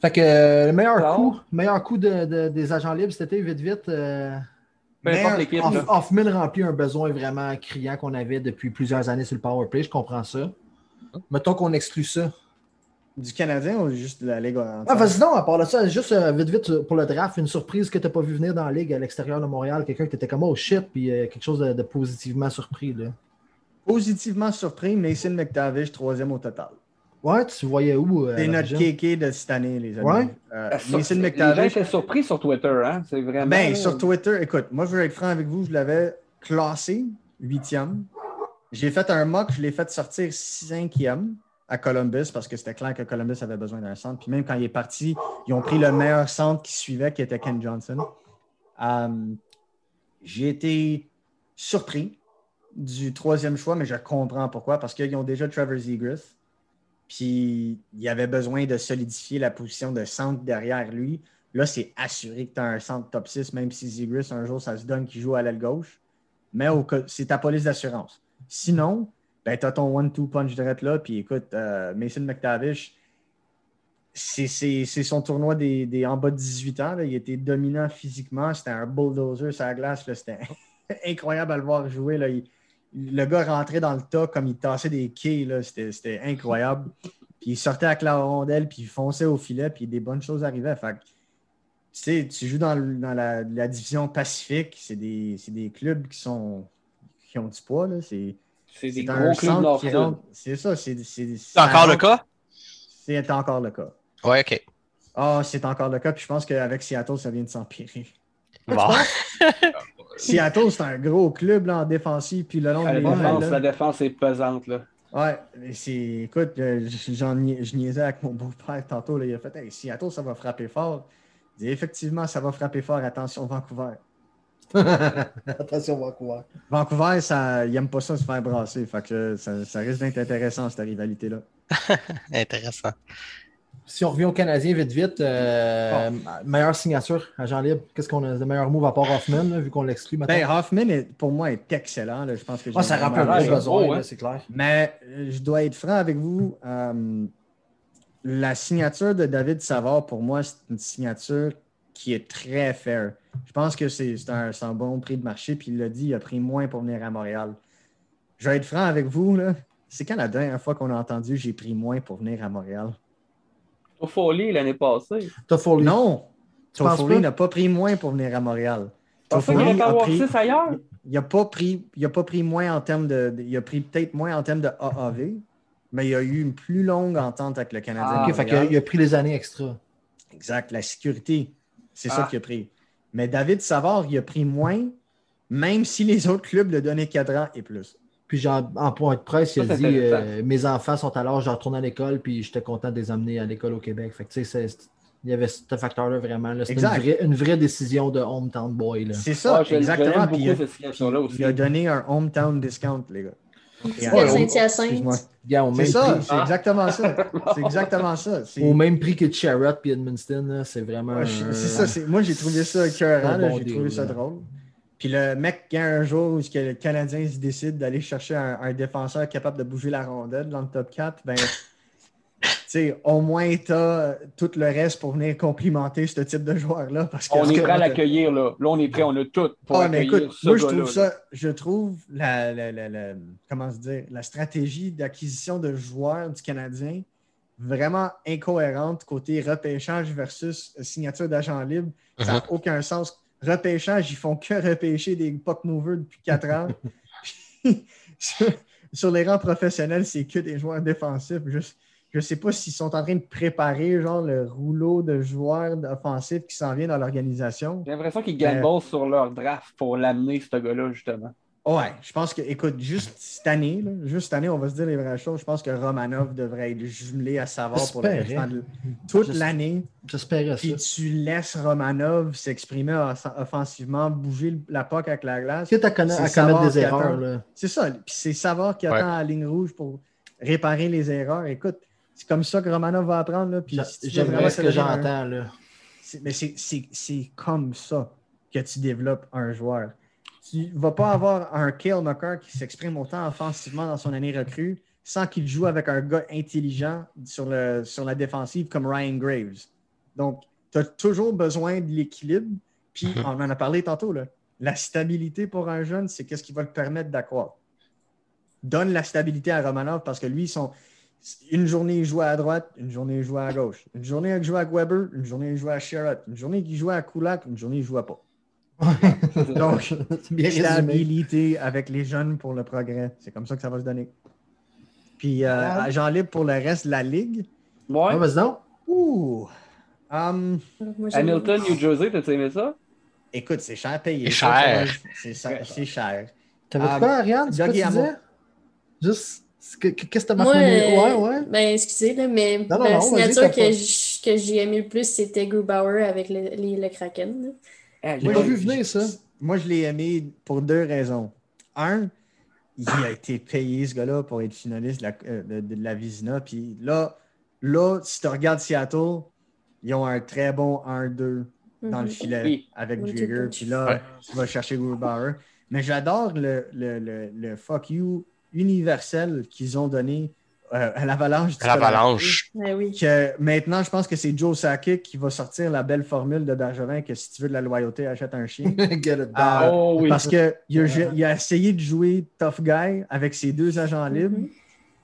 Fait que euh, le meilleur coup, meilleur coup de, de- des agents libres cet été, vite, vite. euh. Hoffman remplit un besoin vraiment criant qu'on avait depuis plusieurs années sur le powerplay. Je comprends ça. Mettons qu'on exclut ça. Du Canadien ou juste de la Ligue entière? Ah, vas-y non, à part de ça, juste euh, vite, vite pour le draft, une surprise que tu n'as pas vu venir dans la ligue à l'extérieur de Montréal. Quelqu'un qui était comme oh shit, puis euh, quelque chose de, de positivement surpris. Là. Positivement surpris, Mason McTavish, troisième au total. Ouais, tu voyais où? euh, C'est notre kéké de cette année, les amis. Ouais. Euh, Ah, Mason Les gens McTavish. étaient surpris sur Twitter. Hein? C'est vraiment. Ben, sur Twitter, écoute, moi, je veux être franc avec vous, je l'avais classé huitième. J'ai fait un mock, je l'ai fait sortir cinquième à Columbus parce que c'était clair que Columbus avait besoin d'un centre. Puis même quand il est parti, ils ont pris le meilleur centre qui suivait, qui était Ken Johnson. Euh, J'ai été surpris du troisième choix, mais je comprends pourquoi, parce qu'ils ont déjà Trevor Zegras. Puis il avait besoin de solidifier la position de centre derrière lui. Là, c'est assuré que tu as un centre top 6, même si Zegras, un jour, ça se donne qu'il joue à l'aile gauche. Mais c'est ta police d'assurance. Sinon, ben, tu as ton one-two punch direct là. Puis écoute, euh, Mason McTavish, c'est son tournoi des, des en bas de 18 ans. là. Il était dominant physiquement. C'était un bulldozer sur la glace. C'était incroyable à le voir jouer. Le gars rentrait dans le tas comme il tassait des quais. là. C'était c'était incroyable. Puis il sortait avec la rondelle, puis il fonçait au filet, puis des bonnes choses arrivaient. Fait que, tu sais, tu joues dans, la, la division Pacifique, c'est des, c'est des clubs qui sont qui ont du poids. là. C'est C'est des gros clubs C'est ça. C'est encore le cas? C'est encore le cas. Ouais, ok. Ah, c'est encore le cas. Puis je pense qu'avec Seattle, ça vient de s'empirer. Bon. Seattle, c'est un gros club là, en défensive. Puis le long La des défense, là. la défense est pesante. Là. Ouais, c'est. Écoute, euh, j'en je niaisais avec mon beau-père tantôt. Là, il a fait Hey, Seattle, ça va frapper fort. Il dit effectivement, ça va frapper fort. Attention, Vancouver. Attention, Vancouver. Vancouver, ça, il n'aime pas ça se faire brasser. Fait que ça, ça risque d'être intéressant, cette rivalité-là. Intéressant. Si on revient au Canadien vite, vite, euh, meilleure signature, agent libre. Qu'est-ce qu'on a de meilleur move à part Hoffman, là, vu qu'on l'exclut maintenant? Ben, Hoffman, est- pour moi, est excellent. là. Je pense que Ah, ça vraiment- gros besoin, hein. c'est clair. Mais euh, je dois être franc avec vous. euh, la signature de David Savard, pour moi, c'est une signature qui est très fair. Je pense que c'est un, bon prix de marché. Puis il l'a dit, il a pris moins pour venir à Montréal. Je vais être franc avec vous. C'est quand la dernière fois qu'on a entendu j'ai pris moins pour venir à Montréal? Toffoli l'année passée. Toffoli. Non! Toffoli n'a pas pris moins pour venir à Montréal. Toffoli allait a pris- 6 ailleurs? il n'a pas il pas pris moins en termes de, il a pris peut-être moins en termes de AAV, mais il a eu une plus longue entente avec le Canadien. Ah, de Ok, fait Montréal. qu'il a, il a pris les années extra. Exact, la sécurité, c'est ça Ah. qu'il a pris. Mais David Savard, il a pris moins, même si les autres clubs le donnaient 4 ans et plus. Puis genre, en point de presse, il a dit euh, Mes enfants sont à l'âge de retourner à l'école, puis j'étais content de les amener à l'école au Québec. Fait que tu sais, il y avait ce facteur-là vraiment. là. C'était une vraie, une vraie décision de hometown boy. Là. C'est ça, exactement. l'aime Puis beaucoup, il a- aussi. il a donné un hometown discount, les gars. C'est ça, c'est exactement ça. C'est exactement ça. Au même prix que Charrot et Edmundston, c'est vraiment. Ouais, ça, moi j'ai trouvé ça bon j'ai trouvé ça drôle. Puis le mec, quand un jour où le Canadien se décide d'aller chercher un, un défenseur capable de bouger la rondelle dans le top 4, ben, tu sais, au moins tu as tout le reste pour venir complimenter ce type de joueur-là. Parce que, On est prêt à l'accueillir, là. Là, on est prêt, on a tout pour Ah, accueillir écoute, ce moi je trouve ça, je trouve la, la- la- la- comment se dire, la stratégie d'acquisition de joueurs du Canadien vraiment incohérente côté repêchage versus signature d'agent libre. Ça n'a aucun sens. Repêchage, ils font que repêcher des puck movers depuis quatre ans. Sur, sur les rangs professionnels, c'est que des joueurs défensifs. Je ne sais pas s'ils sont en train de préparer genre le rouleau de joueurs offensifs qui s'en vient dans l'organisation. J'ai l'impression qu'ils gagnent Euh, sur leur draft pour l'amener, ce gars-là, justement. Ouais, je pense que, écoute, juste cette année, là, juste cette année, on va se dire les vraies choses. Je pense que Romanov devrait être jumelé à Savard pour le J'espère, restant de toute J'espère. l'année. J'espérais Puis ça. tu laisses Romanov s'exprimer off- offensivement, bouger la POC avec la glace. Quitte à, à commettre des erreurs. C'est ça. Puis c'est Savard qui Ouais. attend à la ligne rouge pour réparer les erreurs. Écoute, c'est comme ça que Romanov va apprendre. Là. Puis si ce que un- j'entends. là. Mais c'est- c'est c'est comme ça que tu développes un joueur. Tu ne vas pas avoir un Kale McCarr qui s'exprime autant offensivement dans son année recrue sans qu'il joue avec un gars intelligent sur, le, sur la défensive comme Ryan Graves. Donc, tu as toujours besoin de l'équilibre. Puis, Mhm. on en a parlé tantôt, là. la stabilité pour un jeune, c'est qu'est-ce qui va le permettre d'accroître. Donne la stabilité à Romanov parce que lui, une journée, il joue à droite, une journée, il joue à gauche. Une journée, il joue à Weber, une journée, il joue à Sherrod. Une journée, il joue à Kulak, une journée, il joue à pas. Donc, C'est bien résumé. stabilité avec les jeunes pour le progrès. C'est comme ça que ça va se donner. Puis, euh, Ah. agent libre pour le reste de la ligue. Ouais. Vas-y donc. Ouh! Moi, j'aime- Hamilton, New Jersey, t'as aimé ça? écoute, c'est cher payé. C'est cher. C'est cher. T'avais Ah, quoi, Ariane? Tu? Hamilton. Juste, qu'est-ce que t'as Moi, marqué? euh, Ouais, ouais. Ben, excusez, là, mais Non, non, la non, signature que j'ai aimé le plus, c'était Grubauer avec le, les- le Kraken. là. Pas pas vu venir ça. Moi, je l'ai aimé pour deux raisons. Un, il a été payé, ce gars-là, pour être finaliste de la, euh, de, de la Vizina. Puis là, là, si tu regardes Seattle, ils ont un très bon 1-2 dans le Mhm. filet Oui. avec Jigger. Puis là, tu vas chercher Grubauer. Mais j'adore le, le, le, le fuck you universel qu'ils ont donné euh, à l'Avalanche. du À l'avalanche. Oui. que maintenant, je pense que c'est Joe Sakic qui va sortir la belle formule de Bergevin que si tu veux de la loyauté, achète un chien. Get it Ah. Oh oui. Parce qu'il a, il a essayé de jouer tough guy avec ses deux agents libres. Mhm.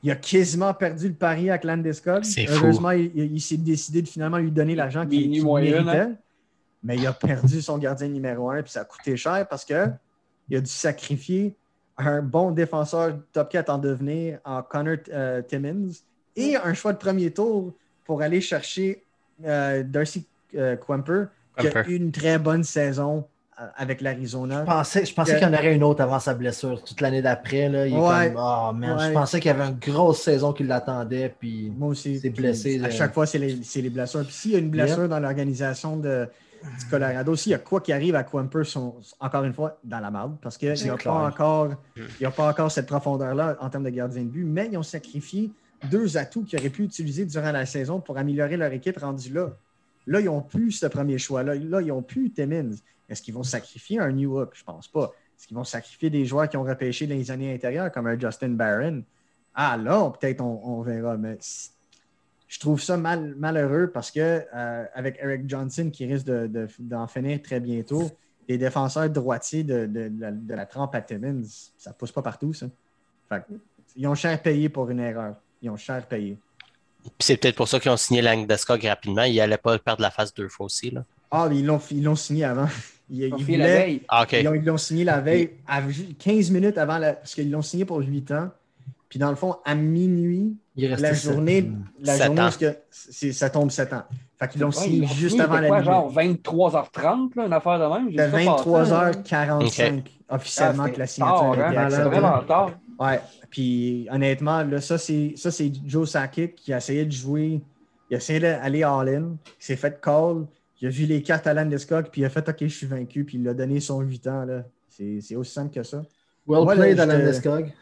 Il a quasiment perdu le pari avec Landeskog. Fou. Heureusement, il, il- s'est décidé de finalement lui donner l'argent qu'il qu'il moyenne, méritait. hein? Mais il a perdu son gardien numéro un, puis ça a coûté cher parce que il a dû sacrifier un bon défenseur top 4 en devenir en Connor euh, Timmins et un choix de premier tour pour aller chercher euh, Darcy euh, Quemper, qui a eu une très bonne saison euh, avec l'Arizona. Je pensais, je pensais qu'il y en aurait une autre avant sa blessure. Toute l'année d'après, là, il est Ouais. comme, oh, man, Ouais. je pensais qu'il y avait une grosse saison qui l'attendait. Puis... Moi aussi. C'est Puis blessé, À chaque fois, c'est les, c'est les blessures. Puis s'il y a une blessure dans l'organisation de, du Colorado, s'il y a quoi qui arrive à Quimper, sont encore une fois dans la merde parce qu'il n'y a, clair. pas encore- il a pas encore cette profondeur-là en termes de gardien de but, mais ils ont sacrifié deux atouts qu'ils auraient pu utiliser durant la saison pour améliorer leur équipe rendue là. Là, ils n'ont plus ce premier choix-là. Là, ils n'ont plus Timmins. Est-ce qu'ils vont sacrifier un New Hook? Je ne pense pas. Est-ce qu'ils vont sacrifier des joueurs qui ont repêché dans les années intérieures, comme un Justin Barron? Ah, là, peut-être on, on verra. Mais je trouve ça mal, malheureux parce que euh, avec Eric Johnson qui risque de- de- d'en finir très bientôt, les défenseurs droitiers de, de- de la, de la trempe à Timmins, ça ne pousse pas partout, ça. Fait que, ils ont cher payé pour une erreur. Ils ont cher payé. C'est peut-être pour ça qu'ils ont signé Langdeskog rapidement. Il n'allait pas perdre la face deux fois aussi. Là. Ah, mais ils l'ont ils l'ont signé avant. Ils, Ils ils. Ah. Ils ils l'ont signé la veille, à ju- 15 minutes avant, la, parce qu'ils l'ont signé pour 8 ans. Puis dans le fond, à minuit, Il la sept. journée, la Sept journée ans. que- c'est- ça tombe 7 ans. Fait qu'ils l'ont Ouais, signé ils ont juste avant quoi, la genre limite. 23h30, là, une affaire de même? passer. 23h45 officiellement Ah, que la tard, signature hein? été C'était acceptée. vraiment tard. Ouais, puis honnêtement, là, ça, c'est ça, c'est Joe Sakic qui a essayé de jouer, il a essayé d'aller all-in, il s'est fait call, il a vu les cartes à Landeskog, puis il a fait OK, je suis vaincu, puis il a donné son 8 ans. là. C'est c'est aussi simple que ça. Well Moi, là, played, Neskog. J'ai-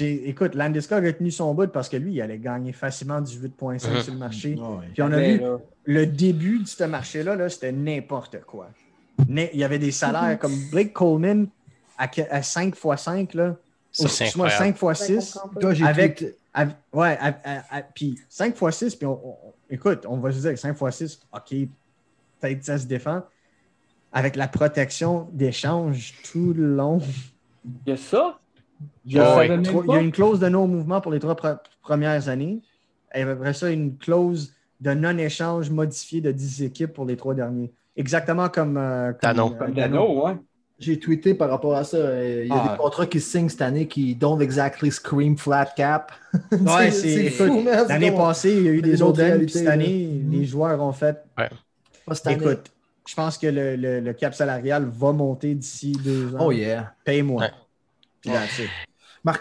Écoute, Landeskog a tenu son bout parce que lui, il allait gagner facilement 18,5 Mhm. sur le marché. Puis on a vu là, le début de ce marché-là, là, c'était n'importe quoi. Il y avait des salaires comme Blake Coleman à, que- à 5 x 5, là. Ça, incroyable. 5 x 6. Gars, j'ai Avec- À- ouais, à- à- à- puis 5 x 6, puis on, on- écoute, on va se dire 5 x 6, OK, peut-être ça se défend. Avec la protection d'échange tout le long. Il y a ça? Il y, a, il y a une clause de non-mouvement pour les trois pre- premières années. Et après ça, une clause de non-échange modifiée de 10 équipes pour les trois derniers. Exactement comme, euh, comme, Dano. euh, Dano, ouais. J'ai tweeté par rapport à ça. euh, Il y a Ah. des contrats qui se signent cette année qui don't exactly scream flat cap. Ouais, c'est, l'année passée, il y a eu des autres réalités, cette année, les joueurs ont fait Pas cette année. Écoute, je pense que le, le- le cap salarial va monter d'ici deux ans. Oh yeah. Paye-moi. Ouais.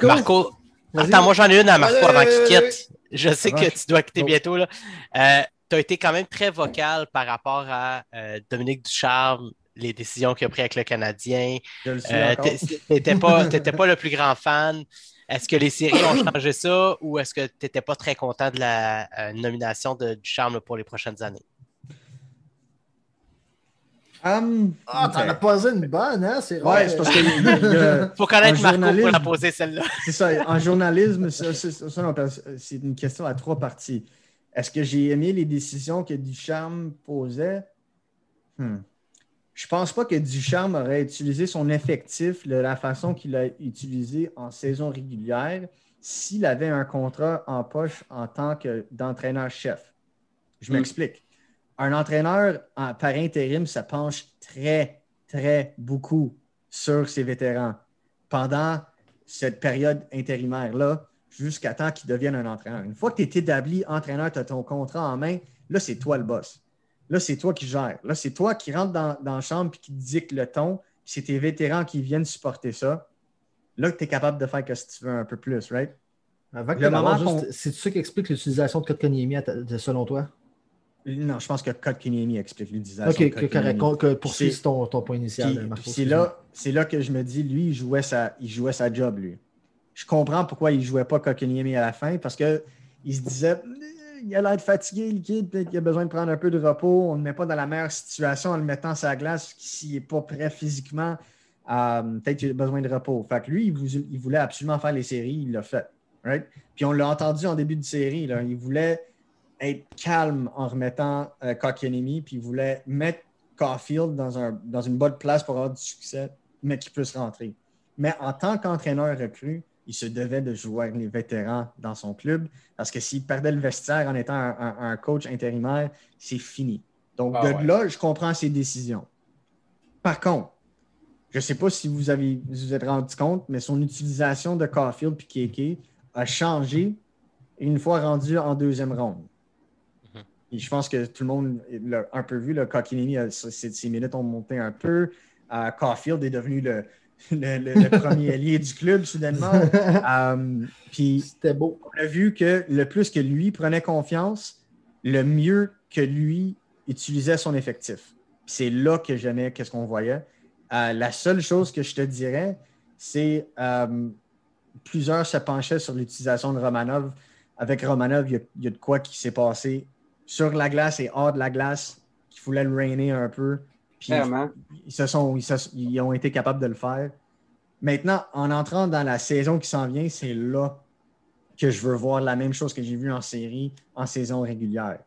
Marco? Attends, moi j'en ai une à Marco Allez, avant qu'il allez, quitte. Je sais que tu dois quitter bientôt. là. Euh, tu as été quand même très vocal par rapport à euh, Dominique Ducharme, les décisions qu'il a prises avec le Canadien. Euh, t'es- T'étais pas, le plus grand fan. Est-ce que les séries ont changé ça ou est-ce que tu n'étais pas très content de la euh, nomination de Ducharme pour les prochaines années? Hum, Ah, t'en as posé une bonne, hein? C'est. Ouais, c'est parce que il faut connaître En Marco pour journalisme. la poser celle-là. c'est ça. En journalisme, c'est une question à trois parties. Est-ce que j'ai aimé les décisions que Ducharme posait? Hmm. Je pense pas que Ducharme aurait utilisé son effectif de la façon qu'il a utilisé en saison régulière s'il avait un contrat en poche en tant que- d'entraîneur-chef. Je Hmm. m'explique. Un entraîneur en- par intérim, ça penche très, très beaucoup sur ses vétérans pendant cette période intérimaire-là jusqu'à temps qu'il devienne un entraîneur. Une fois que tu es établi entraîneur, tu as ton contrat en main, là, c'est toi le boss. Là, c'est toi qui gères. Là, c'est toi qui rentre dans, dans la chambre et qui dicte le ton. C'est tes vétérans qui viennent supporter ça. Là, tu es capable de faire que si tu veux un peu plus, right? Avant que Le moment juste, c'est ça qui explique l'utilisation de Kotkaniemi selon toi? Non, je pense que Kotkaniemi explique l'utilisation. Ok, de que- que Poursuis C'est- ton, ton point initial, c'est là, là que je me dis, lui, il jouait sa, il jouait sa job, lui. Je comprends pourquoi il ne jouait pas Kotkaniemi à la fin, parce qu'il se disait, il a l'air fatigué, le kid, peut-être qu'il a besoin de prendre un peu de repos. On ne le met pas dans la meilleure situation en le mettant sur la glace s'il n'est pas prêt physiquement. euh, peut-être qu'il a besoin de repos. Fait que lui, il voulait absolument faire les séries, il l'a fait. right? Puis on l'a entendu en début de série, là, il voulait être calme en remettant euh, puis il voulait mettre Caulfield dans, un, dans une bonne place pour avoir du succès, mais qu'il puisse rentrer. Mais en tant qu'entraîneur recru, il se devait de jouer avec les vétérans dans son club parce que s'il perdait le vestiaire en étant un, un- un coach intérimaire, c'est fini. Donc, Ah de ouais. là, je comprends ses décisions. Par contre, je ne sais pas si vous avez vous, vous êtes rendu compte, mais son utilisation de Caulfield et Keke a changé une fois rendu en deuxième ronde. Et je pense que tout le monde l'a un peu vu. Le Kokinemi, a- ses, ses minutes ont monté un peu. Euh, Caulfield est devenu le, le- le- le premier allié du club soudainement. Euh, puis C'était beau. on a vu que le plus que lui prenait confiance, le mieux que lui utilisait son effectif. C'est là que j'aimais qu'est-ce qu'on voyait. Euh, la seule chose que je te dirais, c'est euh, plusieurs se penchaient sur l'utilisation de Romanov. Avec Romanov, il y a, il y a de quoi qui s'est passé sur la glace et hors de la glace, qu'il voulait le rainer un peu. Puis ils, se sont, ils, se- ils ont été capables de le faire. Maintenant, en entrant dans la saison qui s'en vient, c'est là que je veux voir la même chose que j'ai vu en série, en saison régulière.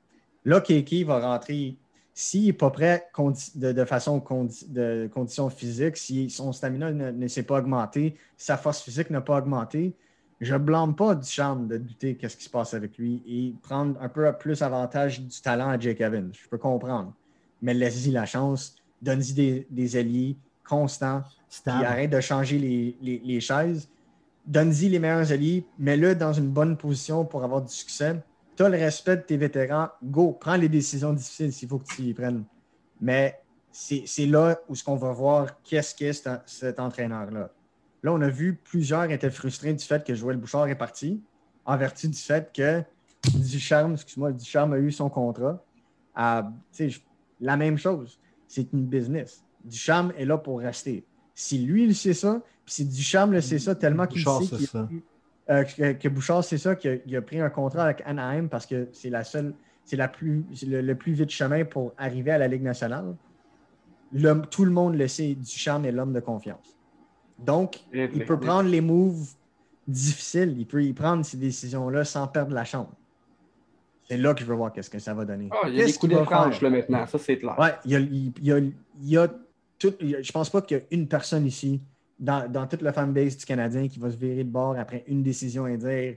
Là, Keke va rentrer. S'il n'est pas prêt de, de façon condi- de condition physique, si son stamina ne, ne s'est pas augmenté, sa force physique n'a pas augmenté, je ne blâme pas du charme de douter qu'est-ce qui se passe avec lui et prendre un peu plus avantage du talent à Jake Evans. Je peux comprendre. Mais laisse-y la chance, donne-y des, des alliés constants, arrête de changer les, les- les chaises. Donne-y les meilleurs alliés, mets-le dans une bonne position pour avoir du succès. Tu as le respect de tes vétérans, go, prends les décisions difficiles s'il faut que tu les prennes. Mais c'est là où ce qu'on va voir qu'est-ce qu'est cet, cet entraîneur-là. Là, on a vu plusieurs étaient frustrés du fait que Joël Bouchard est parti, en vertu du fait que Ducharme, excuse-moi, Ducharme a eu son contrat. Euh, la même chose, c'est une business. Ducharme est là pour rester. Si lui, il sait ça, puis si Ducharme le sait ça tellement qu'il sait ça. euh, que, que Bouchard sait ça, qu'il a, il a pris un contrat avec Anaheim parce que c'est la seule, c'est la plus, c'est le, le plus vite chemin pour arriver à la Ligue nationale. Tout le monde le sait, Ducharme est l'homme de confiance. Donc, il peut prendre les moves difficiles, il peut y prendre ces décisions-là sans perdre la chambre. C'est là que je veux voir qu'est-ce que ça va donner. Ah, il y a des Qu'est-ce coups de franche là, maintenant, ça c'est clair. Ouais, il y a, il y a- il y a tout- il y a- je pense pas qu'il y a une personne ici, dans, dans toute la fanbase du Canadien, qui va se virer de bord après une décision et dire.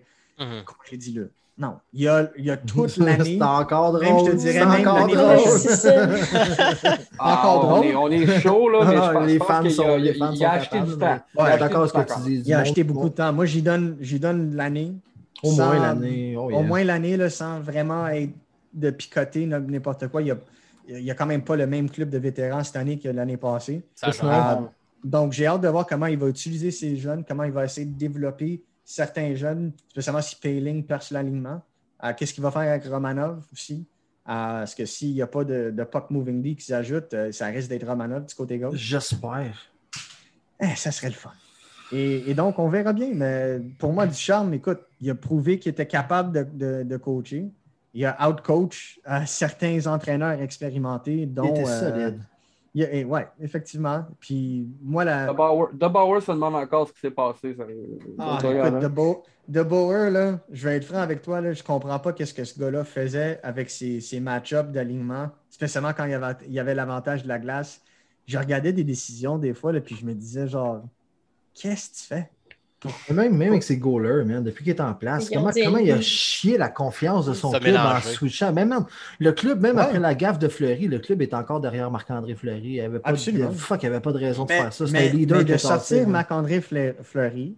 Comment j'ai dit là? Non. Il y a, il y a toute l'année. C'est encore drôle. Même, je te dirais, même encore l'année drôle. Ah, Encore on, drôle? est, on est chaud, là, mais Ah, je pense, les fans qu'il sont, a, il- a acheté capables, du temps. mais- Il a Ouais, acheté d'accord ce que tu dis. Il a acheté beaucoup de temps. Moi, j'y donne, j'y donne l'année. Au sans- moins l'année. oh, Au moins l'année, là, sans vraiment être de picoter n'importe quoi. Il n'y a, il y a quand même pas le même club de vétérans cette année que l'année passée. Euh, donc, j'ai hâte de voir comment il va utiliser ces jeunes, comment il va essayer de développer certains jeunes, spécialement si Payling perce l'alignement. Euh, Qu'est-ce qu'il va faire avec Romanov aussi? Euh, Parce que s'il n'y a pas de, de puck moving D qui s'ajoute, euh, ça risque d'être Romanov du côté gauche? J'espère. Eh, ça serait le fun. Et, et donc, on verra bien. Mais pour moi, Ducharme, écoute, il a prouvé qu'il était capable de, de- de coacher. Il a out-coach euh, certains entraîneurs expérimentés, Il dont. était euh, solide. Et ouais, effectivement. Puis moi, la. De Bauer, de Bauer se demande encore ce qui s'est passé. Ça, Ah, ça, écoute, hein. Bo- Bauer, là, je vais être franc avec toi, là, je comprends pas qu'est-ce que ce gars-là faisait avec ses, ses match-ups d'alignement, spécialement quand il y avait, il y avait l'avantage de la glace. Je regardais des décisions des fois, là, puis je me disais genre, qu'est-ce que tu fais? Même, même avec ses goalers, man, depuis qu'il est en place, comment, comment de il a chié la confiance de son Ça club en mélangé. switchant? Même, même, le club, même Ouais. après la gaffe de Fleury, le club est encore derrière Marc-André Fleury. Il n'y avait, pas de- fuck, il y avait pas de raison de faire ça. C'était leader mais de sorti, sortir. Marc-André Fle- Fleury,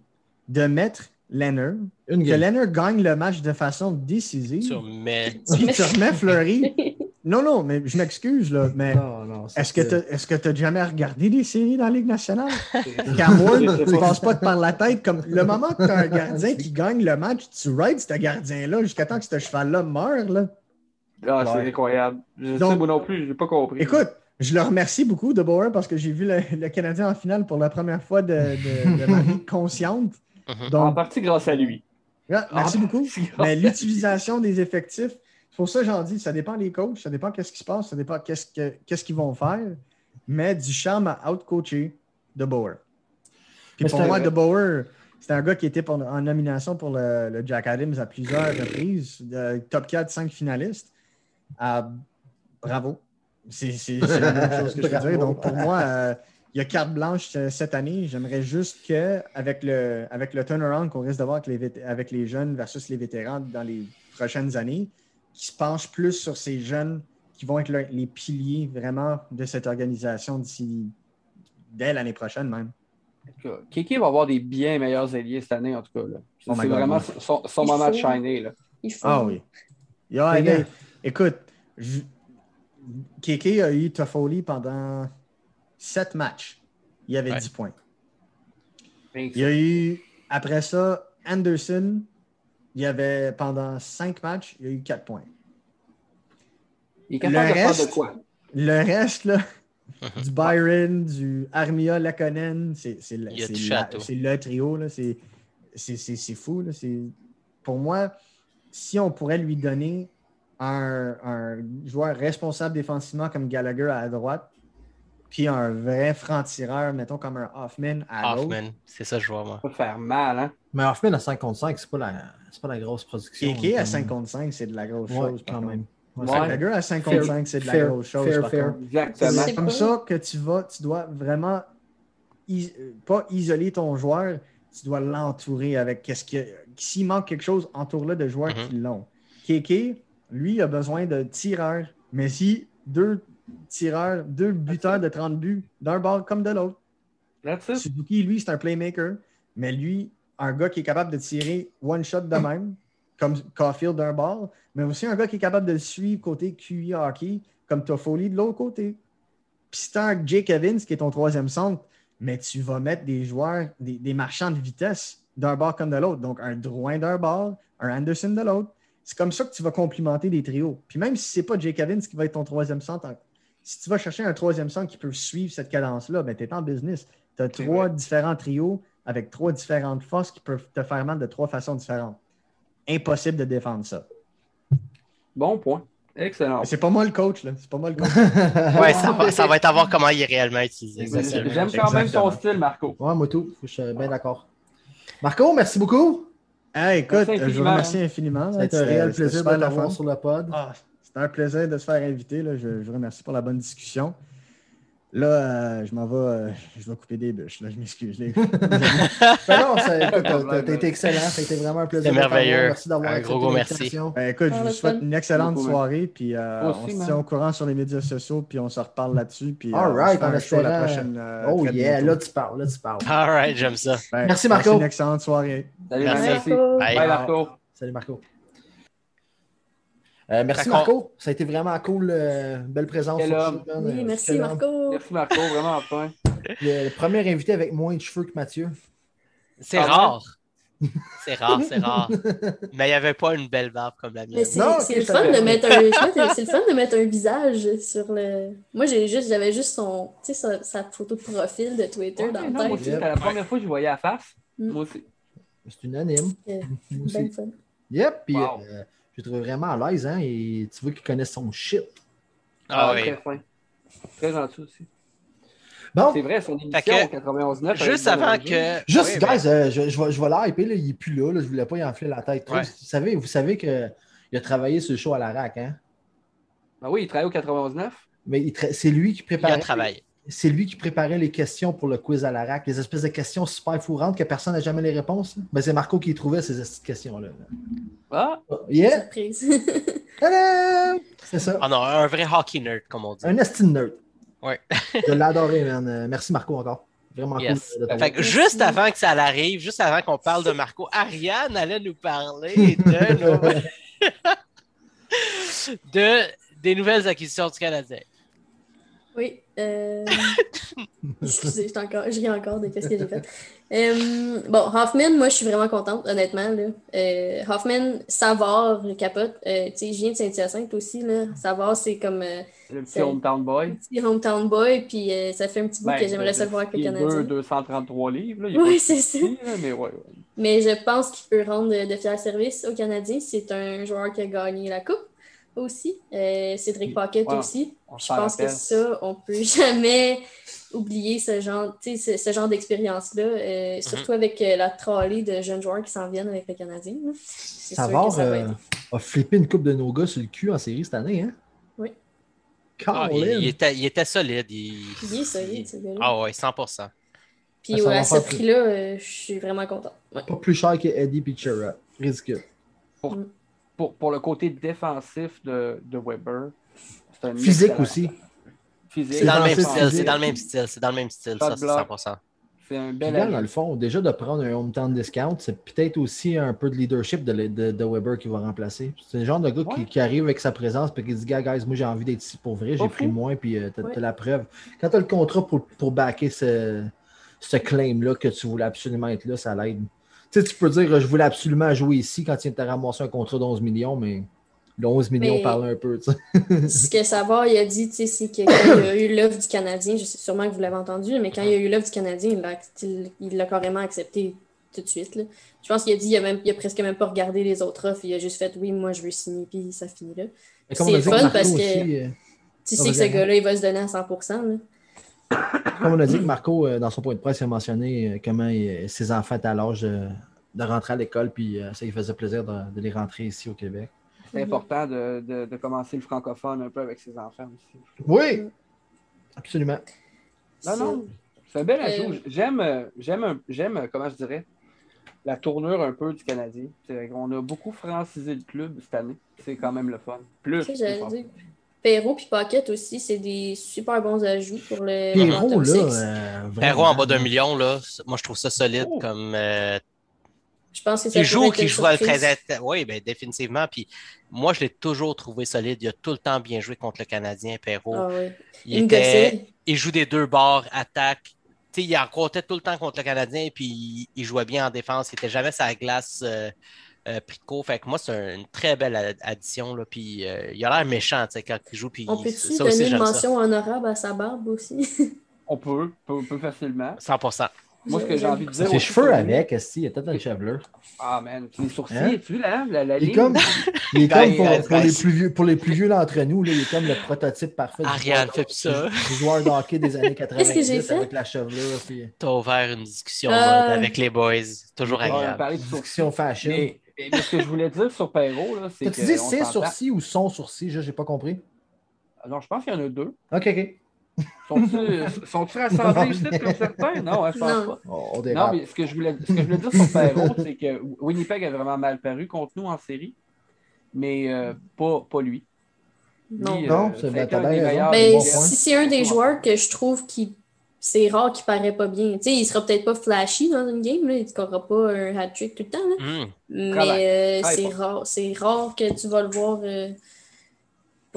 de mettre Leonard, Une que. Leonard gagne le match de façon décisive, Sur mais puis tu remets Fleury. Non, non, mais je m'excuse, là, mais Non, non, ça, est-ce que tu est-ce que t'as jamais regardé des séries dans la Ligue nationale? C'est- tu ne passes pas par la tête. Comme le moment que tu as un gardien qui gagne le match, tu rides ce gardien-là jusqu'à temps que ce cheval-là meure. Là. Ah, c'est Ouais. incroyable. Je Donc- sais, moi non plus, j'ai pas compris. Écoute, je le remercie beaucoup de Bauer parce que j'ai vu le, le Canadien en finale pour la première fois de, de, de ma vie consciente. Mhm. en Donc, partie grâce à lui. ouais, merci En beaucoup. Mais l'utilisation des effectifs, c'est pour ça que j'en dis, ça dépend des coachs, ça dépend qu'est-ce qui se passe, ça dépend qu'est-ce que- qu'est-ce qu'ils vont faire. Mais du charme à out-coacher de Bauer. Puis Mais pour moi, de Bauer, c'est un gars qui était pour- en nomination pour le, le Jack Adams à plusieurs reprises, de top 4, 5 finalistes. Ah, bravo. C'est c'est- c'est la même chose que je peux Bravo. dire. Donc pour moi, euh, il y a carte blanche euh, cette année. J'aimerais juste que, avec le, avec le turnaround qu'on risque d'avoir avec les, avec les jeunes versus les vétérans dans les prochaines années, qu'ils se penchent plus sur ces jeunes qui vont être le- les piliers vraiment de cette organisation d'ici dès l'année prochaine même. Kiki va avoir des bien meilleurs alliés cette année, en tout cas. là. C'est Oh c'est God, vraiment son, moment de shiner. Là. Ah oui. Hey, écoute, je- Kéké a eu Toffoli pendant sept matchs. Il y avait Ouais. 10 points. Il y a eu, après ça, Anderson. Il y avait pendant cinq matchs, il y a eu 4 points. Il est capable Le de faire reste- de quoi? Le reste, là, du Byron, du Armia Lakonen, c'est c'est le, trio. là, C'est c'est- c'est- c'est fou. là, c'est- Pour moi, si on pourrait lui donner un, un joueur responsable défensivement comme Gallagher à droite, puis un vrai franc-tireur, mettons comme un Hoffman à l'autre, Hoffman, c'est ça que je vois, moi. Ça va faire mal, hein? Mais Hoffman à 5 contre 5, c'est pas, la... c'est pas la grosse production. Kéké à Comme- 55, c'est de la grosse Ouais, chose. quand contre. même. Ouais, Gallagher à 55, c'est de la grosse chose. fair, par fair. contre. Exactement. C'est comme ça que tu vas, tu dois vraiment is- pas isoler ton joueur, tu dois l'entourer avec qu'est-ce que s'il manque quelque chose, entoure-le de joueurs Mhm. qui l'ont. Kéké, lui, a besoin de tireurs, mais si deux tireurs, deux buteurs de 30 buts d'un bord comme de l'autre. Suzuki, lui, c'est un playmaker, mais lui, un gars qui est capable de tirer one shot de même, comme Caulfield d'un bord, mais aussi un gars qui est capable de le suivre côté QI hockey, comme Toffoli de l'autre côté. Puis c'est un Jake Evans qui est ton troisième centre, mais tu vas mettre des joueurs, des, des marchands de vitesse d'un bord comme de l'autre. Donc un Drouin d'un bord, un Anderson de l'autre. C'est comme ça que tu vas complimenter des trios. Puis même si c'est pas Jake Evans qui va être ton troisième centre, si tu vas chercher un troisième centre qui peut suivre cette cadence-là, ben, tu es en business. Tu as trois vrai. différents trios avec trois différentes forces qui peuvent te faire mal de trois façons différentes. Impossible de défendre ça. Bon point. Excellent. C'est pas moi le coach, là. C'est pas moi le coach. Ouais, ça va, ça va être à voir comment il est réellement utilisé. J'aime quand même ton style, Marco. Ouais, moi tout. Je suis bien d'accord. Marco, merci beaucoup. Hey, écoute, Merci je vous infiniment. remercie infiniment. Ça a été un C'était- réel c'était plaisir de t'avoir sur le pod. Ah, C'était un plaisir de se faire inviter. Là. Je, je vous remercie pour la bonne discussion. Là, euh, je m'en vais, euh, je vais couper des bûches. Là. Je m'excuse. les- Ben non, t'as- été excellent. Ça a été vraiment un plaisir. C'est merveilleux. Merci d'avoir Un accepté gros, gros merci. Ben, écoute, je Ah, vous souhaite une excellente Beaucoup, soirée. Puis euh, on se tient au courant sur les médias sociaux. Puis on se reparle là-dessus. Puis All right, on se fait un show la prochaine. euh, Oh yeah, bientôt. là tu parles, là tu parles. All right, j'aime ça. Ben, Merci, Marco. Une excellente soirée. Salut, Merci. merci. Marco. Bye. Bye, Marco. Salut Marco. Euh, merci Marco, ça a été vraiment cool, euh, belle présence. Sur Oui, euh, merci. Marco. Merci, Marco. Vraiment, enfin. Le, le premier invité avec moins de cheveux que Mathieu. C'est Ah rare. C'est rare, c'est rare. Mais il n'y avait pas une belle barbe comme la mienne. c'est Non, c'est ok, le fun de mettre un le fun de mettre un visage sur le moi juste j'avais juste son tu sais sa, sa photo de profil de Twitter Ouais, dans non, le moi tête aussi, c'était la première fois que je voyais la face. Mm. Moi aussi. C'est unanime. Euh, Moi aussi. ben fun. Yep, puis Wow. euh, je le trouve vraiment à l'aise, hein, et tu vois qu'il connaît son shit. Ah oui. Très fin. Très gentil aussi. Bon, C'est vrai, son émission que, 91.9. Juste avant que. juste, Oui, guys, euh, je, je vais, je vais l'hyper, là, il est plus là, là, je voulais pas y enfler la tête trop. Ouais. Vous savez, vous savez qu'il a travaillé sur le show à la RAC, hein? Ben oui, il travaille au 91.9. Mais il tra- c'est lui qui Il y a préparait. C'est lui qui préparait les questions pour le quiz à la RAC, les espèces de questions super fourrantes que personne n'a jamais les réponses. là. Ben, c'est Marco qui trouvait ces questions-là. Ah, Yeah! Surprise. Tadam! C'est ça. Ah non, un vrai hockey nerd, comme on dit. Un estime nerd. Ouais. Je l'ai adoré, man. Euh, Merci Marco encore. Vraiment Yes. cool de t'avoir. Fait que juste avant que ça arrive, juste avant qu'on parle de Marco, Ariane allait nous parler de, nos- de des nouvelles acquisitions du Canadien. Oui. Euh, Excusez, je, encore, je ris encore de ce que j'ai fait. Euh, bon, Hoffman, moi, je suis vraiment contente, honnêtement. Là. Euh, Hoffman, Savard, capote. Euh, tu sais, je viens de Saint-Hyacinthe aussi. Là. Savard, c'est comme euh, Le petit hometown boy. petit hometown boy, puis euh, ça fait un petit bout Ben, que j'aimerais de- ça le voir avec le Canadien. deux- 233 livres. Là. Oui, c'est ça. là, mais ouais, ouais. Mais je pense qu'il peut rendre de, de fiers services aux Canadiens. C'est un joueur qui a gagné la Coupe aussi. Euh, Cédric Paquette Ouais, aussi. On Je pense que ça, on peut jamais oublier ce genre, tu sais, ce, ce genre d'expérience-là, euh, surtout avec euh, la trolley de jeunes joueurs qui s'en viennent avec le Canadien. Savard euh, a flippé une coupe de nos gars sur le cul en série cette année, hein? Oui. Ah, il, était, il était solide. Il, Il est solide, ce gars-là. Ah ouais, 100%. Puis ouais, à ce prix-là, euh, je suis vraiment content. Ouais. Pas plus cher que Eddie Pichera. Ridicule. Pour, pour le côté défensif de, de Weber, c'est un Physique aussi. Physique. C'est dans le même style, c'est dans le même style, c'est dans le même style, ça, c'est bloc. 100%. C'est un bel là, dans le fond, déjà de prendre un hometown discount, c'est peut-être aussi un peu de leadership de, de, de Weber qui va remplacer. C'est le genre de gars qui, Ouais. qui arrive avec sa présence et qui dit Gars, guys, moi j'ai envie d'être ici pour vrai, j'ai pris moins, puis euh, t'as Ouais. t'as la preuve. Quand t'as le contrat pour, pour backer ce, ce claim-là que tu voulais absolument être là, ça l'aide. Tu sais, tu peux dire Je voulais absolument jouer ici quand tu as ramassé un contrat d'11 millions, mais le 11 millions Mais- parle un peu. Ce que Savard il a dit, tu sais, c'est que quand il y a eu l'offre du Canadien, je sais sûrement que vous l'avez entendu, mais quand il y a eu l'offre du Canadien, il l'a il- il carrément accepté tout de suite. là. Je pense qu'il a dit, il a, même, il a presque même pas regardé les autres offres, il a juste fait, oui, moi je veux signer, puis ça finit là. C'est fun parce que- aussi, euh, Tu Ah, sais que ce gars-là, il va se donner à 100%. là. Comme on a dit que Marco, euh, dans son point de presse, il a mentionné euh, comment il- ses enfants étaient à l'âge de, de rentrer à l'école, puis euh, ça lui faisait plaisir de, de les rentrer ici au Québec. C'est important de, de, de commencer le francophone un peu avec ses enfants aussi. Oui, absolument. Non, non, c'est un bel Euh, ajout. J'aime, euh, j'aime, euh, comment je dirais, la tournure un peu du Canadien. On a beaucoup francisé le club cette année. C'est quand même le fun. Plus. Perrault puis Paquette aussi, c'est des super bons ajouts pour le top là, euh, Perrault en bas d'un million, là, moi je trouve ça solide Oh. comme. euh, Je pense que ça qui joue, qui joue à surprise. très Oui, ben, définitivement. Puis moi, je l'ai toujours trouvé solide. Il a tout le temps bien joué contre le Canadien, Perrault. Ah ouais. il, était- il joue des deux bords, attaque. Tu sais, il rencontrait tout le temps contre le Canadien, puis il, il jouait bien en défense. Il n'était jamais la glace euh, euh. Fait que moi, c'est un- une très belle ad- addition. Là. Puis euh, il a l'air méchant tu sais, quand il joue. Puis On peut-tu aussi, donner une mention honorable à sa barbe aussi? On peut, peut, peut facilement. 100%. Moi, ce que j'ai envie de dire. Ses cheveux avec, est il a peut-être une chevelure. Ah, man, les sourcils, Hein? tu là, la, la Il est comme, il est Ben, comme pour, euh, pour ben, les plus vieux, pour les plus vieux d'entre nous, là, il est comme le prototype parfait du Ariane, joueur- ça. du- du joueur de hockey des années 90 Qu'est-ce que j'ai fait? avec la chevelure. Puis, T'as ouvert une discussion mode avec les boys. Toujours agréable. parler de discussion fashion. Mais, mais- mais ce que je voulais dire sur Perrault, là, c'est dit on ses sourcils ou son sourcil? Je n'ai pas compris. Alors, je pense qu'il y en a deux. Ok, ok. Sont-ils sont-ils rassemblés ici comme certains? Non, hein, je pense Non. pas. Oh, on Non, mais ce que je voulais, ce que je voulais dire sur Perrault, c'est que Winnipeg a vraiment mal paru contre nous en série, mais euh, pas, pas lui. Non. Lui, Non, euh, c'est- ben, Ben, bon si c'est un des joueurs que je trouve qui. C'est rare qu'il paraît pas bien. Tu sais, il sera peut-être pas flashy dans une game, là. il ne scorera pas un hat-trick tout le temps. là. Hum. Mais euh, c'est rare, c'est rare que tu vas le voir euh,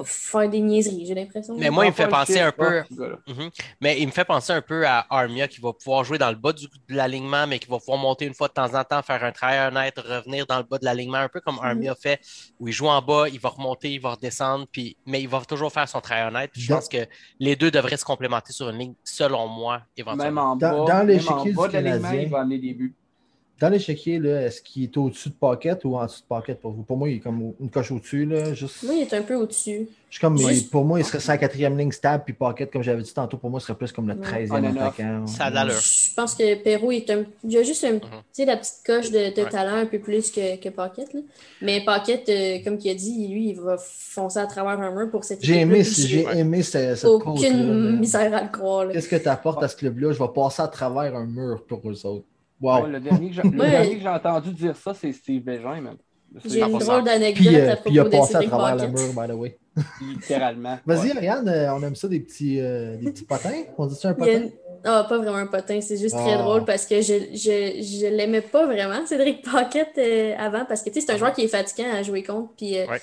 faire des niaiseries, j'ai l'impression. Mais moi, il me fait penser un peu. Mhm. Mais il me fait penser un peu à Armia qui va pouvoir jouer dans le bas du, de l'alignement, mais qui va pouvoir monter une fois de temps en temps, faire un travail honnête, revenir dans le bas de l'alignement, un peu comme Armia fait, où il joue en bas, il va remonter, il va redescendre, puis, mais il va toujours faire son travail honnête. Puis je Dans- pense que les deux devraient se complémenter sur une ligne, selon moi, Même éventuellement. en Dans- bas, dans même l'échiquier en du bas de l'alignement, Canadien. il va amener des buts. Dans l'échiquier, là, est-ce qu'il est au-dessus de Pocket ou en dessous de Pocket pour vous? Pour moi, il est comme une coche au-dessus. Là, juste... Moi, il est un peu au-dessus. Je suis comme, Ouais. il- pour moi, il serait sur la quatrième ligne stable, puis Pocket, comme j'avais dit tantôt, pour moi, il serait plus comme le Ouais. 13e On and off. attaquant. Ça a l'allure. Je pense que Perrault est un. Il a juste un, tu sais, la petite coche de, de Ouais. talent un peu plus que, que Pocket. là. Mais Pocket, euh, comme il a dit, lui, il va foncer à travers un mur pour cette J'ai aimé, j'ai Ouais. aimé ce- cette Aucune là. misère à le croire. là. Qu'est-ce que tu apportes à ce club-là? Je vais passer à travers un mur pour eux autres. Wow. Ouais, le dernier que j'ai le Ouais. dernier que j'ai entendu dire ça, c'est Steve Bégin, même. C'est J'ai une 100%. drôle d'anecdote euh, à puis il a propos passé à travers le Paquette. mur, by the way. littéralement. Vas-y, Ouais. Ariane, euh, on aime ça, des petits, euh, des petits potins. On dit-tu un Il y a potin? une- Ah, pas vraiment un potin, c'est juste très Ah. drôle parce que je, je, je l'aimais pas vraiment, Cédric Paquette, euh, avant, parce que tu sais, c'est un joueur qui est fatigant à jouer contre. Puis, euh, Ouais.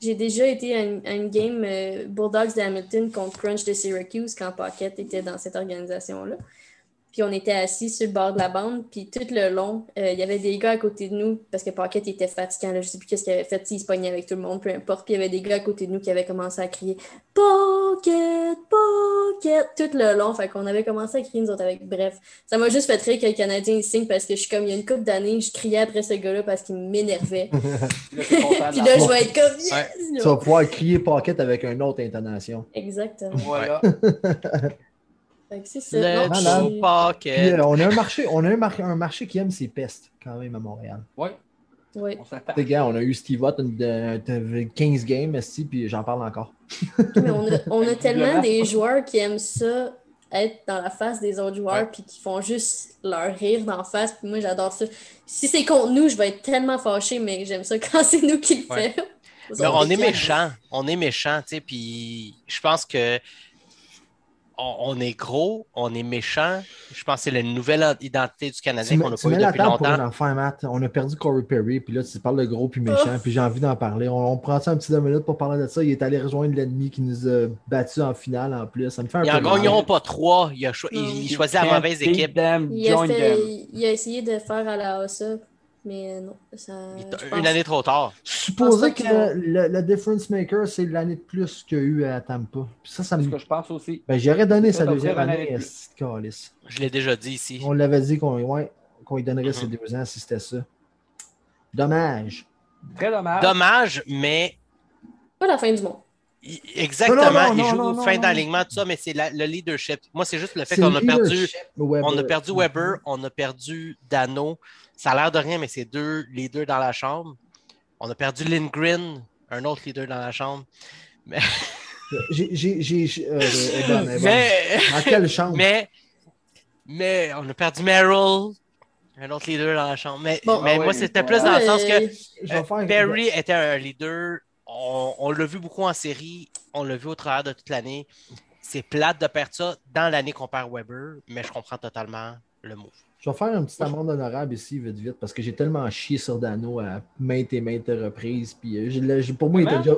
j'ai déjà été à une, à une game euh, Bulldogs de Hamilton contre Crunch de Syracuse quand Pocket était dans cette organisation-là. Puis on était assis sur le bord de la bande, puis tout le long, euh, il y avait des gars à côté de nous, parce que Pocket était fatigant, là, je sais plus qu'est-ce qu'il avait fait, s'il se pognait avec tout le monde, peu importe. Puis il y avait des gars à côté de nous qui avaient commencé à crier Pocket, Pocket, tout le long. Fait qu'on avait commencé à crier, nous autres, avec. Bref, ça m'a juste fait rire que le Canadien il signe parce que je suis comme, il y a une couple d'années, je criais après ce gars-là parce qu'il m'énervait. Puis là, je vais être comme, yes! Ouais. Tu vas pouvoir crier Pocket avec une autre intonation. Exactement. Voilà. Fait que c'est ça. Le Non, puis- Puis, euh, on a un marché, on a un, mar- un marché qui aime ses pestes quand même à Montréal. Oui, ouais. on gars, on a eu Steve une- de, de 15 games, esti, puis j'en parle encore. Mais on a, on a tellement des joueurs qui aiment ça, être dans la face des autres joueurs, Ouais. puis qui font juste leur rire d'en face. Puis moi, j'adore ça. Si c'est contre nous, je vais être tellement fâchée, mais j'aime ça quand c'est nous qui le Ouais. faisons. Mais on est méchant. On est méchant, tu sais. Puis je pense que on, on est gros, on est méchant. Je pense que c'est la nouvelle identité du Canadien qu'on n'a tu pas eu mets la depuis table pour longtemps. un enfant, Matt. On a perdu Corey Perry, puis là, tu parles de gros puis méchant, puis j'ai envie d'en parler. On, on prend ça un petit deux minutes pour parler de ça. Il est allé rejoindre l'ennemi qui nous a battus en finale en plus. Ça me fait un Ils peu en mal. gagneront pas trois. Il, a cho- il- choisit la mauvaise équipe. them, Il a, fait- il a essayé de faire à la OSA, mais non. Ça, pense- Une année trop tard. Supposé que qu'ils le, le difference maker, c'est l'année de plus qu'il y a eu à Tampa. Puis ça, ça C'est me. ce que je pense aussi. Ben, j'aurais donné sa deuxième année année à calice. Je l'ai déjà dit ici. On l'avait dit qu'on ouais, qu'on lui donnerait Mhm. ses deux ans si c'était ça. Dommage. Très dommage. Dommage, mais Pas la fin du monde. exactement, Non, non, non, il joue non, non, fin non. d'alignement, tout ça, mais c'est le leadership. Moi, c'est juste le fait qu'on a perdu. Weber. On a perdu Weber, on a perdu Dano. Ça a l'air de rien, mais c'est deux leaders dans la chambre. On a perdu Lindgren, un autre leader dans la chambre. J'ai. j'ai- euh, est bonne. Mais, Dans quelle chambre? mais, mais on a perdu Merrill, un autre leader dans la chambre. Mais, Bon, mais ah moi, c'était plus dans le sens que Euh, euh, faire- Perry était un leader. On, on l'a vu beaucoup en série. On l'a vu au travers de toute l'année. C'est plate de perdre ça dans l'année qu'on perd Weber, mais je comprends totalement le move. Je vais faire un petit amende honorable ici, vite, vite, parce que j'ai tellement chié sur Dano à maintes et maintes reprises. Puis euh, je pour moi, il était déjà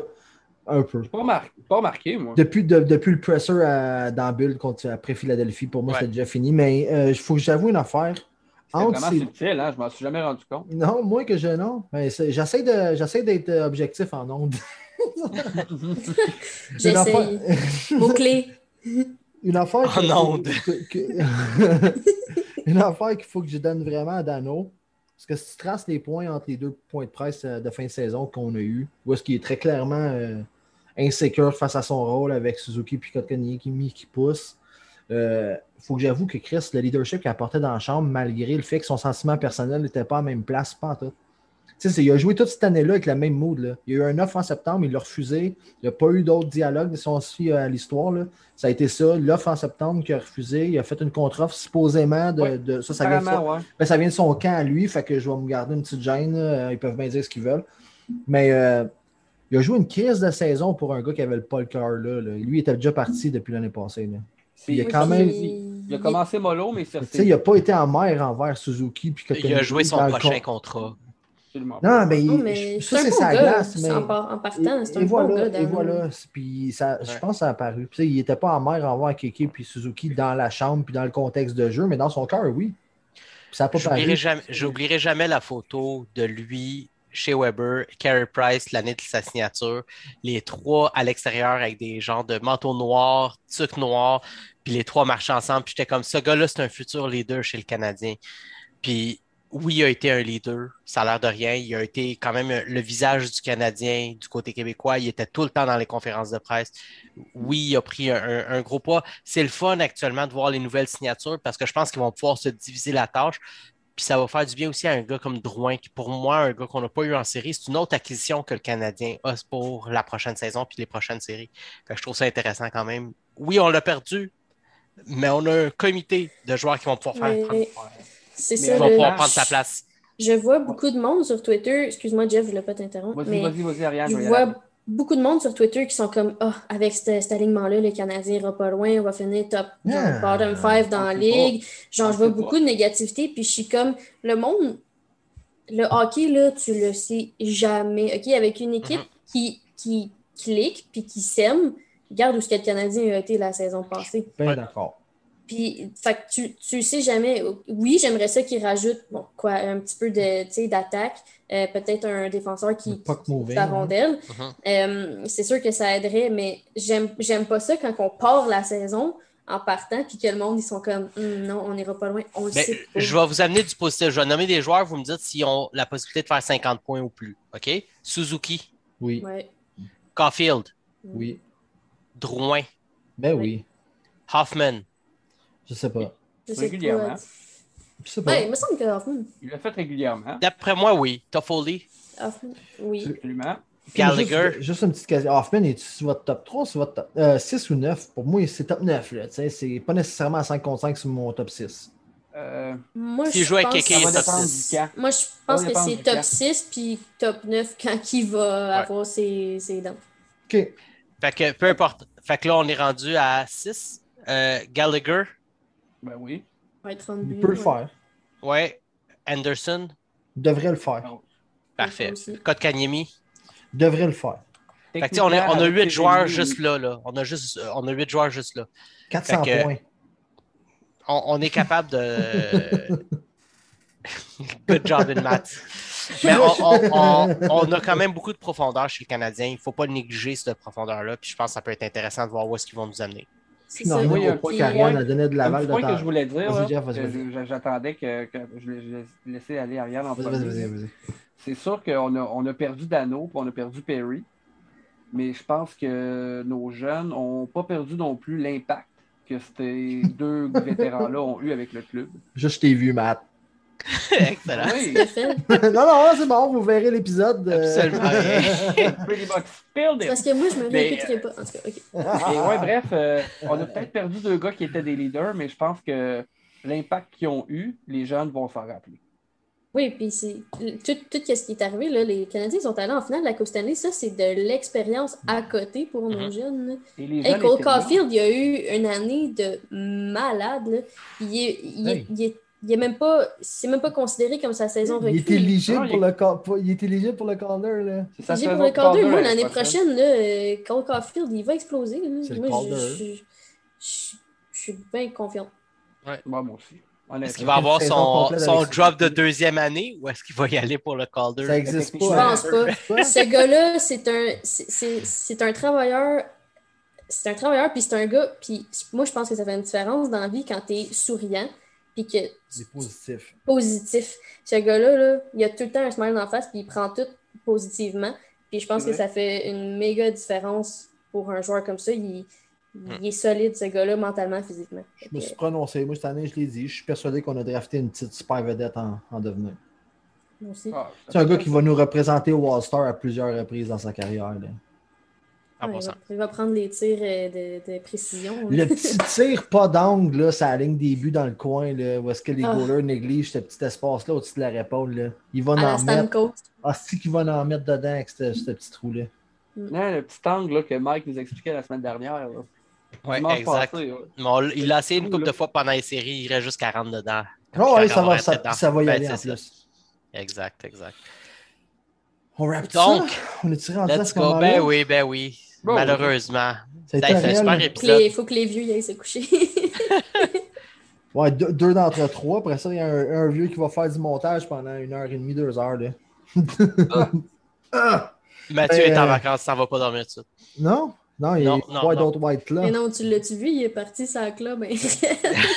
un peu. Pas, mar- pas remarqué, moi. Depuis, de- depuis le presser à, dans Bull contre, après Philadelphie, pour moi, Ouais. c'était déjà fini. Mais il faut que j'avoue une affaire. C'est Entre vraiment ces- subtil, hein? je m'en suis jamais rendu compte. Non, moi que je non. Ben, J'essaie j'essaie d'être euh, objectif en ondes. Une affaire- J'essaye. Mot-clé. Une affaire. En que- ondes. une affaire qu'il faut que je donne vraiment à Dano. Parce que si tu traces les points entre les deux points de presse euh, de fin de saison qu'on a eu, où est-ce qu'il est très clairement euh, insécure face à son rôle avec Suzuki et Kotkaniemi qui, pousse, il faut que j'avoue que Chris, le leadership qu'il apportait dans la chambre, malgré le fait que son sentiment personnel n'était pas à la même place, pas en tout. Tu sais, c'est- il a joué toute cette année-là avec la même mood. Là. Il y a eu un offre en septembre, il l'a refusé. Il n'y a pas eu d'autres dialogues si on se fie à l'histoire. là. Ça a été ça, l'offre en septembre qu'il a refusé. Il a fait une contre-offre supposément de, Ouais, de- ça, ça vient de son, ouais. ben, ça vient de son camp à lui, fait que je vais me garder une petite gêne. là. Ils peuvent bien dire ce qu'ils veulent. Mais euh, il a joué une crise de saison pour un gars qui avait le pas le cœur là, là. Lui, il était déjà parti depuis l'année passée. Il a quand même- Il a commencé mollo, mais c'est Tu sais, il n'a pas été en mer envers Suzuki. Puis Il a joué son prochain con- contrat. Absolument Non, mais, Non, il- mais ça, c'est sa glace. Mais... en, par- en partant, c'est un voilà, gars. et Dano. voilà. Puis ça, je pense que ça a apparu. Puis, il n'était pas en mer envers Keke puis Suzuki dans la chambre puis dans le contexte de jeu, mais dans son cœur, oui. Puis ça n'a pas J'oublierai jamais, j'oublierai jamais la photo de lui chez Weber, Carey Price, l'année de sa signature, les trois à l'extérieur avec des genres de manteaux noirs, tucs noirs, puis les trois marchaient ensemble. Puis j'étais comme, ce gars-là, c'est un futur leader chez le Canadien. Puis oui, il a été un leader, ça a l'air de rien. Il a été quand même le visage du Canadien du côté québécois. Il était tout le temps dans les conférences de presse. Oui, il a pris un, un- un gros pas. C'est le fun actuellement de voir les nouvelles signatures parce que je pense qu'ils vont pouvoir se diviser la tâche. Puis ça va faire du bien aussi à un gars comme Drouin, qui pour moi, un gars qu'on n'a pas eu en série, c'est une autre acquisition que le Canadien a pour la prochaine saison puis les prochaines séries. Fait que je trouve ça intéressant quand même. Oui, on l'a perdu, mais on a un comité de joueurs qui vont pouvoir faire prendre, C'est ça. qui vont le- pouvoir prendre sa place. Je vois beaucoup de monde sur Twitter. Excuse-moi, Jeff, je ne voulais pas t'interrompre. Vas-y, vas-y, vas-y, Ariane. je vois beaucoup de monde sur Twitter qui sont comme Ah, avec ce- cet alignement-là, le Canadien ira pas loin, on va finir top genre, bottom 5 dans la ligue. Genre, je vois beaucoup de négativité, puis je suis comme le monde, le hockey, là, tu le sais jamais. OK, avec une équipe Mhm. qui qui clique puis qui sème, regarde où ce que le Canadien a été la saison passée. Ben Ouais. d'accord. Puis, fait que tu, tu sais jamais. Oui, j'aimerais ça qu'ils rajoutent bon, quoi, un petit peu de, tu sais, d'attaque. Euh, Peut-être un défenseur qui, la hein. rondelle. Mhm. Euh, c'est sûr que ça aiderait, mais j'aime j'aime pas ça quand on part la saison en partant puis que le monde, ils sont comme Hum, non, on n'ira pas loin. On le Ben, sait pas. je vais vous amener du positif. Je vais nommer des joueurs, vous me dites s'ils ont la possibilité de faire 50 points ou plus. OK? Suzuki, Oui, Ouais. Caulfield, oui. Drouin, Ben oui. Hoffman. Je sais pas. Je sais Régulièrement. Je sais pas. Ouais, il me semble que Hoffman. Il l'a fait régulièrement, D'après moi, oui. Toffoli, Hoffman, oui. absolument. Gallagher. Juste, juste une petite question. Hoffman, est sur votre top 3 sur votre top euh, 6 ou 9? Pour moi, c'est top 9. Là, tu sais, c'est pas nécessairement à 5 contre 5 sur mon top 6. Euh, Moi, S'il je joue avec pense- quelqu'un, top dépendre 6. du camp. Moi, je pense que c'est top camp. 6 puis top 9 quand il va avoir ses, ses dents. OK. Fait que peu importe. Fait que là, on est rendu à 6. Gallagher, Ben oui. Ouais, 32. Il peut le faire. ouais. Anderson, devrait le faire. Parfait. Kotkaniemi. Il devrait le faire. Fait que, on, a, on a Techniquement, 8 avec joueurs juste là, là. On a juste on a 8 joueurs juste là. 400 Fait que- points. On, on est capable de. Good job in maths. Mais on, on- on- on a quand même beaucoup de profondeur chez les Canadiens. Il ne faut pas négliger cette profondeur-là. Puis je pense que ça peut être intéressant de voir où est-ce qu'ils vont nous amener. Ça. oui, qu'Ariane a donné de petit de que je voulais dire, j'attendais que, que je l'ai laissé aller Ariane en premier. C'est sûr qu'on a, on a perdu Dano, puis on a perdu Perry. Mais je pense que nos jeunes n'ont pas perdu non plus l'impact que ces deux vétérans-là ont eu avec le club. Juste, je t'ai vu, Matt. Excellent. Oui, fait. non, non, c'est bon, vous verrez l'épisode. euh, Absolument rien. pretty much spilled it. Parce que moi, je me Mais, répéterai pas. En tout cas, OK. Et ouais, bref, euh, on a peut-être perdu deux gars qui étaient des leaders, mais je pense que l'impact qu'ils ont eu, les jeunes vont s'en rappeler. Oui, puis c'est tout, tout ce qui est arrivé, là, les Canadiens sont allés en finale de la Coupe Stanley. Ça, c'est de l'expérience à côté pour nos Mhm. jeunes. Et les Hey, jeunes Cole. Caulfield, il y a eu une année de malade. là. Il est, il est- Hey. il est- il est même pas, c'est même pas considéré comme sa saison Il recrue. est éligible Non, il pour est- le cor- pour- il est éligible pour le corner, là. C'est sa pour le moi, l'année prochaine, là, euh, Cole Caulfield, il va exploser. Moi, je- je, je- je suis bien confiante. Ouais, moi aussi. Honnêtement. Est-ce qu'il va avoir son, son drop de deuxième année ou est-ce qu'il va y aller pour le Calder? Ça existe Je Ouais. pas. pense pas. Ce gars-là, c'est un, c'est- c'est c'est un travailleur. C'est un travailleur, puis c'est un gars. Puis moi, je pense que ça fait une différence dans la vie quand tu es souriant, puis que C'est positif. positif. Ce gars-là, là, il a tout le temps un smile en face, puis il prend tout positivement. Puis je pense que ça fait une méga différence pour un joueur comme ça. Il, Hmm. il est solide, ce gars-là, mentalement, physiquement. Je me suis prononcé. Moi, cette année, je l'ai dit. Je suis persuadé qu'on a drafté une petite super vedette en, en devenir. Ah, C'est un gars qui va nous représenter au All-Star à plusieurs reprises dans sa carrière. là. Ah, Ouais, bon il, va, il va prendre les tirs euh, de, de précision. là. Le petit tir pas d'angle, ça ligne des buts dans le coin, là, où est-ce que les Ah. goalers négligent ce petit espace-là au-dessus de leur épaule. Là. Il va à la en mettre. Ah, c'est qu'il va en mettre dedans avec ce, ce petit trou-là. Non, le petit angle là, que Mike nous expliquait la semaine dernière. Dimanche exact. passé, là. Mais on l- il l'a essayé une couple là. de fois pendant les séries. Il reste juste 40 dedans. Oh, ça va, rentrait ça, dedans. ça va y Ben, aller en c'est ça. plus. Exact, exact. On wrap Donc, ça? On est tiré en Let's go. Ben oui, ben oui. Bon, Malheureusement. Ça a été super réel- Il épisode. faut que les vieux y aillent se coucher. Ouais, deux, deux d'entre trois. Après ça, il y a un, un vieux qui va faire du montage pendant une heure et demie, deux heures. Là. Ah! Mathieu Ben, est en euh, vacances, ça va pas dormir tout de suite. Non? Non, il y a Non, non, pas non. d'autres white là. Mais non, tu l'as-tu vu? Il est parti sa club. hein.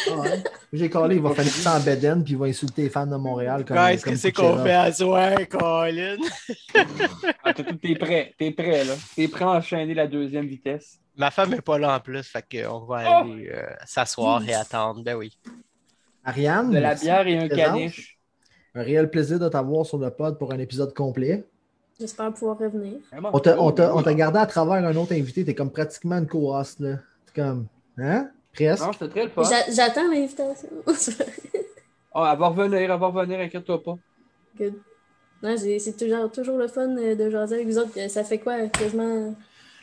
Ah ouais. J'ai collé, il va faire ça en Beden puis il va insulter les fans de Montréal. Comme, Guys, comme qu'est-ce qu'on fait à soir, Colin? Ah, t'es- T'es prêt, t'es prêt, là. T'es prêt à enchaîner la deuxième vitesse. Ma femme est pas là en plus, fait qu'on va Oh! aller euh, s'asseoir et attendre. Ben oui. Ariane, De la bière et un caniche. Un réel plaisir de t'avoir sur le pod pour un épisode complet. J'espère pouvoir revenir. On t'a, cool. on t'a- on t'a gardé à travers un autre invité. T'es comme pratiquement une co-host. là. T'es comme. Hein? Presque. Non, c'était très le fun. J'attends l'invitation. Ah, elle va revenir, elle va revenir, inquiète-toi pas. Good. Non, c'est toujours, toujours le fun euh, de jaser avec vous autres. Ça fait quoi? Quasiment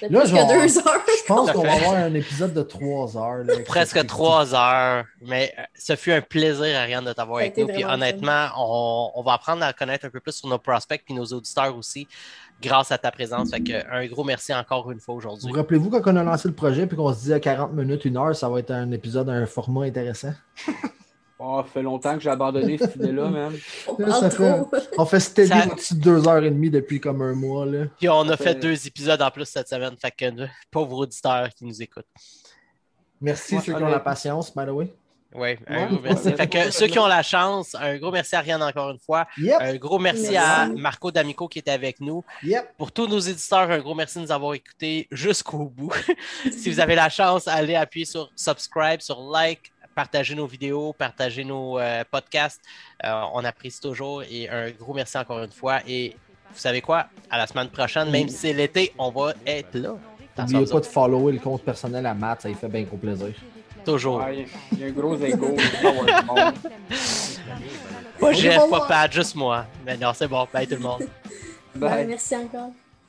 Là, plus que deux heures. Je pense qu'on va avoir un épisode de 3 heures. là, Presque trois heures, mais euh, ce fut un plaisir, Ariane, de t'avoir avec nous. Puis honnêtement, on, on va apprendre à connaître un peu plus sur nos prospects puis nos auditeurs aussi, grâce à ta présence. Fait que un gros merci encore une fois aujourd'hui. Vous rappelez-vous quand on a lancé le projet puis qu'on se disait 40 minutes, une heure, ça va être un épisode, un format intéressant? Oh, ça fait longtemps que j'ai abandonné cette idée-là, même. On fait- trop. On fait steady Ça- au-dessus de 2h30 depuis comme un mois. Là. Puis on a fait fait- deux épisodes en plus cette semaine. Fait que euh, pauvres auditeurs qui nous écoutent. Merci Ouais, ceux qui ont la patience, by the way. Oui, un Ouais, gros merci. Fait que ceux qui ont la chance, un gros merci à Ariane encore une fois. Yep, Un gros merci, Merci. à Marco D'Amico qui était avec nous. yep. Pour tous nos éditeurs, un gros merci de nous avoir écoutés jusqu'au bout. si vous avez la chance, allez appuyer sur subscribe, sur like, partagez nos vidéos, partagez nos euh, podcasts. Euh, on apprécie toujours et un gros merci encore une fois. Et vous savez quoi? À la semaine prochaine, même si c'est l'été, on va être là. N'oubliez pas de follower le compte personnel à Matt, ça lui fait bien gros plaisir. Toujours. Il y a un gros ego. Pas Jeff, pas. Pat, juste moi. Mais non, c'est bon. Bye tout le monde. Bye. merci encore.